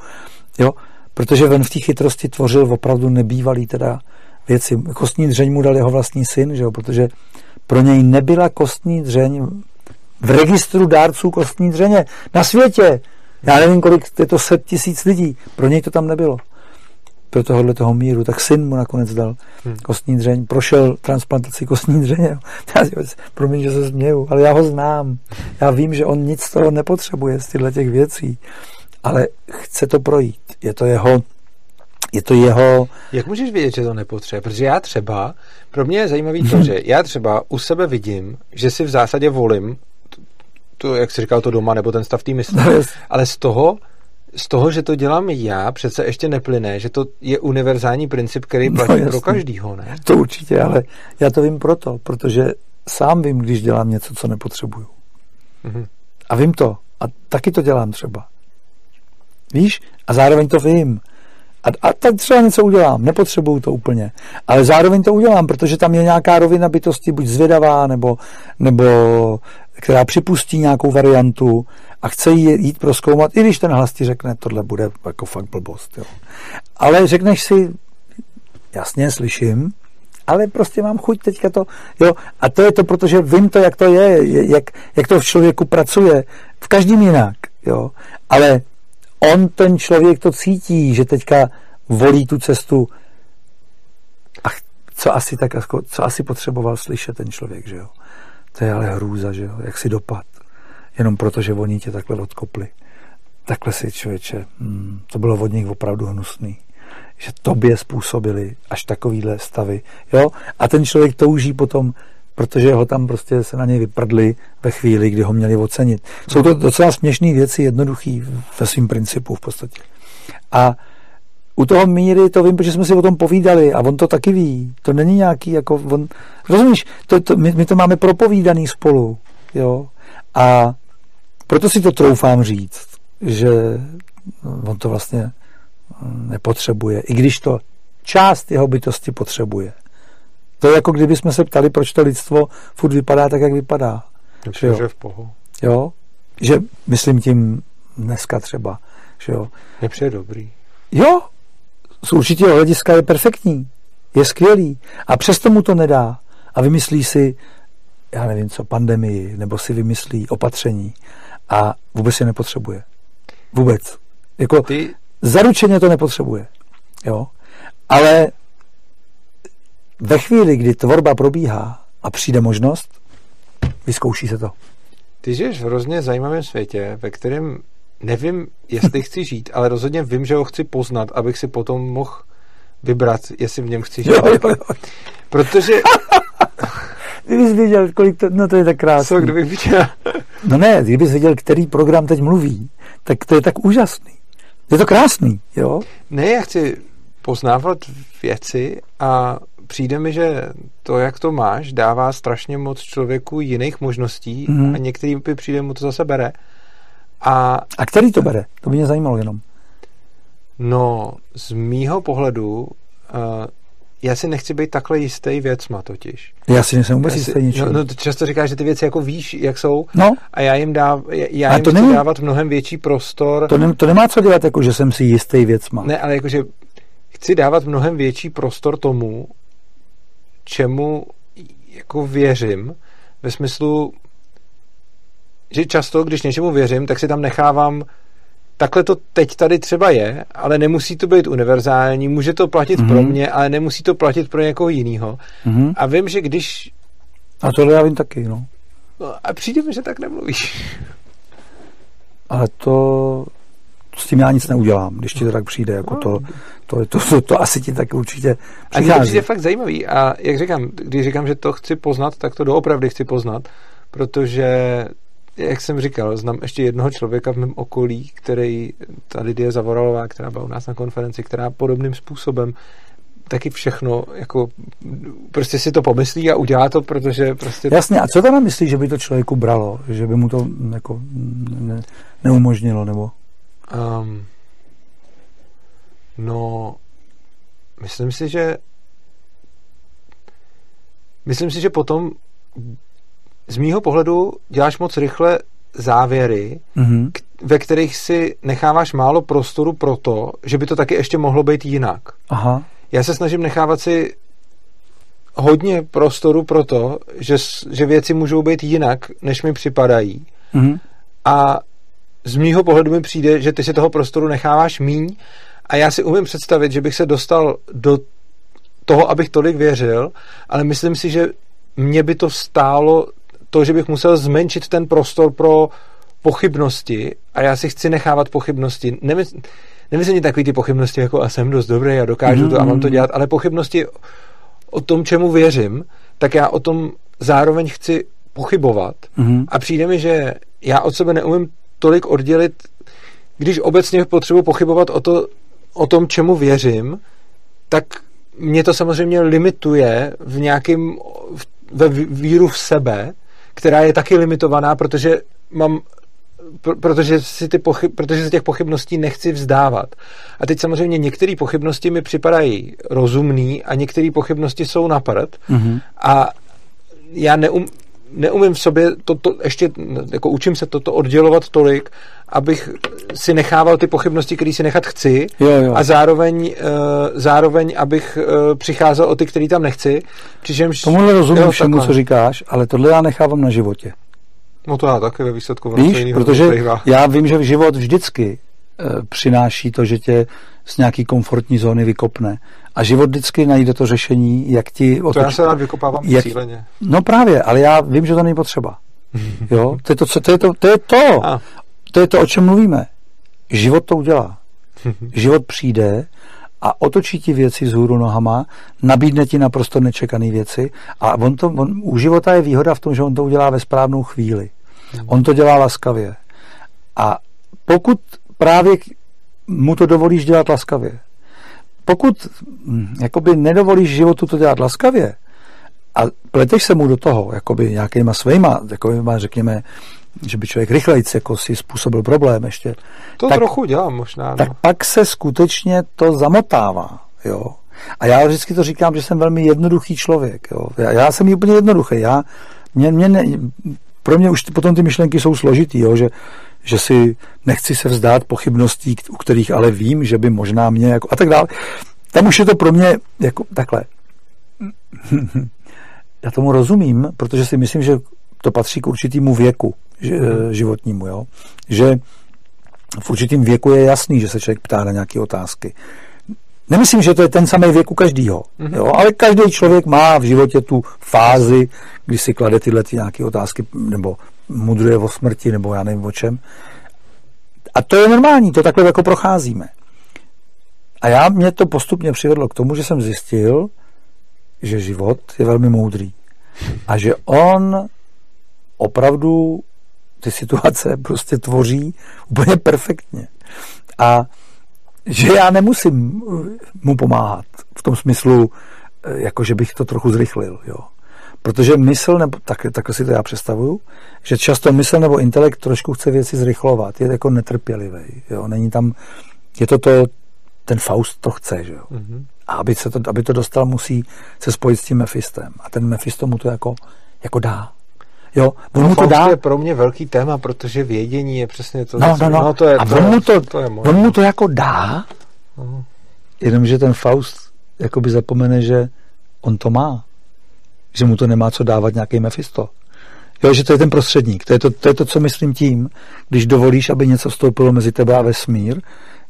Jo? Protože on v té chytrosti tvořil opravdu nebývalý teda věci. Kostní dřeň mu dal jeho vlastní syn, že jo? protože pro něj nebyla kostní dřeň v registru dárců kostní dřeně na světě. Já nevím, kolik je to set tisíc lidí. Pro něj to tam nebylo. Pro tohohle toho míru. Tak syn mu nakonec dal hmm. kostní dřeň. Prošel transplantaci kostní dřeně. Promiň, že se směju, ale já ho znám. Já vím, že on nic z toho nepotřebuje, z těchto těch věcí. Ale chce to projít. Je to jeho je to jeho... Jak můžeš vědět, že to nepotřebuje? Protože já třeba, pro mě je zajímavý to, že já třeba u sebe vidím, že si v zásadě volím to, jak jsi říkal, to doma, nebo ten stav té mysli, no, ale z toho, z toho, že to dělám já, přece ještě neplyne, že to je univerzální princip, který platí no, pro každýho, ne? To určitě, ale já to vím proto, protože sám vím, když dělám něco, co nepotřebuju. Mm-hmm. A vím to. A taky to dělám třeba. Víš? A zároveň to vím. A, a tak třeba něco udělám, nepotřebuju to úplně. Ale zároveň to udělám, protože tam je nějaká rovina bytosti, buď zvědavá, nebo, nebo která připustí nějakou variantu a chce jí jít proskoumat, i když ten hlas ti řekne, tohle bude jako fakt blbost. Jo. Ale řekneš si, jasně, slyším, ale prostě mám chuť teďka to, jo, a to je to, protože vím to, jak to je, jak, jak to v člověku pracuje, v každém jinak, jo, ale on, ten člověk to cítí, že teďka volí tu cestu a co asi, tak, jako, co asi potřeboval slyšet ten člověk, že jo. To je ale hrůza, že jo, jak si dopad. Jenom proto, že oni tě takhle odkopli. Takhle si člověče, hmm, to bylo od nich opravdu hnusný. Že tobě způsobili až takovýhle stavy. Jo? A ten člověk touží potom protože ho tam prostě se na něj vyprdli ve chvíli, kdy ho měli ocenit. Jsou to docela směšné věci, jednoduchý ve svým principu v podstatě. A u toho míry to vím, protože jsme si o tom povídali a on to taky ví. To není nějaký jako on, rozumíš, to, to, my, my to máme propovídaný spolu, jo. A proto si to troufám říct, že on to vlastně nepotřebuje, i když to část jeho bytosti potřebuje. To je jako kdyby jsme se ptali, proč to lidstvo furt vypadá tak, jak vypadá. Že, jo? v pohu. Jo? Že myslím tím dneska třeba. Že jo? Je dobrý. Jo, z určitého hlediska je perfektní. Je skvělý. A přesto mu to nedá. A vymyslí si, já nevím co, pandemii, nebo si vymyslí opatření. A vůbec je nepotřebuje. Vůbec. Jako Ty... zaručeně to nepotřebuje. Jo? Ale ve chvíli, kdy tvorba probíhá a přijde možnost, vyzkouší se to. Ty žiješ v hrozně zajímavém světě, ve kterém nevím, jestli chci žít, ale rozhodně vím, že ho chci poznat, abych si potom mohl vybrat, jestli v něm chci žít. Jo, jo, jo. Protože... Kdybys viděl, kolik to, no to je tak krásné. Co, kdybych viděl? no ne, kdybys viděl, který program teď mluví, tak to je tak úžasný. Je to krásný, jo? Ne, já chci poznávat věci a přijde mi, že to, jak to máš, dává strašně moc člověku jiných možností mm-hmm. a některým by přijde mu to zase bere. A, a který to bere? To by mě zajímalo jenom. No, z mýho pohledu uh, já si nechci být takhle jistý věcma totiž. Já si nejsem vůbec jistý ničím. No, no, často říkáš, že ty věci jako víš, jak jsou no. a já jim, dá, já jim to chci není, dávat mnohem větší prostor. To, ne, to nemá co dělat, jako že jsem si jistý věcma. Ne, ale jakože chci dávat mnohem větší prostor tomu, čemu jako věřím, ve smyslu, že často, když něčemu věřím, tak si tam nechávám takhle to teď tady třeba je, ale nemusí to být univerzální, může to platit mm-hmm. pro mě, ale nemusí to platit pro někoho jiného. Mm-hmm. A vím, že když... A tohle já vím taky, no. no a přijde mi, že tak nemluvíš. Ale to s tím já nic neudělám, když ti to tak přijde, jako to, to, to, to, to asi ti tak určitě přichází. A to je fakt zajímavý a jak říkám, když říkám, že to chci poznat, tak to doopravdy chci poznat, protože jak jsem říkal, znám ještě jednoho člověka v mém okolí, který, ta Lidie Zavoralová, která byla u nás na konferenci, která podobným způsobem taky všechno, jako prostě si to pomyslí a udělá to, protože prostě... Jasně, a co teda myslíš, že by to člověku bralo? Že by mu to jako ne, neumožnilo, nebo? Um, no, myslím si, že myslím si, že potom z mýho pohledu děláš moc rychle závěry, mm-hmm. k- ve kterých si necháváš málo prostoru pro to, že by to taky ještě mohlo být jinak. Aha. Já se snažím nechávat si hodně prostoru pro to, že, že věci můžou být jinak, než mi připadají. Mm-hmm. A z mýho pohledu mi přijde, že ty si toho prostoru necháváš míň a já si umím představit, že bych se dostal do toho, abych tolik věřil, ale myslím si, že mě by to stálo to, že bych musel zmenšit ten prostor pro pochybnosti a já si chci nechávat pochybnosti. Nemysl, nemyslím takový ty pochybnosti jako a jsem dost dobrý a dokážu mm-hmm. to a mám to dělat, ale pochybnosti o tom, čemu věřím, tak já o tom zároveň chci pochybovat mm-hmm. a přijde mi, že já od sebe neumím tolik oddělit, když obecně potřebuji pochybovat o, to, o tom, čemu věřím, tak mě to samozřejmě limituje v nějakým ve víru v sebe, která je taky limitovaná, protože mám protože si, ty pochyb, protože si těch pochybností nechci vzdávat. A teď samozřejmě některé pochybnosti mi připadají rozumný a některé pochybnosti jsou na prd. Mm-hmm. A já neum, neumím v sobě toto, ještě jako učím se toto oddělovat tolik, abych si nechával ty pochybnosti, které si nechat chci jo, jo. a zároveň, uh, zároveň abych uh, přicházel o ty, který tam nechci. Přičemž, Tomuhle rozumím všemu, co říkáš, ale tohle já nechávám na životě. No to já taky ve výsledku. Víš, protože já vím, že život vždycky přináší to, že tě z nějaký komfortní zóny vykopne. A život vždycky najde to řešení, jak ti... Otoč... To já se rád vykopávám jak... cíleně. No právě, ale já vím, že to není potřeba. jo? To je to, co, to, je to, to, je to. A. to je to, o čem mluvíme. Život to udělá. život přijde a otočí ti věci z hůru nohama, nabídne ti naprosto nečekané věci a on to, on, u života je výhoda v tom, že on to udělá ve správnou chvíli. Hmm. On to dělá laskavě. A pokud právě mu to dovolíš dělat laskavě, pokud hm, jakoby nedovolíš životu to dělat laskavě a pleteš se mu do toho, jakoby nějakýma svýma, jakoby, řekněme, že by člověk rychlejc jako si způsobil problém ještě. To tak, trochu dělám možná. No. Tak pak se skutečně to zamotává. Jo. A já vždycky to říkám, že jsem velmi jednoduchý člověk. Jo. Já, já jsem úplně jednoduchý. Já, mě, mě ne, pro mě už potom ty myšlenky jsou složitý, jo, že, že si nechci se vzdát pochybností, u kterých ale vím, že by možná mě jako, a tak dále. Tam už je to pro mě jako takhle. Já tomu rozumím, protože si myslím, že to patří k určitému věku mhm. životnímu, jo? že v určitém věku je jasný, že se člověk ptá na nějaké otázky. Nemyslím, že to je ten samý věk u každého, mm-hmm. jo? ale každý člověk má v životě tu fázi, kdy si klade tyhle ty nějaké otázky, nebo mudruje o smrti, nebo já nevím o čem. A to je normální, to takhle jako procházíme. A já mě to postupně přivedlo k tomu, že jsem zjistil, že život je velmi moudrý. A že on opravdu ty situace prostě tvoří úplně perfektně. A že já nemusím mu pomáhat v tom smyslu, jako že bych to trochu zrychlil, jo. Protože mysl, nebo tak, tak si to já představuju, že často mysl nebo intelekt trošku chce věci zrychlovat, je jako netrpělivý, jo. Není tam, je to to, ten Faust to chce, že jo. Mm-hmm. A aby, se to, aby to dostal, musí se spojit s tím Mefistem. A ten Mefisto mu to jako, jako dá. Jo, on no, mu to dá. je pro mě velký téma, protože vědění je přesně to. No, no, no. no to je, a on, mu to, to je on mu to jako dá, uh-huh. jenomže ten Faust jakoby zapomene, že on to má. Že mu to nemá co dávat nějaký Mephisto. Jo, že to je ten prostředník. To je to, to je to, co myslím tím, když dovolíš, aby něco vstoupilo mezi tebe a vesmír,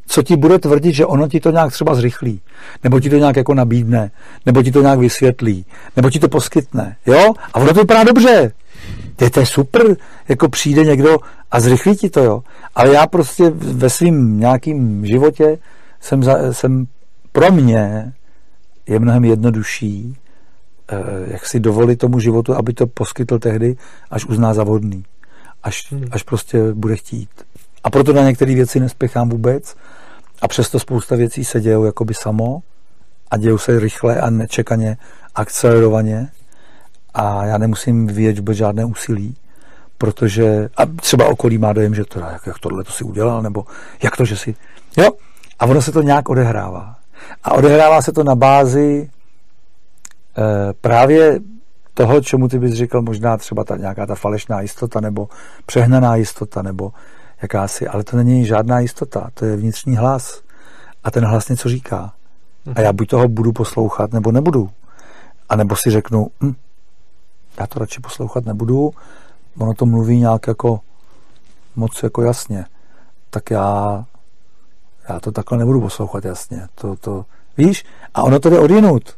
co ti bude tvrdit, že ono ti to nějak třeba zrychlí, nebo ti to nějak jako nabídne, nebo ti to nějak vysvětlí, nebo ti to poskytne, jo? A ono to vypadá dobře. To je, to je super, jako přijde někdo a zrychlí ti to, jo. Ale já prostě ve svém nějakým životě jsem, za, jsem pro mě je mnohem jednodušší, eh, jak si dovolit tomu životu, aby to poskytl tehdy, až uzná za vhodný. Až, hmm. až prostě bude chtít. A proto na některé věci nespěchám vůbec. A přesto spousta věcí se dějou jakoby samo a dějou se rychle a nečekaně, akcelerovaně. A já nemusím vyjet vůbec žádné úsilí, protože a třeba okolí má dojem, že to, jak, jak tohle to si udělal, nebo jak to, že si... Jo, a ono se to nějak odehrává. A odehrává se to na bázi e, právě toho, čemu ty bys říkal, možná třeba ta nějaká ta falešná jistota, nebo přehnaná jistota, nebo jakási, ale to není žádná jistota, to je vnitřní hlas. A ten hlas něco říká. A já buď toho budu poslouchat, nebo nebudu. A nebo si řeknu, hm, já to radši poslouchat nebudu, ono to mluví nějak jako moc jako jasně. tak já, já to takhle nebudu poslouchat, jasně. To, to, víš? A ono to jde odjinut.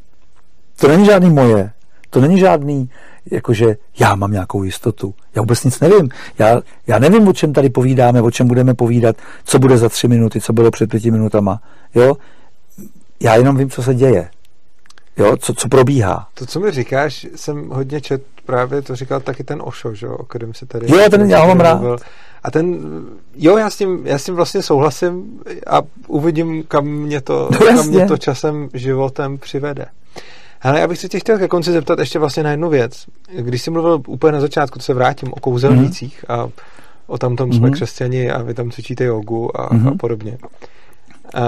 To není žádný moje. To není žádný, jakože já mám nějakou jistotu. Já vůbec nic nevím. Já, já nevím, o čem tady povídáme, o čem budeme povídat, co bude za tři minuty, co bylo před pěti minutama. Jo? Já jenom vím, co se děje. Jo, co, co probíhá. To, co mi říkáš, jsem hodně čet, právě to říkal taky ten Ošo, že, o kterém se tady... Jo, ten já ho mám rád. A ten, jo, já s, tím, já s tím vlastně souhlasím a uvidím, kam mě to, no, kam mě to časem, životem přivede. Ale já bych se tě chtěl ke konci zeptat ještě vlastně na jednu věc. Když jsi mluvil úplně na začátku, to se vrátím, o kouzelnících mm-hmm. a o tam tom mm-hmm. jsme mhm. křesťani a vy tam cvičíte jogu a, mm-hmm. a podobně. A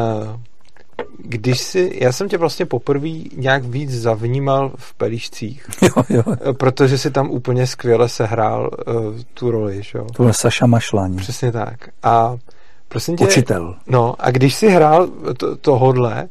když si, já jsem tě vlastně poprvé nějak víc zavnímal v pelíšcích. Jo, jo. Protože si tam úplně skvěle sehrál uh, tu roli, že jo? To byl Saša Mašlaní. Přesně tak. A prosím tě... Učitel. No, a když si hrál to, tohodle,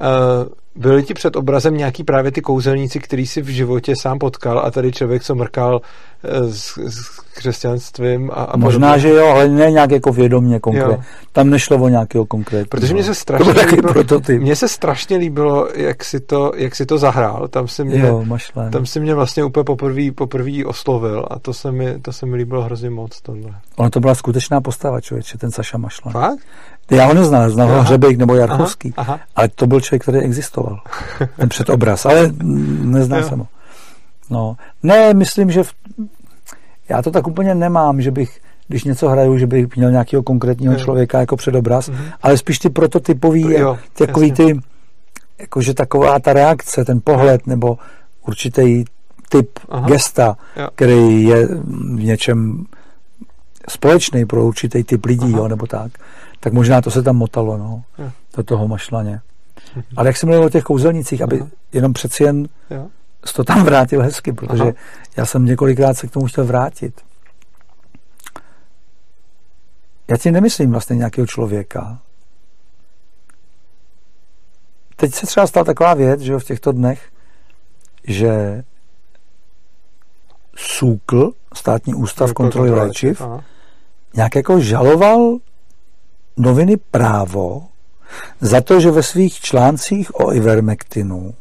uh, byli ti před obrazem nějaký právě ty kouzelníci, který si v životě sám potkal a tady člověk, co mrkal eh, s, s křesťanstvím a, a Možná, podobně. že jo, ale ne nějak jako vědomě konkrétně. Tam nešlo o nějakého konkrétního. Protože mě se strašně líbilo, mně se strašně líbilo, jak si to, jak si to zahrál. Tam si mě, jo, tam si mě vlastně úplně poprvé, poprvé oslovil a to se, mi, to se mi líbilo hrozně moc. Tohle. Ono to byla skutečná postava, člověče, ten Saša Mašlan. Fakt? Já ho neznal, znal ho Hřebejk nebo Jarchovský, aha, aha. ale to byl člověk, který existoval. Ten předobraz, ale neznal jsem ho. No. Ne, myslím, že v... já to tak úplně nemám, že bych, když něco hraju, že bych měl nějakého konkrétního jo. člověka jako předobraz, mm-hmm. ale spíš ty prototypový, jo, takový jasně. ty, jakože taková ta reakce, ten pohled, nebo určitý typ Aha. gesta, jo. který je v něčem společný pro určitý typ lidí, jo, nebo tak tak možná to se tam motalo, no, jo. do toho mašlaně. Mhm. Ale jak jsem mluvil o těch kouzelnicích, aby jenom přeci jen jo. to tam vrátil hezky, protože Aha. já jsem několikrát se k tomu chtěl vrátit. Já ti nemyslím vlastně nějakého člověka. Teď se třeba stala taková věc, že v těchto dnech, že SÚKL, státní ústav kontroly léčiv, nějak jako žaloval noviny Právo za to, že ve svých článcích o Ivermectinu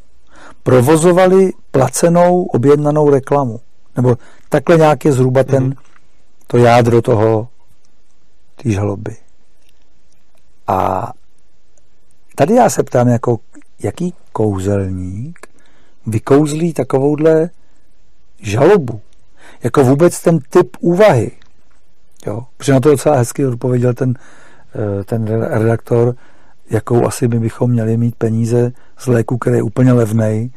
provozovali placenou objednanou reklamu. Nebo takhle nějak je zhruba ten, mm-hmm. to jádro toho té žaloby. A tady já se ptám, jako, jaký kouzelník vykouzlí takovouhle žalobu. Jako vůbec ten typ úvahy. Jo? Protože na to docela hezky odpověděl ten ten redaktor, jakou asi my bychom měli mít peníze z léku, který je úplně levný,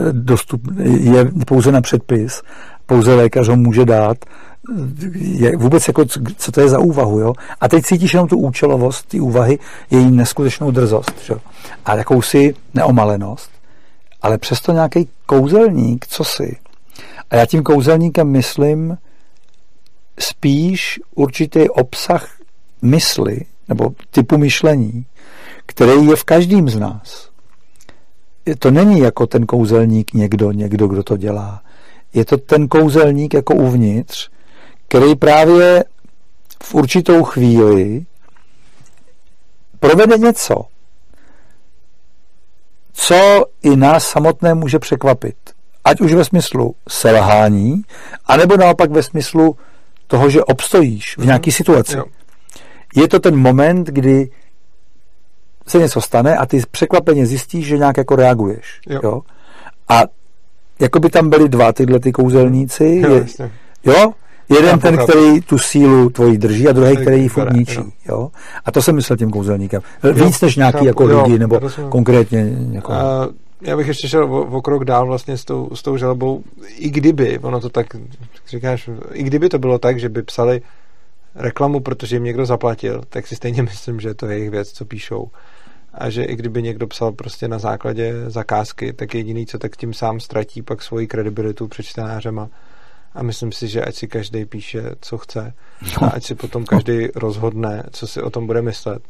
eh, dostup, je pouze na předpis, pouze lékař ho může dát, je, vůbec jako, co to je za úvahu, jo? A teď cítíš jenom tu účelovost, ty úvahy, její neskutečnou drzost, že? A jakousi neomalenost, ale přesto nějaký kouzelník, co si? A já tím kouzelníkem myslím spíš určitý obsah mysli, nebo typu myšlení, který je v každém z nás. To není jako ten kouzelník někdo, někdo, kdo to dělá. Je to ten kouzelník jako uvnitř, který právě v určitou chvíli provede něco, co i nás samotné může překvapit. Ať už ve smyslu selhání, anebo naopak ve smyslu toho, že obstojíš v nějaké situaci. Jo je to ten moment, kdy se něco stane a ty překvapeně zjistíš, že nějak jako reaguješ. Jo. jo? A jako by tam byly dva tyhle ty kouzelníci. Jo, je, jo? Jeden ten, který tu sílu tvoji drží a druhý, který ji furt ničí. Jo? A to jsem myslel tím kouzelníkem. Víc než nějaký jako lidi, nebo konkrétně jako... A já bych ještě šel o, o krok dál vlastně s tou, s tou žalobou. I kdyby, ono to tak říkáš, i kdyby to bylo tak, že by psali reklamu, protože jim někdo zaplatil, tak si stejně myslím, že to je jejich věc, co píšou. A že i kdyby někdo psal prostě na základě zakázky, tak jediný, co tak tím sám ztratí pak svoji kredibilitu před čtenářema. A myslím si, že ať si každý píše, co chce a ať si potom každý rozhodne, co si o tom bude myslet.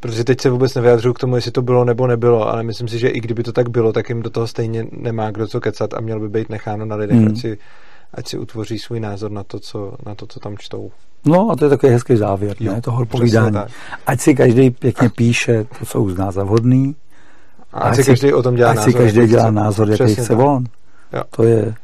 Protože teď se vůbec nevyjadřuju k tomu, jestli to bylo nebo nebylo, ale myslím si, že i kdyby to tak bylo, tak jim do toho stejně nemá kdo co kecat a měl by být necháno na lidech, mm. ať si ať si utvoří svůj názor na to, co, na to, co tam čtou. No a to je takový hezký závěr jo, ne, toho povídání. Ať si každý pěkně píše to, co uzná za vhodný. A ať si každý o tom dělá ať názor. si každý dělá názor, jaký chce on. Jo. To je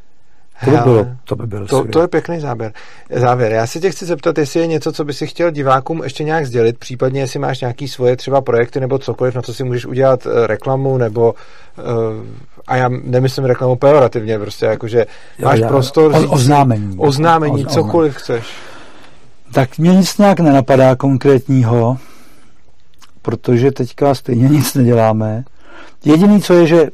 to by, bylo, to by bylo to, to je pěkný záběr. závěr. Já se tě chci zeptat, jestli je něco, co by si chtěl divákům ještě nějak sdělit, případně jestli máš nějaký svoje třeba projekty nebo cokoliv, na co si můžeš udělat eh, reklamu, nebo uh, a já nemyslím reklamu pejorativně, prostě jakože máš já, prostor o, oznámení. Oznámení, o, cokoliv chceš. Tak mě nic nějak nenapadá konkrétního, protože teďka stejně nic neděláme. Jediný, co je, že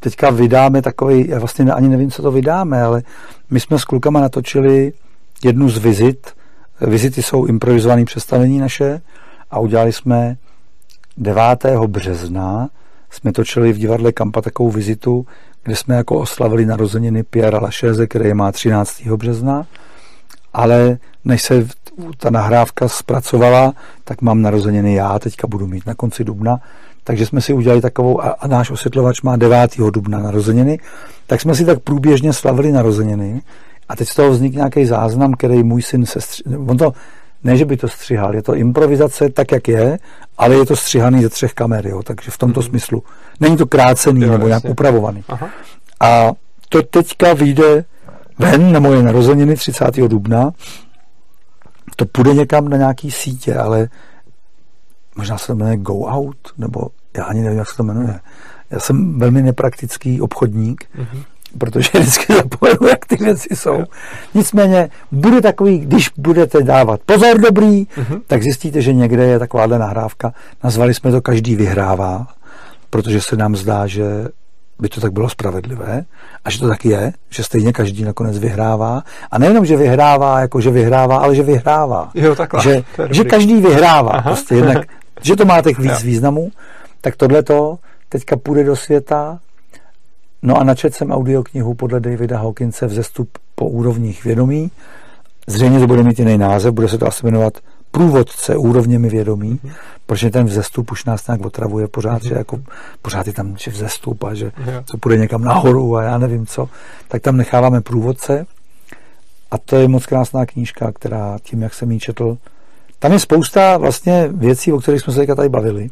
teďka vydáme takový, já vlastně ani nevím, co to vydáme, ale my jsme s klukama natočili jednu z vizit. Vizity jsou improvizované představení naše a udělali jsme 9. března jsme točili v divadle Kampa takovou vizitu, kde jsme jako oslavili narozeniny Pierre Lachaise, který má 13. března, ale než se ta nahrávka zpracovala, tak mám narozeniny já, teďka budu mít na konci dubna, takže jsme si udělali takovou, a, a náš osvětlovač má 9. dubna narozeniny, tak jsme si tak průběžně slavili narozeniny a teď z toho vznikl nějaký záznam, který můj syn se stři... on to, ne, že by to střihal, je to improvizace tak, jak je, ale je to střihaný ze třech kamer, jo, takže v tomto mm-hmm. smyslu. Není to krácený jo, nebo nějak upravovaný. Aha. A to teďka vyjde ven na moje narozeniny 30. dubna. To půjde někam na nějaký sítě, ale možná se to jmenuje Go Out, nebo já ani nevím, jak se to jmenuje. Já jsem velmi nepraktický obchodník, mm-hmm. protože vždycky zapomenu, jak ty věci jsou. Nicméně bude takový, když budete dávat pozor dobrý, mm-hmm. tak zjistíte, že někde je takováhle nahrávka. Nazvali jsme to Každý vyhrává, protože se nám zdá, že by to tak bylo spravedlivé a že to tak je, že stejně každý nakonec vyhrává. A nejenom, že vyhrává, jako že vyhrává, ale že vyhrává. Jo, takhle. Že, že každý vyhrává. Aha. Prostě jednak že to má těch víc významů, tak tohle to teďka půjde do světa. No a načet jsem audioknihu podle Davida Hawkinse Vzestup po úrovních vědomí. Zřejmě to bude mít jiný název, bude se to asi jmenovat průvodce úrovněmi vědomí, mm-hmm. protože ten vzestup už nás nějak otravuje pořád, mm-hmm. že jako pořád je tam že vzestup a že yeah. co půjde někam nahoru a já nevím co, tak tam necháváme průvodce a to je moc krásná knížka, která tím, jak jsem ji četl, tam je spousta vlastně věcí, o kterých jsme se tady bavili.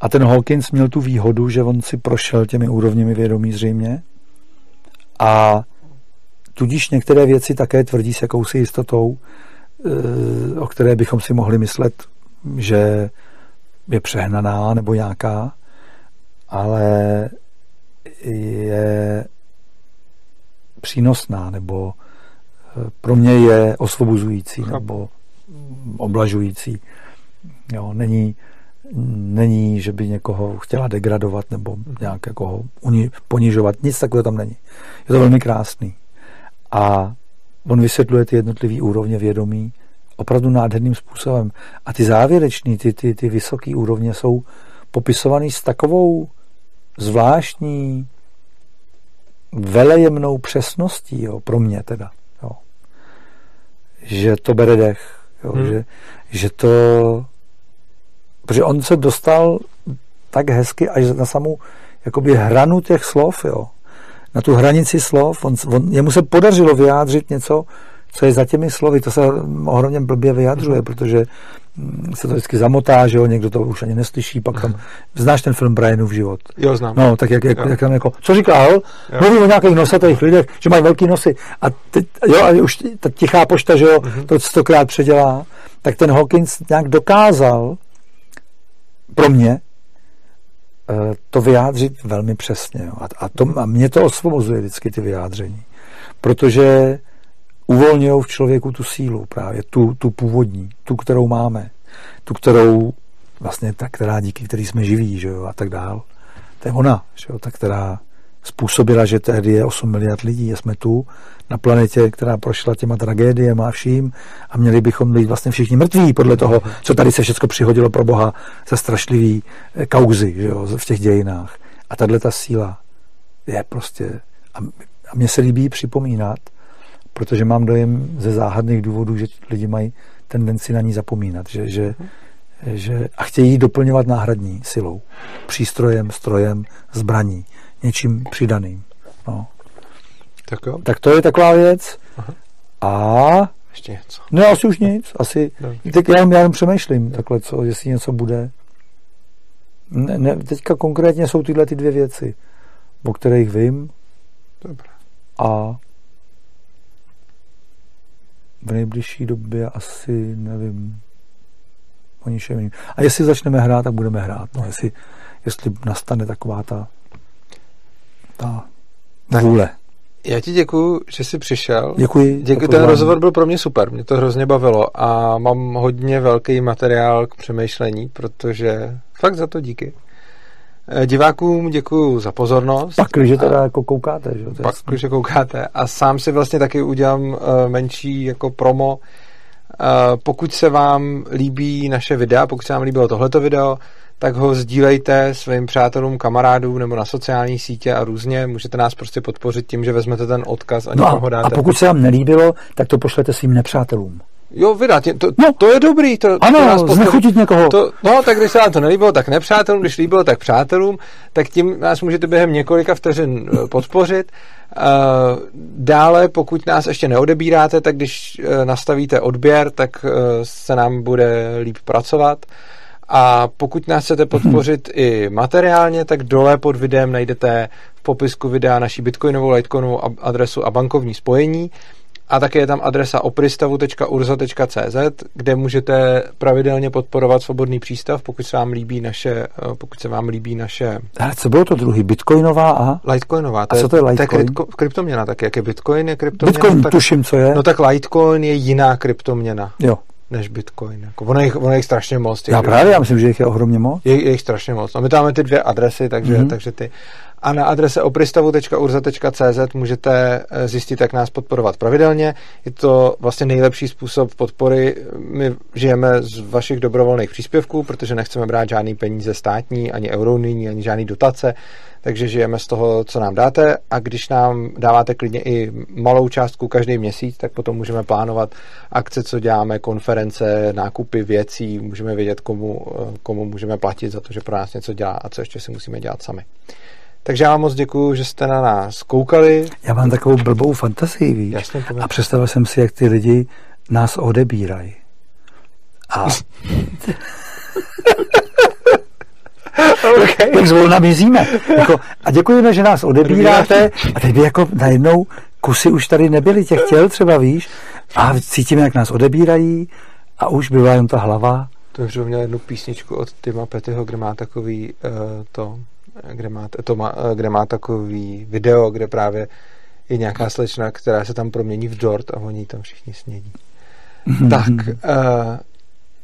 A ten Hawkins měl tu výhodu, že on si prošel těmi úrovněmi vědomí zřejmě a tudíž některé věci také tvrdí s jakousi jistotou, o které bychom si mohli myslet, že je přehnaná nebo nějaká, ale je přínosná nebo eh, pro mě je osvobozující nebo oblažující. Jo, není, není, že by někoho chtěla degradovat nebo nějak jako ho ponižovat. Nic takového tam není. Je to velmi krásný. A on vysvětluje ty jednotlivé úrovně vědomí opravdu nádherným způsobem. A ty závěrečné, ty, ty, ty vysoké úrovně jsou popisované s takovou zvláštní velejemnou přesností, jo, pro mě teda, jo, že to bere dech. Jo, hmm. že, že to... Protože on se dostal tak hezky až na samou jakoby hranu těch slov, jo. Na tu hranici slov. On, on, jemu se podařilo vyjádřit něco, co je za těmi slovy. To se ohromně blbě vyjadřuje, protože mm, se to vždycky zamotá, že jo, někdo to už ani neslyší, pak tam, znáš ten film Brianův život? Jo, znám. No, tak jak, jak, jo. jak tam jako, co říkal? Jo. Mluví o nějakých nosatých lidech, že mají velký nosy a teď, jo, a už ta tichá pošta, že jo, mm-hmm. to stokrát předělá, tak ten Hawkins nějak dokázal pro mě to vyjádřit velmi přesně. Jo. A, a, to, a mě to osvobozuje vždycky ty vyjádření, protože uvolňují v člověku tu sílu právě, tu, tu původní, tu, kterou máme, tu, kterou vlastně ta, která díky který jsme živí, že jo, a tak dál. To je ona, že jo, ta, která způsobila, že tehdy je 8 miliard lidí a jsme tu na planetě, která prošla těma tragédiemi a vším a měli bychom být vlastně všichni mrtví podle toho, co tady se všechno přihodilo pro Boha za strašlivý eh, kauzy že jo, v těch dějinách. A tahle ta síla je prostě a, a mně se líbí připomínat, protože mám dojem ze záhadných důvodů, že lidi mají tendenci na ní zapomínat, že, že, že a chtějí doplňovat náhradní silou, přístrojem, strojem, zbraní, něčím přidaným. No. Tak jo. Tak to je taková věc. Aha. A... Ještě něco. No asi už nic. Asi. No. Tak já, já jenom přemýšlím takhle, co, jestli něco bude. Ne, ne, teďka konkrétně jsou tyhle ty dvě věci, o kterých vím. Dobré. A v nejbližší době asi nevím o ničem jiným. A jestli začneme hrát, tak budeme hrát. No, jestli, jestli nastane taková ta, ta vůle. Já ti děkuji, že jsi přišel. Děkuji. Děkuji, ten rozhovor byl pro mě super, mě to hrozně bavilo a mám hodně velký materiál k přemýšlení, protože fakt za to díky. Eh, divákům děkuji za pozornost. Pak, když teda jako koukáte. Že? Pak, když koukáte. A sám si vlastně taky udělám uh, menší jako promo. Uh, pokud se vám líbí naše videa, pokud se vám líbilo tohleto video, tak ho sdílejte svým přátelům, kamarádům nebo na sociální sítě a různě. Můžete nás prostě podpořit tím, že vezmete ten odkaz a no a, ho dáte. A pokud se vám nelíbilo, tak to pošlete svým nepřátelům. Jo, vydat, to, no. to je dobrý. To, ano, to nás znechutit někoho. To, no, tak když se vám to nelíbilo, tak nepřátelům, když líbilo, tak přátelům, tak tím nás můžete během několika vteřin eh, podpořit. Uh, dále, pokud nás ještě neodebíráte, tak když uh, nastavíte odběr, tak se nám bude líp pracovat. A pokud nás chcete podpořit i materiálně, tak dole pod videem najdete v popisku videa naší bitcoinovou, litecoinovou adresu a bankovní spojení. A také je tam adresa opristavu.urza.cz, kde můžete pravidelně podporovat svobodný přístav, pokud se vám líbí naše, eh, pokud se vám líbí naše... Ale co bylo to druhý? Bitcoinová a? Litecoinová. To a co to je Litecoin? To je kryptoměna tak, jak je Bitcoin, je kryptoměna. Bitcoin tak, tuším, co je. No tak Litecoin je jiná kryptoměna. Jo než Bitcoin. Jako ono, je, ono jich strašně moc. Já právě, já myslím, že jich je ohromně moc. Je, je jich strašně moc. A my tam máme ty dvě adresy, takže, mm-hmm. takže ty. A na adrese opristavu.urza.cz můžete eh, zjistit, jak nás podporovat pravidelně. Je to vlastně nejlepší způsob podpory. My žijeme z vašich dobrovolných příspěvků, protože nechceme brát žádný peníze státní, ani eurounijní, ani žádný dotace takže žijeme z toho, co nám dáte a když nám dáváte klidně i malou částku každý měsíc, tak potom můžeme plánovat akce, co děláme, konference, nákupy věcí, můžeme vědět, komu, komu můžeme platit za to, že pro nás něco dělá a co ještě si musíme dělat sami. Takže já vám moc děkuji, že jste na nás koukali. Já mám takovou blbou fantazii, víš? Jasně, a představil jsem si, jak ty lidi nás odebírají. A okay. tak zvolna mizíme. Jako, a děkujeme, že nás odebíráte. A teď by jako najednou kusy už tady nebyly těch těl třeba, víš? A cítíme, jak nás odebírají a už byla jen ta hlava. To už měl jednu písničku od Tima Petyho, kde má takový uh, to, kde má, to má, uh, kde má takový video, kde právě je nějaká slečna, která se tam promění v dort a oni tam všichni snědí. Mm-hmm. Tak, uh,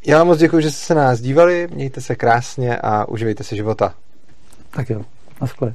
já vám moc děkuji, že jste se nás dívali, mějte se krásně a uživejte si života. Tak jo, naschle.